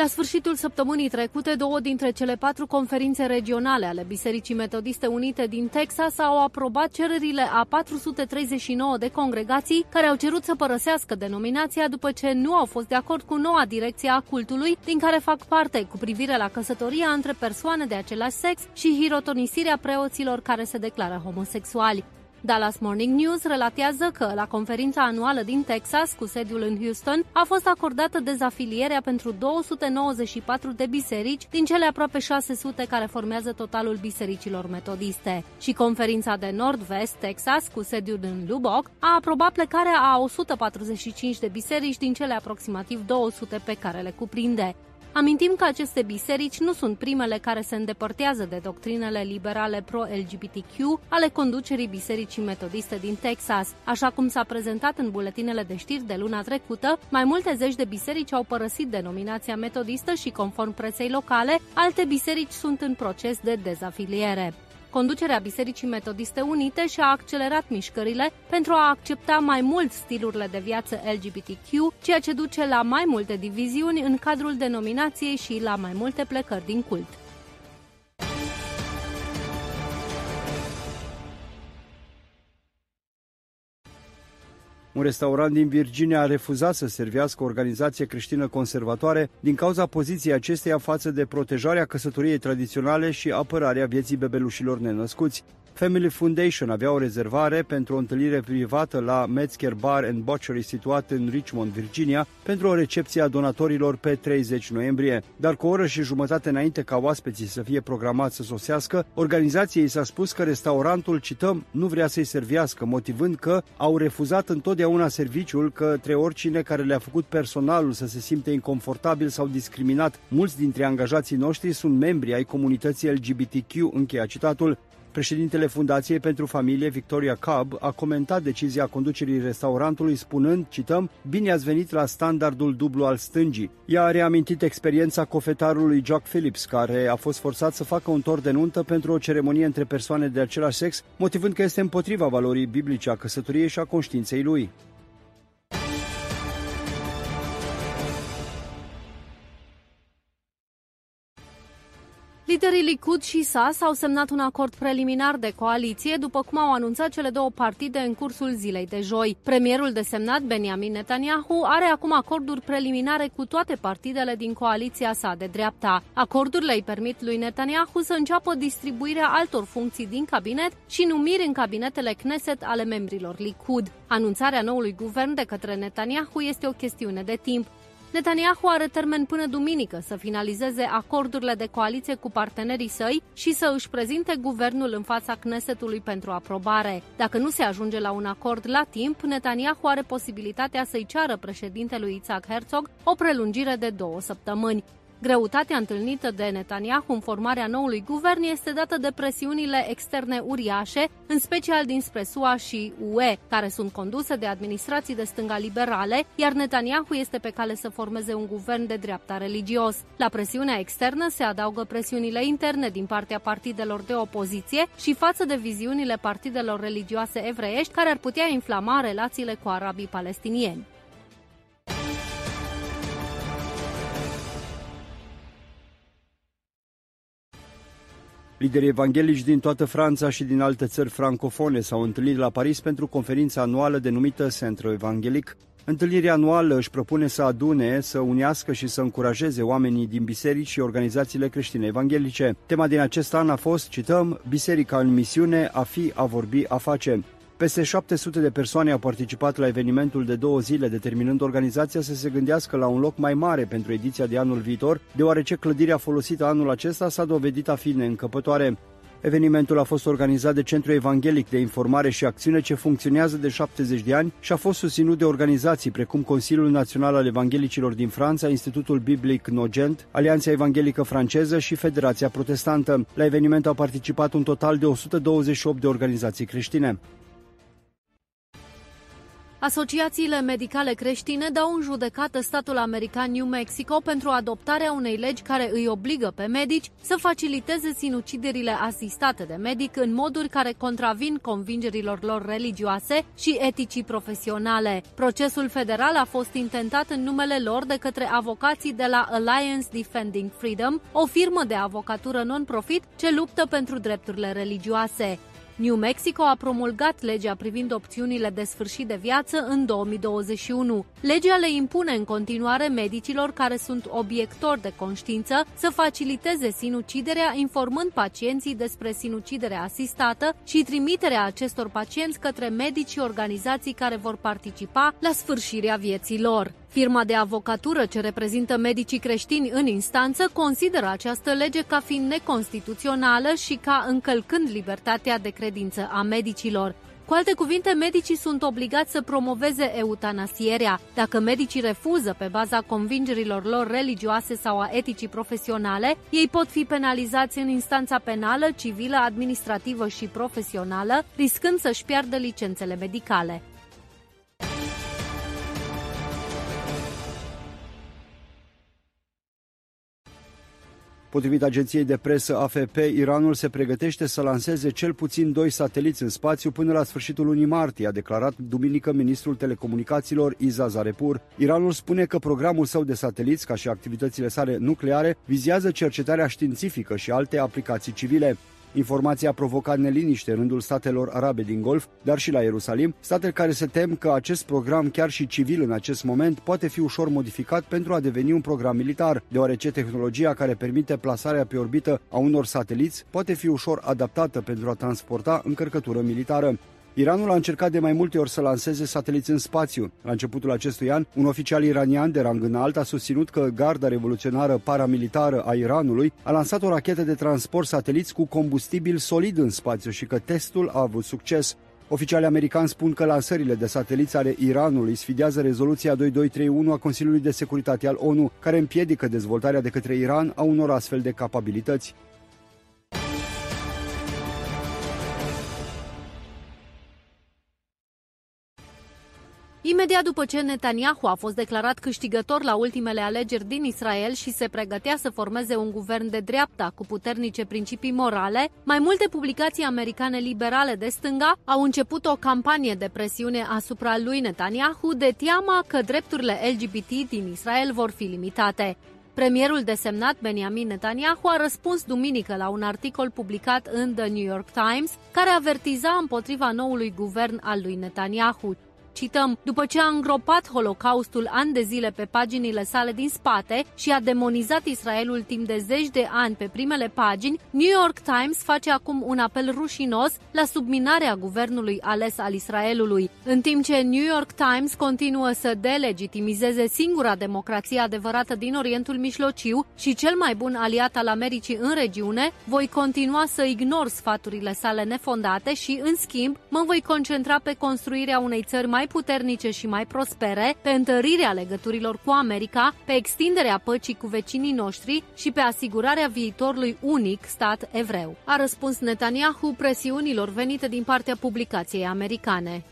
La sfârșitul săptămânii trecute, două dintre cele patru conferințe regionale ale Bisericii Metodiste Unite din Texas au aprobat cererile a 439 de congregații care au cerut să părăsească denominația după ce nu au fost de acord cu noua direcție a cultului din care fac parte cu privire la căsătoria între persoane de același sex și hirotonisirea preoților care se declară homosexuali. Dallas Morning News relatează că la conferința anuală din Texas, cu sediul în Houston, a fost acordată dezafilierea pentru 294 de biserici din cele aproape 600 care formează totalul bisericilor metodiste. Și conferința de Nord-Vest Texas, cu sediul în Lubbock, a aprobat plecarea a 145 de biserici din cele aproximativ 200 pe care le cuprinde. Amintim că aceste biserici nu sunt primele care se îndepărtează de doctrinele liberale pro-LGBTQ ale conducerii bisericii metodiste din Texas. Așa cum s-a prezentat în buletinele de știri de luna trecută, mai multe zeci de biserici au părăsit denominația metodistă și, conform presei locale, alte biserici sunt în proces de dezafiliere. Conducerea Bisericii Metodiste Unite și-a accelerat mișcările pentru a accepta mai mult stilurile de viață LGBTQ, ceea ce duce la mai multe diviziuni în cadrul denominației și la mai multe plecări din cult. Un restaurant din Virginia a refuzat să servească o organizație creștină conservatoare din cauza poziției acesteia față de protejarea căsătoriei tradiționale și apărarea vieții bebelușilor nenăscuți. Family Foundation avea o rezervare pentru o întâlnire privată la Metzger Bar and Butchery situat în Richmond, Virginia, pentru o recepție a donatorilor pe 30 noiembrie. Dar cu o oră și jumătate înainte ca oaspeții să fie programați să sosească, organizației s-a spus că restaurantul, cităm, nu vrea să-i servească, motivând că au refuzat întotdeauna serviciul către oricine care le-a făcut personalul să se simte inconfortabil sau discriminat. Mulți dintre angajații noștri sunt membri ai comunității LGBTQ, încheia citatul, Președintele Fundației pentru Familie, Victoria Cobb, a comentat decizia conducerii restaurantului spunând, cităm, Bine ați venit la standardul dublu al stângii. Ea a reamintit experiența cofetarului Jock Phillips, care a fost forțat să facă un tor de nuntă pentru o ceremonie între persoane de același sex, motivând că este împotriva valorii biblice a căsătoriei și a conștiinței lui. Liderii Likud și SAS au semnat un acord preliminar de coaliție, după cum au anunțat cele două partide în cursul zilei de joi. Premierul desemnat Benjamin Netanyahu are acum acorduri preliminare cu toate partidele din coaliția sa de dreapta. Acordurile îi permit lui Netanyahu să înceapă distribuirea altor funcții din cabinet și numiri în cabinetele Knesset ale membrilor Likud. Anunțarea noului guvern de către Netanyahu este o chestiune de timp. Netanyahu are termen până duminică să finalizeze acordurile de coaliție cu partenerii săi și să își prezinte guvernul în fața Knesetului pentru aprobare. Dacă nu se ajunge la un acord la timp, Netanyahu are posibilitatea să-i ceară președintelui Isaac Herzog o prelungire de două săptămâni. Greutatea întâlnită de Netanyahu în formarea noului guvern este dată de presiunile externe uriașe, în special dinspre SUA și UE, care sunt conduse de administrații de stânga liberale, iar Netanyahu este pe cale să formeze un guvern de dreapta religios. La presiunea externă se adaugă presiunile interne din partea partidelor de opoziție și față de viziunile partidelor religioase evreiești care ar putea inflama relațiile cu arabii palestinieni. Liderii evanghelici din toată Franța și din alte țări francofone s-au întâlnit la Paris pentru conferința anuală denumită Centro Evanghelic. Întâlnirea anuală își propune să adune, să unească și să încurajeze oamenii din biserici și organizațiile creștine evanghelice. Tema din acest an a fost, cităm, Biserica în misiune, a fi, a vorbi, a face. Peste 700 de persoane au participat la evenimentul de două zile, determinând organizația să se gândească la un loc mai mare pentru ediția de anul viitor, deoarece clădirea folosită anul acesta s-a dovedit a fi neîncăpătoare. Evenimentul a fost organizat de Centrul Evanghelic de Informare și Acțiune ce funcționează de 70 de ani și a fost susținut de organizații precum Consiliul Național al Evanghelicilor din Franța, Institutul Biblic Nogent, Alianța Evanghelică Franceză și Federația Protestantă. La eveniment au participat un total de 128 de organizații creștine. Asociațiile medicale creștine dau în judecată statul american New Mexico pentru adoptarea unei legi care îi obligă pe medici să faciliteze sinuciderile asistate de medic în moduri care contravin convingerilor lor religioase și eticii profesionale. Procesul federal a fost intentat în numele lor de către avocații de la Alliance Defending Freedom, o firmă de avocatură non-profit ce luptă pentru drepturile religioase. New Mexico a promulgat legea privind opțiunile de sfârșit de viață în 2021. Legea le impune în continuare medicilor care sunt obiectori de conștiință să faciliteze sinuciderea informând pacienții despre sinuciderea asistată și trimiterea acestor pacienți către medici și organizații care vor participa la sfârșirea vieții lor. Firma de avocatură ce reprezintă medicii creștini în instanță consideră această lege ca fiind neconstituțională și ca încălcând libertatea de credință a medicilor. Cu alte cuvinte, medicii sunt obligați să promoveze eutanasierea. Dacă medicii refuză pe baza convingerilor lor religioase sau a eticii profesionale, ei pot fi penalizați în instanța penală, civilă, administrativă și profesională, riscând să-și piardă licențele medicale. Potrivit agenției de presă AFP, Iranul se pregătește să lanseze cel puțin doi sateliți în spațiu până la sfârșitul lunii martie, a declarat duminică ministrul telecomunicațiilor Iza Zarepur. Iranul spune că programul său de sateliți, ca și activitățile sale nucleare, vizează cercetarea științifică și alte aplicații civile. Informația a provocat neliniște în rândul statelor arabe din Golf, dar și la Ierusalim, state care se tem că acest program, chiar și civil în acest moment, poate fi ușor modificat pentru a deveni un program militar, deoarece tehnologia care permite plasarea pe orbită a unor sateliți poate fi ușor adaptată pentru a transporta încărcătură militară. Iranul a încercat de mai multe ori să lanseze sateliți în spațiu. La începutul acestui an, un oficial iranian de rang înalt a susținut că garda revoluționară paramilitară a Iranului a lansat o rachetă de transport sateliți cu combustibil solid în spațiu și că testul a avut succes. Oficialii americani spun că lansările de sateliți ale Iranului sfidează rezoluția 2231 a Consiliului de Securitate al ONU, care împiedică dezvoltarea de către Iran a unor astfel de capabilități. Imediat după ce Netanyahu a fost declarat câștigător la ultimele alegeri din Israel și se pregătea să formeze un guvern de dreapta cu puternice principii morale, mai multe publicații americane liberale de stânga au început o campanie de presiune asupra lui Netanyahu de teama că drepturile LGBT din Israel vor fi limitate. Premierul desemnat Benjamin Netanyahu a răspuns duminică la un articol publicat în The New York Times care avertiza împotriva noului guvern al lui Netanyahu. Cităm, după ce a îngropat Holocaustul ani de zile pe paginile sale din spate și a demonizat Israelul timp de zeci de ani pe primele pagini, New York Times face acum un apel rușinos la subminarea guvernului ales al Israelului. În timp ce New York Times continuă să delegitimizeze singura democrație adevărată din Orientul Mijlociu și cel mai bun aliat al Americii în regiune, voi continua să ignor sfaturile sale nefondate și, în schimb, mă voi concentra pe construirea unei țări mai puternice și mai prospere, pe întărirea legăturilor cu America, pe extinderea păcii cu vecinii noștri și pe asigurarea viitorului unic stat evreu. A răspuns Netanyahu presiunilor venite din partea publicației americane.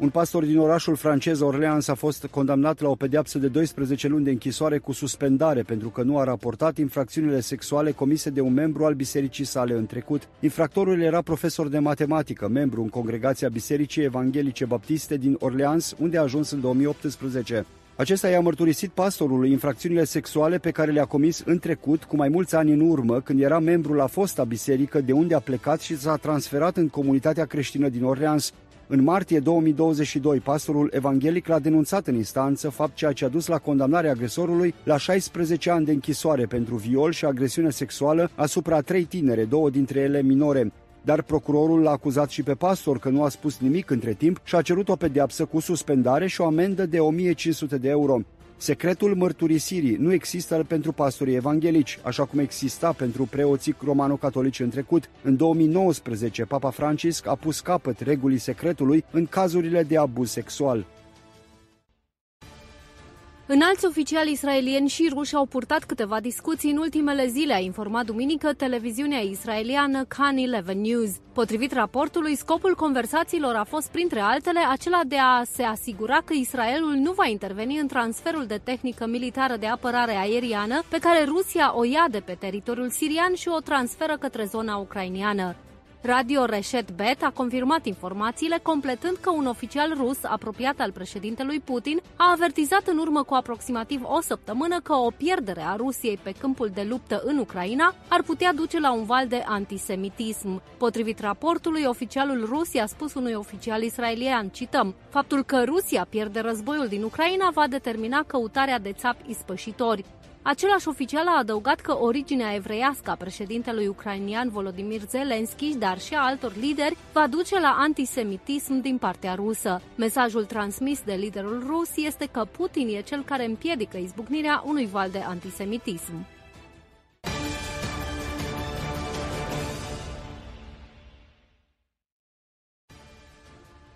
Un pastor din orașul francez Orleans a fost condamnat la o pedeapsă de 12 luni de închisoare cu suspendare pentru că nu a raportat infracțiunile sexuale comise de un membru al bisericii sale în trecut. Infractorul era profesor de matematică, membru în congregația Bisericii Evanghelice Baptiste din Orleans, unde a ajuns în 2018. Acesta i-a mărturisit pastorului infracțiunile sexuale pe care le-a comis în trecut, cu mai mulți ani în urmă, când era membru la fosta biserică de unde a plecat și s-a transferat în comunitatea creștină din Orleans. În martie 2022, pastorul evanghelic l-a denunțat în instanță, fapt ceea ce a dus la condamnarea agresorului la 16 ani de închisoare pentru viol și agresiune sexuală asupra trei tinere, două dintre ele minore. Dar procurorul l-a acuzat și pe pastor că nu a spus nimic între timp și a cerut o pedeapsă cu suspendare și o amendă de 1500 de euro. Secretul mărturisirii nu există pentru pastorii evanghelici, așa cum exista pentru preoții romano-catolici în trecut. În 2019, Papa Francisc a pus capăt regulii secretului în cazurile de abuz sexual. Înalți oficiali israelieni și ruși au purtat câteva discuții în ultimele zile, a informat duminică televiziunea israeliană Khan 11 News. Potrivit raportului, scopul conversațiilor a fost, printre altele, acela de a se asigura că Israelul nu va interveni în transferul de tehnică militară de apărare aeriană pe care Rusia o ia de pe teritoriul sirian și o transferă către zona ucrainiană. Radio Reshet Bet a confirmat informațiile, completând că un oficial rus apropiat al președintelui Putin a avertizat în urmă cu aproximativ o săptămână că o pierdere a Rusiei pe câmpul de luptă în Ucraina ar putea duce la un val de antisemitism. Potrivit raportului, oficialul rus i-a spus unui oficial israelian, cităm, faptul că Rusia pierde războiul din Ucraina va determina căutarea de țapi ispășitori. Același oficial a adăugat că originea evreiască a președintelui ucrainian Volodymyr Zelensky, dar și a altor lideri, va duce la antisemitism din partea rusă. Mesajul transmis de liderul rus este că Putin e cel care împiedică izbucnirea unui val de antisemitism.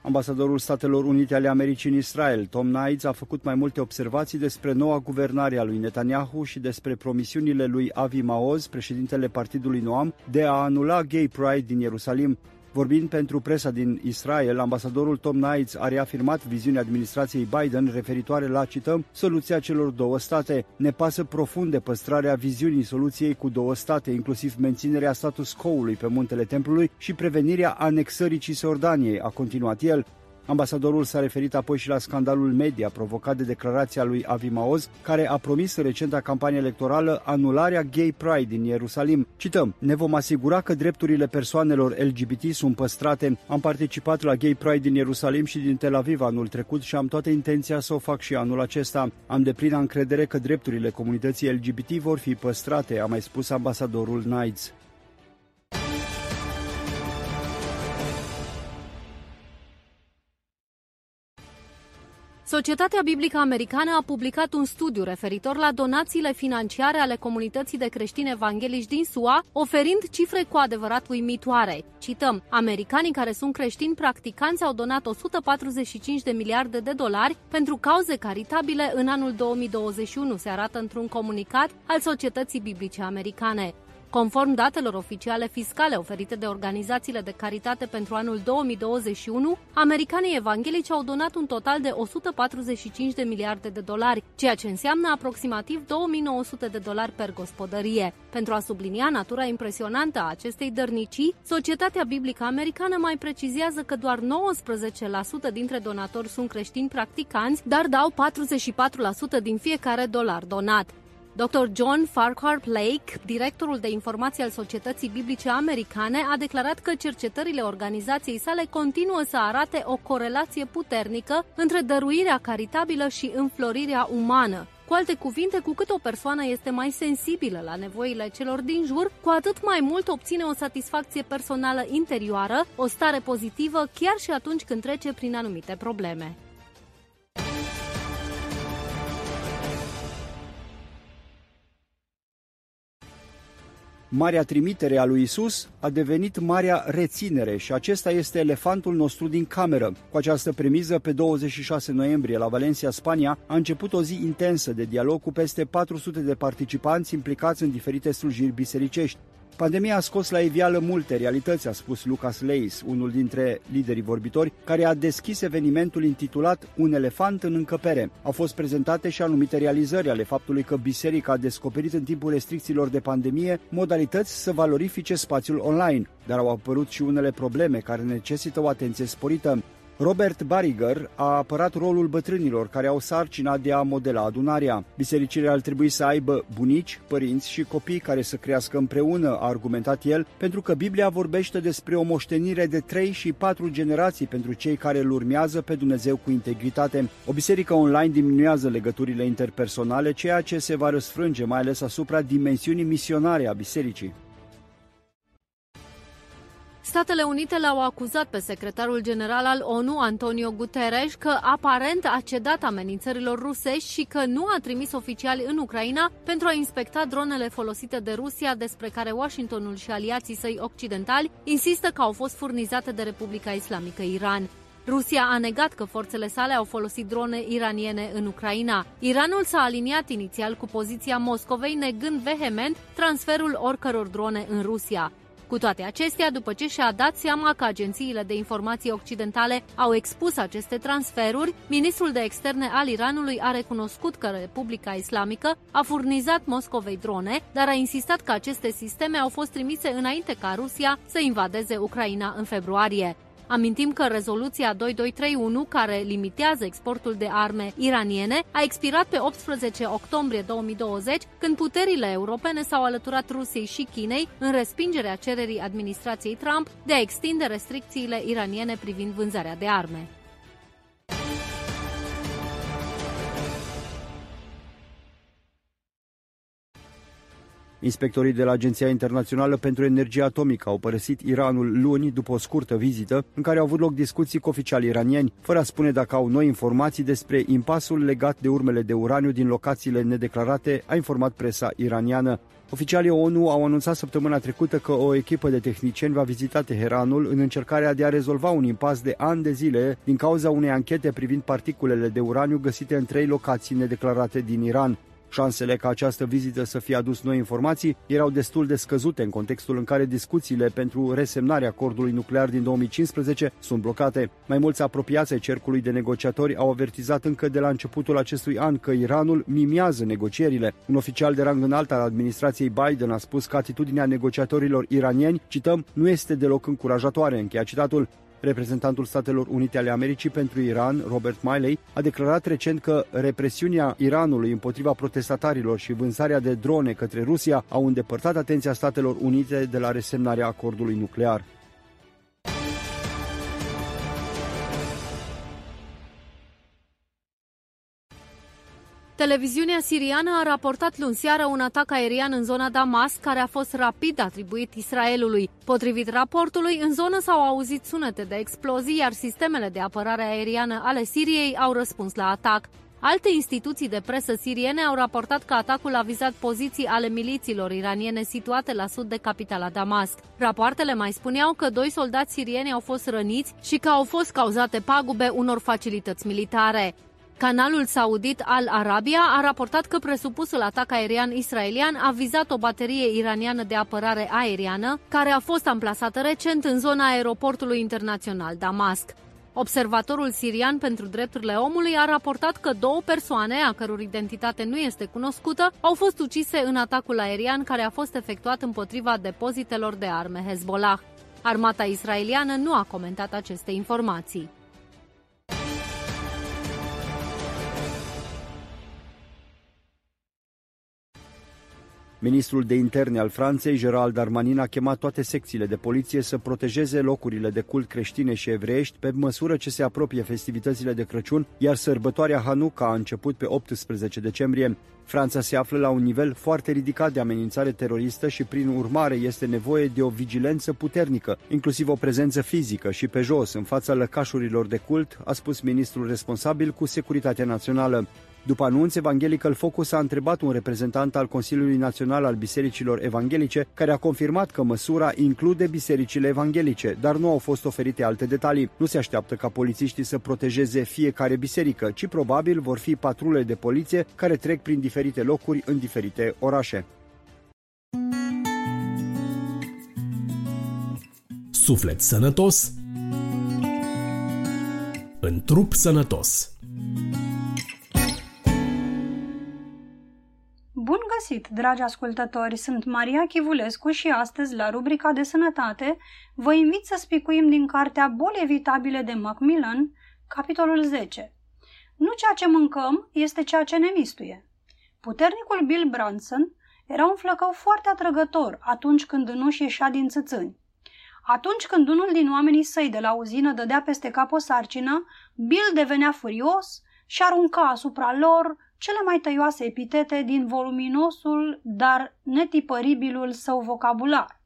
Ambasadorul Statelor Unite ale Americii în Israel, Tom Knights, a făcut mai multe observații despre noua guvernare a lui Netanyahu și despre promisiunile lui Avi Maoz, președintele partidului Noam, de a anula Gay Pride din Ierusalim. Vorbind pentru presa din Israel, ambasadorul Tom Knights a reafirmat viziunea administrației Biden referitoare la, cităm, soluția celor două state. Ne pasă profund de păstrarea viziunii soluției cu două state, inclusiv menținerea status quo-ului pe muntele templului și prevenirea anexării Cisjordaniei, a continuat el. Ambasadorul s-a referit apoi și la scandalul media provocat de declarația lui Avi Maoz, care a promis în recenta campanie electorală anularea Gay Pride din Ierusalim. Cităm, ne vom asigura că drepturile persoanelor LGBT sunt păstrate. Am participat la Gay Pride din Ierusalim și din Tel Aviv anul trecut și am toată intenția să o fac și anul acesta. Am deplină încredere că drepturile comunității LGBT vor fi păstrate, a mai spus ambasadorul Knights. Societatea Biblică Americană a publicat un studiu referitor la donațiile financiare ale comunității de creștini evanghelici din SUA, oferind cifre cu adevărat uimitoare. Cităm, americanii care sunt creștini practicanți au donat 145 de miliarde de dolari pentru cauze caritabile în anul 2021, se arată într-un comunicat al Societății Biblice Americane. Conform datelor oficiale fiscale oferite de organizațiile de caritate pentru anul 2021, americanii evanghelici au donat un total de 145 de miliarde de dolari, ceea ce înseamnă aproximativ 2900 de dolari per gospodărie. Pentru a sublinia natura impresionantă a acestei dărnicii, Societatea Biblică Americană mai precizează că doar 19% dintre donatori sunt creștini practicanți, dar dau 44% din fiecare dolar donat. Dr. John Farquhar Blake, directorul de informații al Societății Biblice Americane, a declarat că cercetările organizației sale continuă să arate o corelație puternică între dăruirea caritabilă și înflorirea umană. Cu alte cuvinte, cu cât o persoană este mai sensibilă la nevoile celor din jur, cu atât mai mult obține o satisfacție personală interioară, o stare pozitivă, chiar și atunci când trece prin anumite probleme. Marea trimitere a lui Isus a devenit marea reținere și acesta este elefantul nostru din cameră. Cu această premiză, pe 26 noiembrie la Valencia, Spania, a început o zi intensă de dialog cu peste 400 de participanți implicați în diferite slujiri bisericești. Pandemia a scos la iveală multe realități, a spus Lucas Leis, unul dintre liderii vorbitori, care a deschis evenimentul intitulat Un elefant în încăpere. Au fost prezentate și anumite realizări ale faptului că biserica a descoperit în timpul restricțiilor de pandemie modalități să valorifice spațiul online, dar au apărut și unele probleme care necesită o atenție sporită. Robert Bariger a apărat rolul bătrânilor care au sarcina de a modela adunarea. Bisericile ar trebui să aibă bunici, părinți și copii care să crească împreună, a argumentat el, pentru că Biblia vorbește despre o moștenire de 3 și 4 generații pentru cei care îl urmează pe Dumnezeu cu integritate. O biserică online diminuează legăturile interpersonale, ceea ce se va răsfrânge mai ales asupra dimensiunii misionare a bisericii. Statele Unite l-au acuzat pe secretarul general al ONU, Antonio Guterres, că aparent a cedat amenințărilor rusești și că nu a trimis oficiali în Ucraina pentru a inspecta dronele folosite de Rusia, despre care Washingtonul și aliații săi occidentali insistă că au fost furnizate de Republica Islamică Iran. Rusia a negat că forțele sale au folosit drone iraniene în Ucraina. Iranul s-a aliniat inițial cu poziția Moscovei, negând vehement transferul oricăror drone în Rusia. Cu toate acestea, după ce și-a dat seama că agențiile de informații occidentale au expus aceste transferuri, ministrul de externe al Iranului a recunoscut că Republica Islamică a furnizat Moscovei drone, dar a insistat că aceste sisteme au fost trimise înainte ca Rusia să invadeze Ucraina în februarie. Amintim că rezoluția 2231, care limitează exportul de arme iraniene, a expirat pe 18 octombrie 2020, când puterile europene s-au alăturat Rusiei și Chinei în respingerea cererii administrației Trump de a extinde restricțiile iraniene privind vânzarea de arme. Inspectorii de la Agenția Internațională pentru Energie Atomică au părăsit Iranul luni după o scurtă vizită în care au avut loc discuții cu oficiali iranieni, fără a spune dacă au noi informații despre impasul legat de urmele de uraniu din locațiile nedeclarate, a informat presa iraniană. Oficialii ONU au anunțat săptămâna trecută că o echipă de tehnicieni va vizita Teheranul în încercarea de a rezolva un impas de ani de zile din cauza unei anchete privind particulele de uraniu găsite în trei locații nedeclarate din Iran. Șansele ca această vizită să fie adus noi informații erau destul de scăzute în contextul în care discuțiile pentru resemnarea acordului nuclear din 2015 sunt blocate. Mai mulți apropiați ai cercului de negociatori au avertizat încă de la începutul acestui an că Iranul mimiază negocierile. Un oficial de rang înalt al administrației Biden a spus că atitudinea negociatorilor iranieni, cităm, nu este deloc încurajatoare, încheia citatul. Reprezentantul Statelor Unite ale Americii pentru Iran, Robert Miley, a declarat recent că represiunea Iranului împotriva protestatarilor și vânzarea de drone către Rusia au îndepărtat atenția Statelor Unite de la resemnarea acordului nuclear. Televiziunea siriană a raportat luni seară un atac aerian în zona Damasc, care a fost rapid atribuit Israelului. Potrivit raportului, în zonă s-au auzit sunete de explozii, iar sistemele de apărare aeriană ale Siriei au răspuns la atac. Alte instituții de presă siriene au raportat că atacul a vizat poziții ale milițiilor iraniene situate la sud de capitala Damasc. Rapoartele mai spuneau că doi soldați sirieni au fost răniți și că au fost cauzate pagube unor facilități militare. Canalul saudit Al Arabia a raportat că presupusul atac aerian israelian a vizat o baterie iraniană de apărare aeriană, care a fost amplasată recent în zona aeroportului internațional Damasc. Observatorul sirian pentru drepturile omului a raportat că două persoane, a căror identitate nu este cunoscută, au fost ucise în atacul aerian care a fost efectuat împotriva depozitelor de arme Hezbollah. Armata israeliană nu a comentat aceste informații. Ministrul de interne al Franței, Gerald Darmanin, a chemat toate secțiile de poliție să protejeze locurile de cult creștine și evreiești pe măsură ce se apropie festivitățile de Crăciun, iar sărbătoarea Hanukkah a început pe 18 decembrie. Franța se află la un nivel foarte ridicat de amenințare teroristă și prin urmare este nevoie de o vigilență puternică, inclusiv o prezență fizică și pe jos în fața lăcașurilor de cult, a spus ministrul responsabil cu securitatea națională. După anunț, Evangelical Focus a întrebat un reprezentant al Consiliului Național al Bisericilor Evanghelice, care a confirmat că măsura include bisericile evanghelice, dar nu au fost oferite alte detalii. Nu se așteaptă ca polițiștii să protejeze fiecare biserică, ci probabil vor fi patrule de poliție care trec prin diferite locuri în diferite orașe. Suflet sănătos în trup sănătos. Bun găsit, dragi ascultători! Sunt Maria Chivulescu și astăzi, la rubrica de sănătate, vă invit să spicuim din cartea Boli evitabile de Macmillan, capitolul 10. Nu ceea ce mâncăm este ceea ce ne mistuie. Puternicul Bill Branson era un flăcău foarte atrăgător atunci când nu și ieșea din țățâni. Atunci când unul din oamenii săi de la uzină dădea peste cap o sarcină, Bill devenea furios și arunca asupra lor cele mai tăioase epitete din voluminosul, dar netipăribilul său vocabular.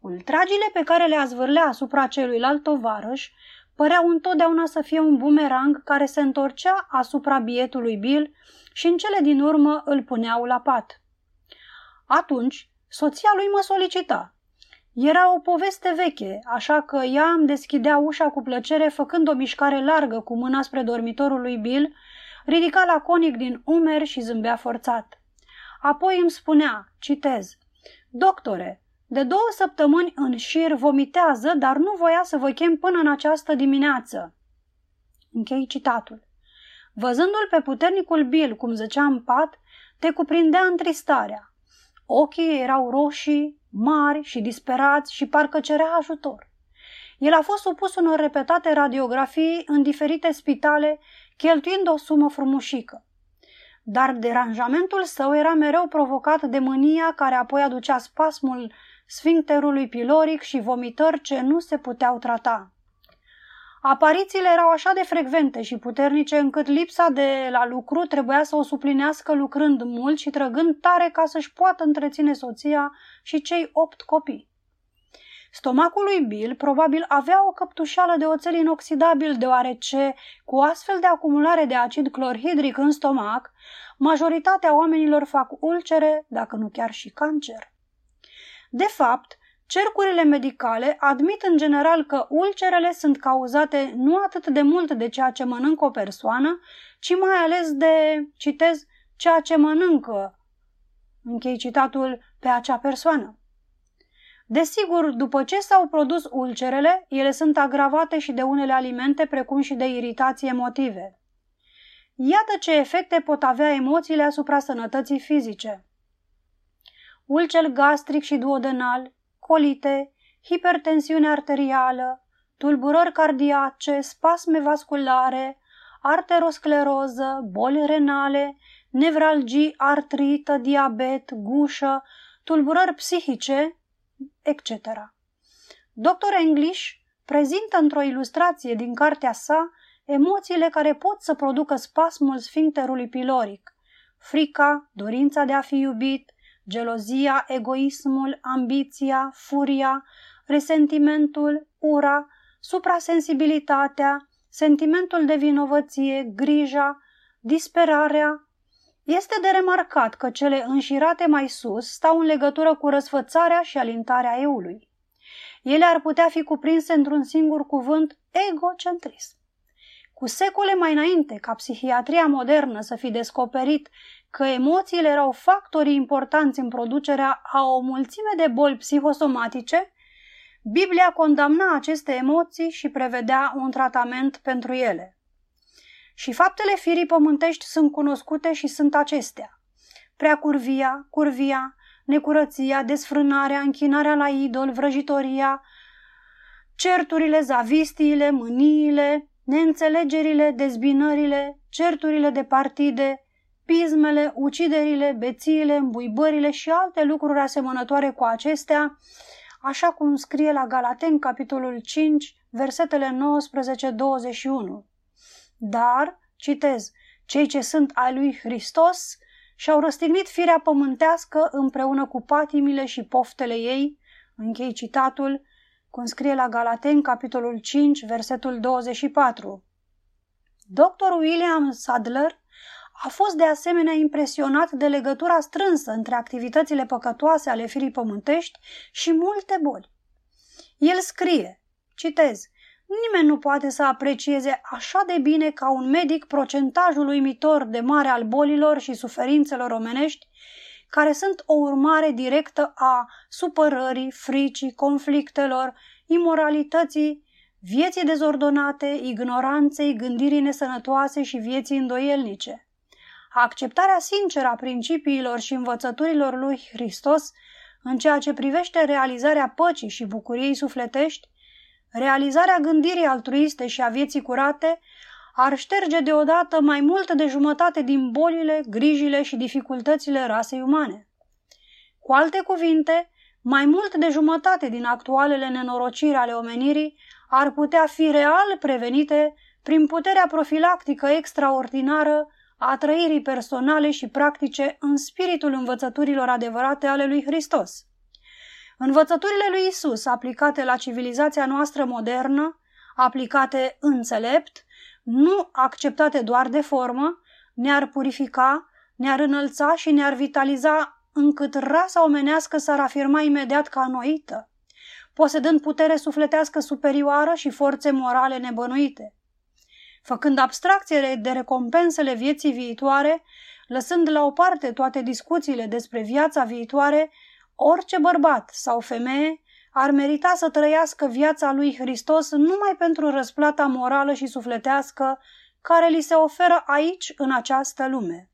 Ultragile pe care le azvârlea asupra celuilalt tovarăș păreau întotdeauna să fie un bumerang care se întorcea asupra bietului Bill și în cele din urmă îl puneau la pat. Atunci, soția lui mă solicita. Era o poveste veche, așa că ea îmi deschidea ușa cu plăcere făcând o mișcare largă cu mâna spre dormitorul lui Bill ridica laconic din umeri și zâmbea forțat. Apoi îmi spunea, citez, Doctore, de două săptămâni în șir vomitează, dar nu voia să vă chem până în această dimineață. Închei citatul. Văzându-l pe puternicul Bill cum zăcea în pat, te cuprindea întristarea. Ochii erau roșii, mari și disperați și parcă cerea ajutor. El a fost supus unor repetate radiografii în diferite spitale cheltuind o sumă frumușică. Dar deranjamentul său era mereu provocat de mânia care apoi aducea spasmul sfincterului piloric și vomitări ce nu se puteau trata. Aparițiile erau așa de frecvente și puternice încât lipsa de la lucru trebuia să o suplinească lucrând mult și trăgând tare ca să-și poată întreține soția și cei opt copii. Stomacul lui Bill probabil avea o căptușală de oțel inoxidabil, deoarece, cu astfel de acumulare de acid clorhidric în stomac, majoritatea oamenilor fac ulcere, dacă nu chiar și cancer. De fapt, cercurile medicale admit în general că ulcerele sunt cauzate nu atât de mult de ceea ce mănâncă o persoană, ci mai ales de, citez, ceea ce mănâncă, închei citatul, pe acea persoană. Desigur, după ce s-au produs ulcerele, ele sunt agravate și de unele alimente, precum și de iritații emotive. Iată ce efecte pot avea emoțiile asupra sănătății fizice. Ulcel gastric și duodenal, colite, hipertensiune arterială, tulburări cardiace, spasme vasculare, arteroscleroză, boli renale, nevralgii, artrită, diabet, gușă, tulburări psihice, etc. Dr. English prezintă într-o ilustrație din cartea sa emoțiile care pot să producă spasmul sfincterului piloric, frica, dorința de a fi iubit, gelozia, egoismul, ambiția, furia, resentimentul, ura, suprasensibilitatea, sentimentul de vinovăție, grija, disperarea, este de remarcat că cele înșirate mai sus stau în legătură cu răsfățarea și alintarea eului. Ele ar putea fi cuprinse într-un singur cuvânt egocentrism. Cu secole mai înainte ca psihiatria modernă să fi descoperit că emoțiile erau factorii importanți în producerea a o mulțime de boli psihosomatice, Biblia condamna aceste emoții și prevedea un tratament pentru ele. Și faptele firii pământești sunt cunoscute și sunt acestea. Prea curvia, curvia, necurăția, desfrânarea, închinarea la idol, vrăjitoria, certurile, zavistiile, mâniile, neînțelegerile, dezbinările, certurile de partide, pismele, uciderile, bețiile, îmbuibările și alte lucruri asemănătoare cu acestea, așa cum scrie la Galaten, capitolul 5, versetele 19-21. Dar, citez, cei ce sunt ai lui Hristos și-au răstignit firea pământească împreună cu patimile și poftele ei, închei citatul, cum scrie la Galaten, capitolul 5, versetul 24. Dr. William Sadler a fost de asemenea impresionat de legătura strânsă între activitățile păcătoase ale firii pământești și multe boli. El scrie, citez, Nimeni nu poate să aprecieze așa de bine ca un medic procentajul uimitor de mare al bolilor și suferințelor omenești, care sunt o urmare directă a supărării, fricii, conflictelor, imoralității, vieții dezordonate, ignoranței, gândirii nesănătoase și vieții îndoielnice. Acceptarea sinceră a principiilor și învățăturilor lui Hristos în ceea ce privește realizarea păcii și bucuriei sufletești realizarea gândirii altruiste și a vieții curate ar șterge deodată mai mult de jumătate din bolile, grijile și dificultățile rasei umane. Cu alte cuvinte, mai mult de jumătate din actualele nenorociri ale omenirii ar putea fi real prevenite prin puterea profilactică extraordinară a trăirii personale și practice în spiritul învățăturilor adevărate ale lui Hristos. Învățăturile lui Isus, aplicate la civilizația noastră modernă, aplicate înțelept, nu acceptate doar de formă, ne-ar purifica, ne-ar înălța și ne-ar vitaliza încât rasa omenească s-ar afirma imediat ca noită, posedând putere sufletească superioară și forțe morale nebănuite. Făcând abstracție de recompensele vieții viitoare, lăsând la o parte toate discuțiile despre viața viitoare, Orice bărbat sau femeie ar merita să trăiască viața lui Hristos numai pentru răsplata morală și sufletească care li se oferă aici, în această lume.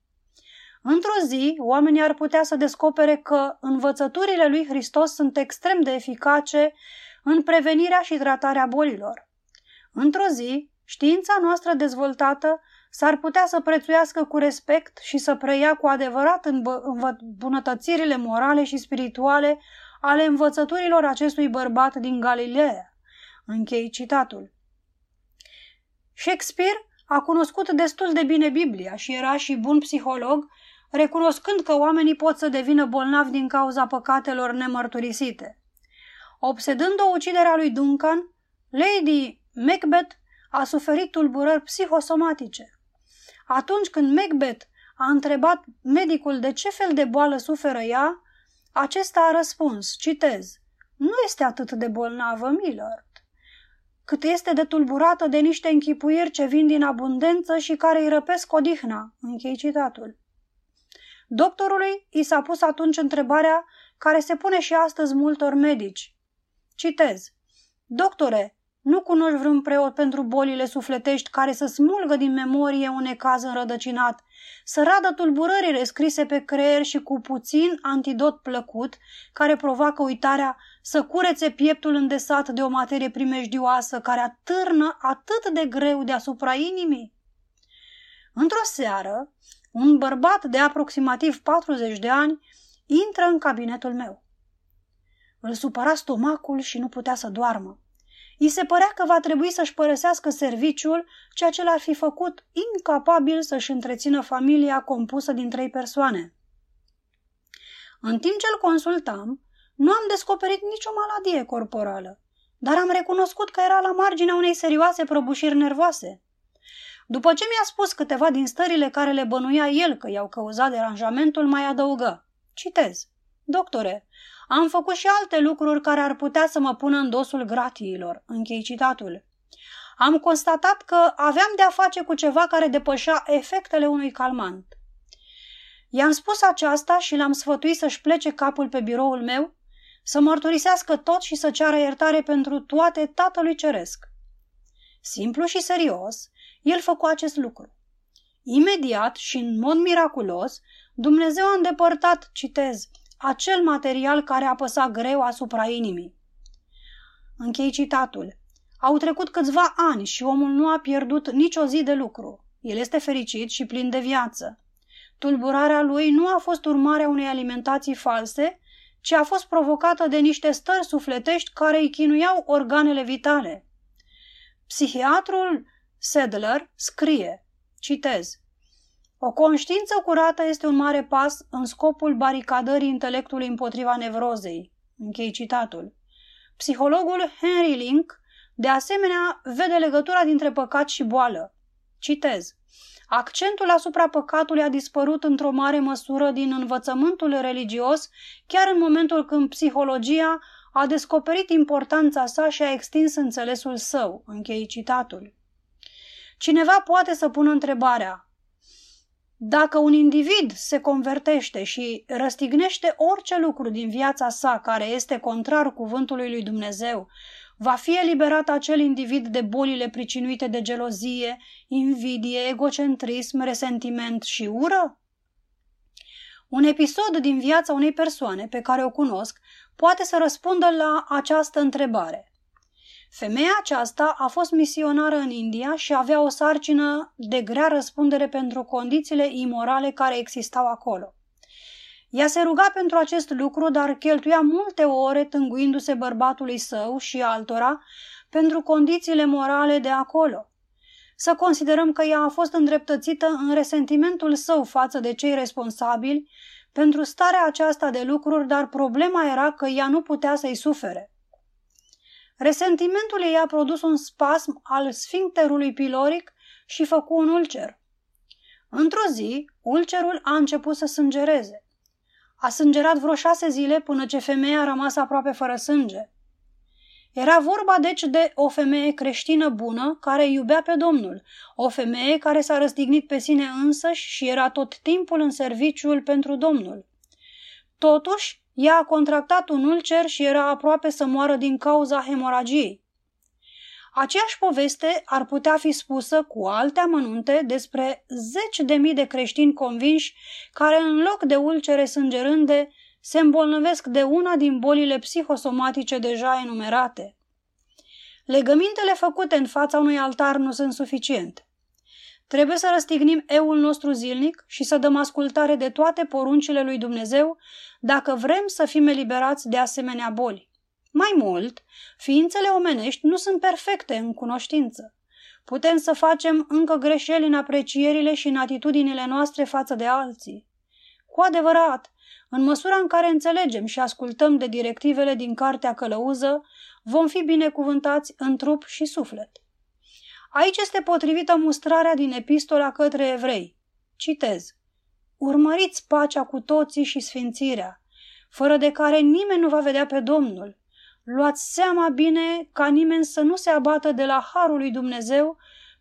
Într-o zi, oamenii ar putea să descopere că învățăturile lui Hristos sunt extrem de eficace în prevenirea și tratarea bolilor. Într-o zi, știința noastră dezvoltată s-ar putea să prețuiască cu respect și să preia cu adevărat îmbunătățirile morale și spirituale ale învățăturilor acestui bărbat din Galileea. Închei citatul. Shakespeare a cunoscut destul de bine Biblia și era și bun psiholog, recunoscând că oamenii pot să devină bolnavi din cauza păcatelor nemărturisite. Obsedând o ucidere a lui Duncan, Lady Macbeth a suferit tulburări psihosomatice. Atunci când Macbeth a întrebat medicul de ce fel de boală suferă ea, acesta a răspuns, citez, nu este atât de bolnavă, Millard, cât este de tulburată de niște închipuiri ce vin din abundență și care îi răpesc odihna. Închei citatul. Doctorului i s-a pus atunci întrebarea care se pune și astăzi multor medici. Citez. Doctore, nu cunoști vreun preot pentru bolile sufletești care să smulgă din memorie un necaz înrădăcinat, să radă tulburările scrise pe creier și cu puțin antidot plăcut, care provoacă uitarea, să curețe pieptul îndesat de o materie primejdioasă care atârnă atât de greu deasupra inimii? Într-o seară, un bărbat de aproximativ 40 de ani intră în cabinetul meu. Îl supăra stomacul și nu putea să doarmă. I se părea că va trebui să-și părăsească serviciul, ceea ce l-ar fi făcut incapabil să-și întrețină familia compusă din trei persoane. În timp ce îl consultam, nu am descoperit nicio maladie corporală, dar am recunoscut că era la marginea unei serioase prăbușiri nervoase. După ce mi-a spus câteva din stările care le bănuia el că i-au cauzat deranjamentul, mai adăugă. Citez. Doctore, am făcut și alte lucruri care ar putea să mă pună în dosul gratiilor. Închei citatul. Am constatat că aveam de a face cu ceva care depășea efectele unui calmant. I-am spus aceasta și l-am sfătuit să-și plece capul pe biroul meu, să mărturisească tot și să ceară iertare pentru toate Tatălui Ceresc. Simplu și serios, el făcu acest lucru. Imediat și în mod miraculos, Dumnezeu a îndepărtat, citez, acel material care apăsa greu asupra inimii. Închei citatul. Au trecut câțiva ani și omul nu a pierdut nicio zi de lucru. El este fericit și plin de viață. Tulburarea lui nu a fost urmarea unei alimentații false, ci a fost provocată de niște stări sufletești care îi chinuiau organele vitale. Psihiatrul Sedler scrie, citez, o conștiință curată este un mare pas în scopul baricadării intelectului împotriva nevrozei. Închei citatul. Psihologul Henry Link, de asemenea, vede legătura dintre păcat și boală. Citez. Accentul asupra păcatului a dispărut într-o mare măsură din învățământul religios, chiar în momentul când psihologia a descoperit importanța sa și a extins înțelesul său. Închei citatul. Cineva poate să pună întrebarea, dacă un individ se convertește și răstignește orice lucru din viața sa care este contrar cuvântului lui Dumnezeu, va fi eliberat acel individ de bolile pricinuite de gelozie, invidie, egocentrism, resentiment și ură? Un episod din viața unei persoane pe care o cunosc poate să răspundă la această întrebare. Femeia aceasta a fost misionară în India și avea o sarcină de grea răspundere pentru condițiile imorale care existau acolo. Ea se ruga pentru acest lucru, dar cheltuia multe ore tânguindu-se bărbatului său și altora pentru condițiile morale de acolo. Să considerăm că ea a fost îndreptățită în resentimentul său față de cei responsabili pentru starea aceasta de lucruri, dar problema era că ea nu putea să-i sufere. Resentimentul ei a produs un spasm al sfincterului piloric și făcu un ulcer. Într-o zi, ulcerul a început să sângereze. A sângerat vreo șase zile până ce femeia a rămas aproape fără sânge. Era vorba deci de o femeie creștină bună care iubea pe Domnul, o femeie care s-a răstignit pe sine însăși și era tot timpul în serviciul pentru Domnul. Totuși, ea a contractat un ulcer și era aproape să moară din cauza hemoragiei. Aceeași poveste ar putea fi spusă cu alte amănunte despre zeci de mii de creștini convinși care în loc de ulcere sângerânde se îmbolnăvesc de una din bolile psihosomatice deja enumerate. Legămintele făcute în fața unui altar nu sunt suficiente. Trebuie să răstignim eul nostru zilnic și să dăm ascultare de toate poruncile lui Dumnezeu dacă vrem să fim eliberați de asemenea boli. Mai mult, ființele omenești nu sunt perfecte în cunoștință. Putem să facem încă greșeli în aprecierile și în atitudinile noastre față de alții. Cu adevărat, în măsura în care înțelegem și ascultăm de directivele din Cartea Călăuză, vom fi binecuvântați în trup și suflet. Aici este potrivită mustrarea din epistola către evrei. Citez. Urmăriți pacea cu toții și sfințirea, fără de care nimeni nu va vedea pe Domnul. Luați seama bine ca nimeni să nu se abată de la harul lui Dumnezeu,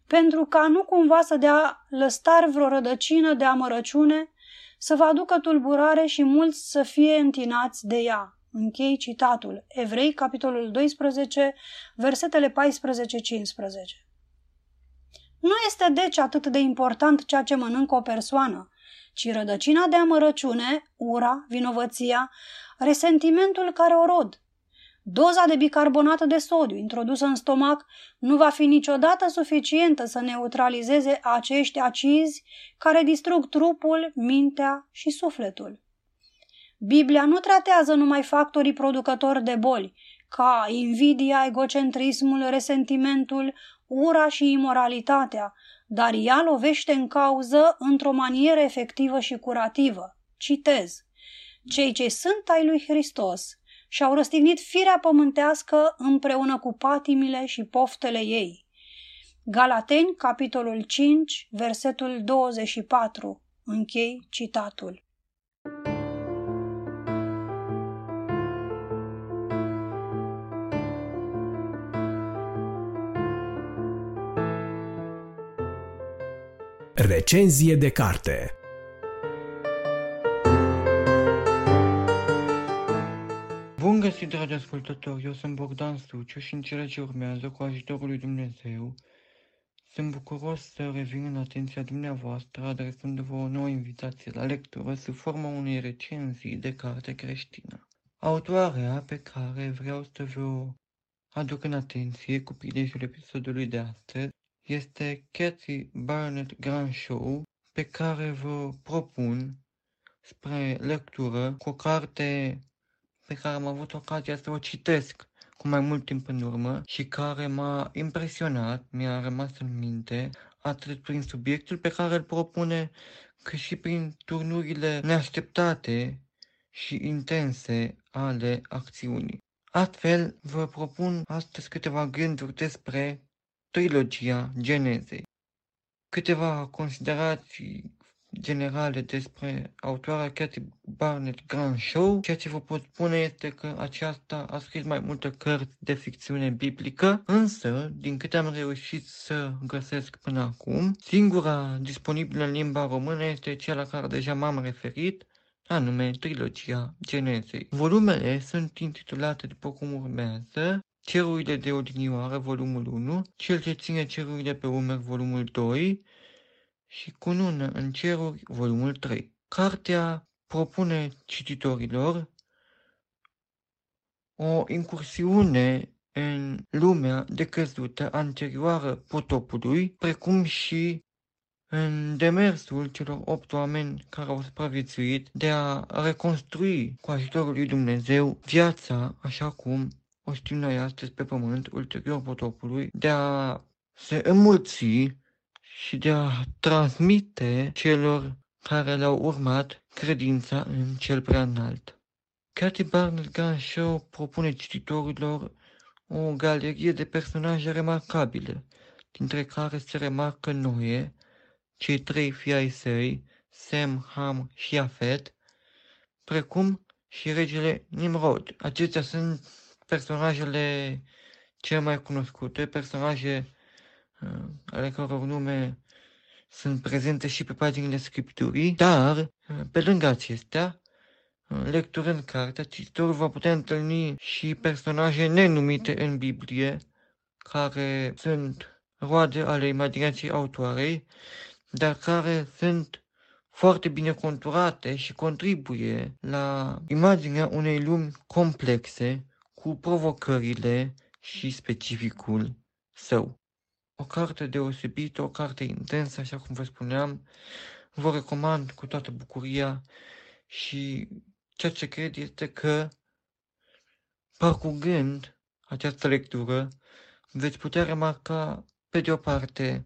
pentru ca nu cumva să dea lăstar vreo rădăcină de amărăciune, să vă aducă tulburare și mulți să fie întinați de ea. Închei citatul. Evrei, capitolul 12, versetele 14-15. Nu este deci atât de important ceea ce mănâncă o persoană, ci rădăcina de amărăciune, ura, vinovăția, resentimentul care o rod. Doza de bicarbonat de sodiu introdusă în stomac nu va fi niciodată suficientă să neutralizeze acești acizi care distrug trupul, mintea și sufletul. Biblia nu tratează numai factorii producători de boli, ca invidia, egocentrismul, resentimentul, ura și imoralitatea, dar ea lovește în cauză într-o manieră efectivă și curativă. Citez. Cei ce sunt ai lui Hristos și-au răstignit firea pământească împreună cu patimile și poftele ei. Galateni, capitolul 5, versetul 24. Închei citatul. Recenzie de carte Bun găsit, dragi ascultători! Eu sunt Bogdan Suciu și în cele ce urmează, cu ajutorul lui Dumnezeu, sunt bucuros să revin în atenția dumneavoastră, adresându-vă o nouă invitație la lectură sub forma unei recenzii de carte creștină. Autoarea pe care vreau să vă aduc în atenție cu prilejul episodului de astăzi este Cathy Barnett Grand Show, pe care vă propun spre lectură cu o carte pe care am avut ocazia să o citesc cu mai mult timp în urmă și care m-a impresionat, mi-a rămas în minte, atât prin subiectul pe care îl propune, cât și prin turnurile neașteptate și intense ale acțiunii. Astfel, vă propun astăzi câteva gânduri despre trilogia Genezei. Câteva considerații generale despre autoarea Cathy Barnett Grand Show. Ceea ce vă pot spune este că aceasta a scris mai multe cărți de ficțiune biblică, însă, din câte am reușit să găsesc până acum, singura disponibilă în limba română este cea la care deja m-am referit, anume trilogia Genezei. Volumele sunt intitulate după cum urmează Cerurile de odinioară, volumul 1, Cel ce ține cerurile pe umeri, volumul 2, și Cunună în ceruri, volumul 3. Cartea propune cititorilor o incursiune în lumea decăzută anterioară potopului, precum și în demersul celor opt oameni care au supraviețuit de a reconstrui cu ajutorul lui Dumnezeu viața așa cum o știm noi astăzi pe pământ, ulterior potopului, de a se înmulți și de a transmite celor care le-au urmat credința în cel prea înalt. Cathy Barnett Gun Show propune cititorilor o galerie de personaje remarcabile, dintre care se remarcă Noe, cei trei fii ai săi, Sem, Ham și Afet, precum și regele Nimrod. Acestea sunt personajele cele mai cunoscute, personaje uh, ale căror nume sunt prezente și pe paginile Scripturii, dar, uh, pe lângă acestea, uh, lecturând cartea, cititorul va putea întâlni și personaje nenumite în Biblie, care sunt roade ale imaginației autoarei, dar care sunt foarte bine conturate și contribuie la imaginea unei lumi complexe cu provocările și specificul său. O carte deosebită, o carte intensă, așa cum vă spuneam, vă recomand cu toată bucuria și ceea ce cred este că parcurgând această lectură, veți putea remarca, pe de o parte,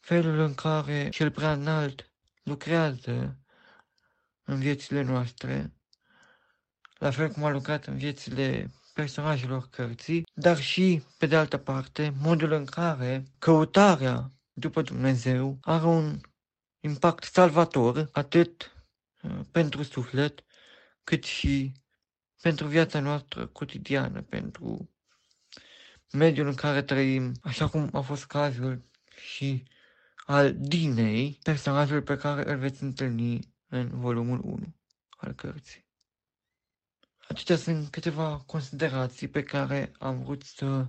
felul în care cel prea înalt lucrează în viețile noastre, la fel cum a lucrat în viețile personajelor cărții, dar și, pe de altă parte, modul în care căutarea după Dumnezeu are un impact salvator atât uh, pentru suflet, cât și pentru viața noastră cotidiană, pentru mediul în care trăim, așa cum a fost cazul și al Dinei, personajul pe care îl veți întâlni în volumul 1 al cărții. Acestea sunt câteva considerații pe care am vrut să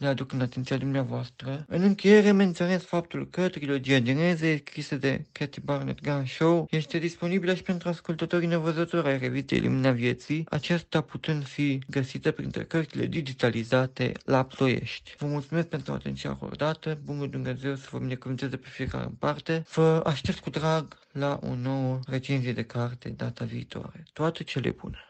le aduc în atenția dumneavoastră. În încheiere menționez faptul că trilogia geneze scrisă de Cathy Barnett Gun Show este disponibilă și pentru ascultătorii nevăzători ai revistei Lumina Vieții, aceasta putând fi găsită printre cărțile digitalizate la Ploiești. Vă mulțumesc pentru atenția acordată, bunul Dumnezeu să vă binecuvânteze pe fiecare în parte. Vă aștept cu drag la o nouă recenzie de carte data viitoare. Toate cele bune!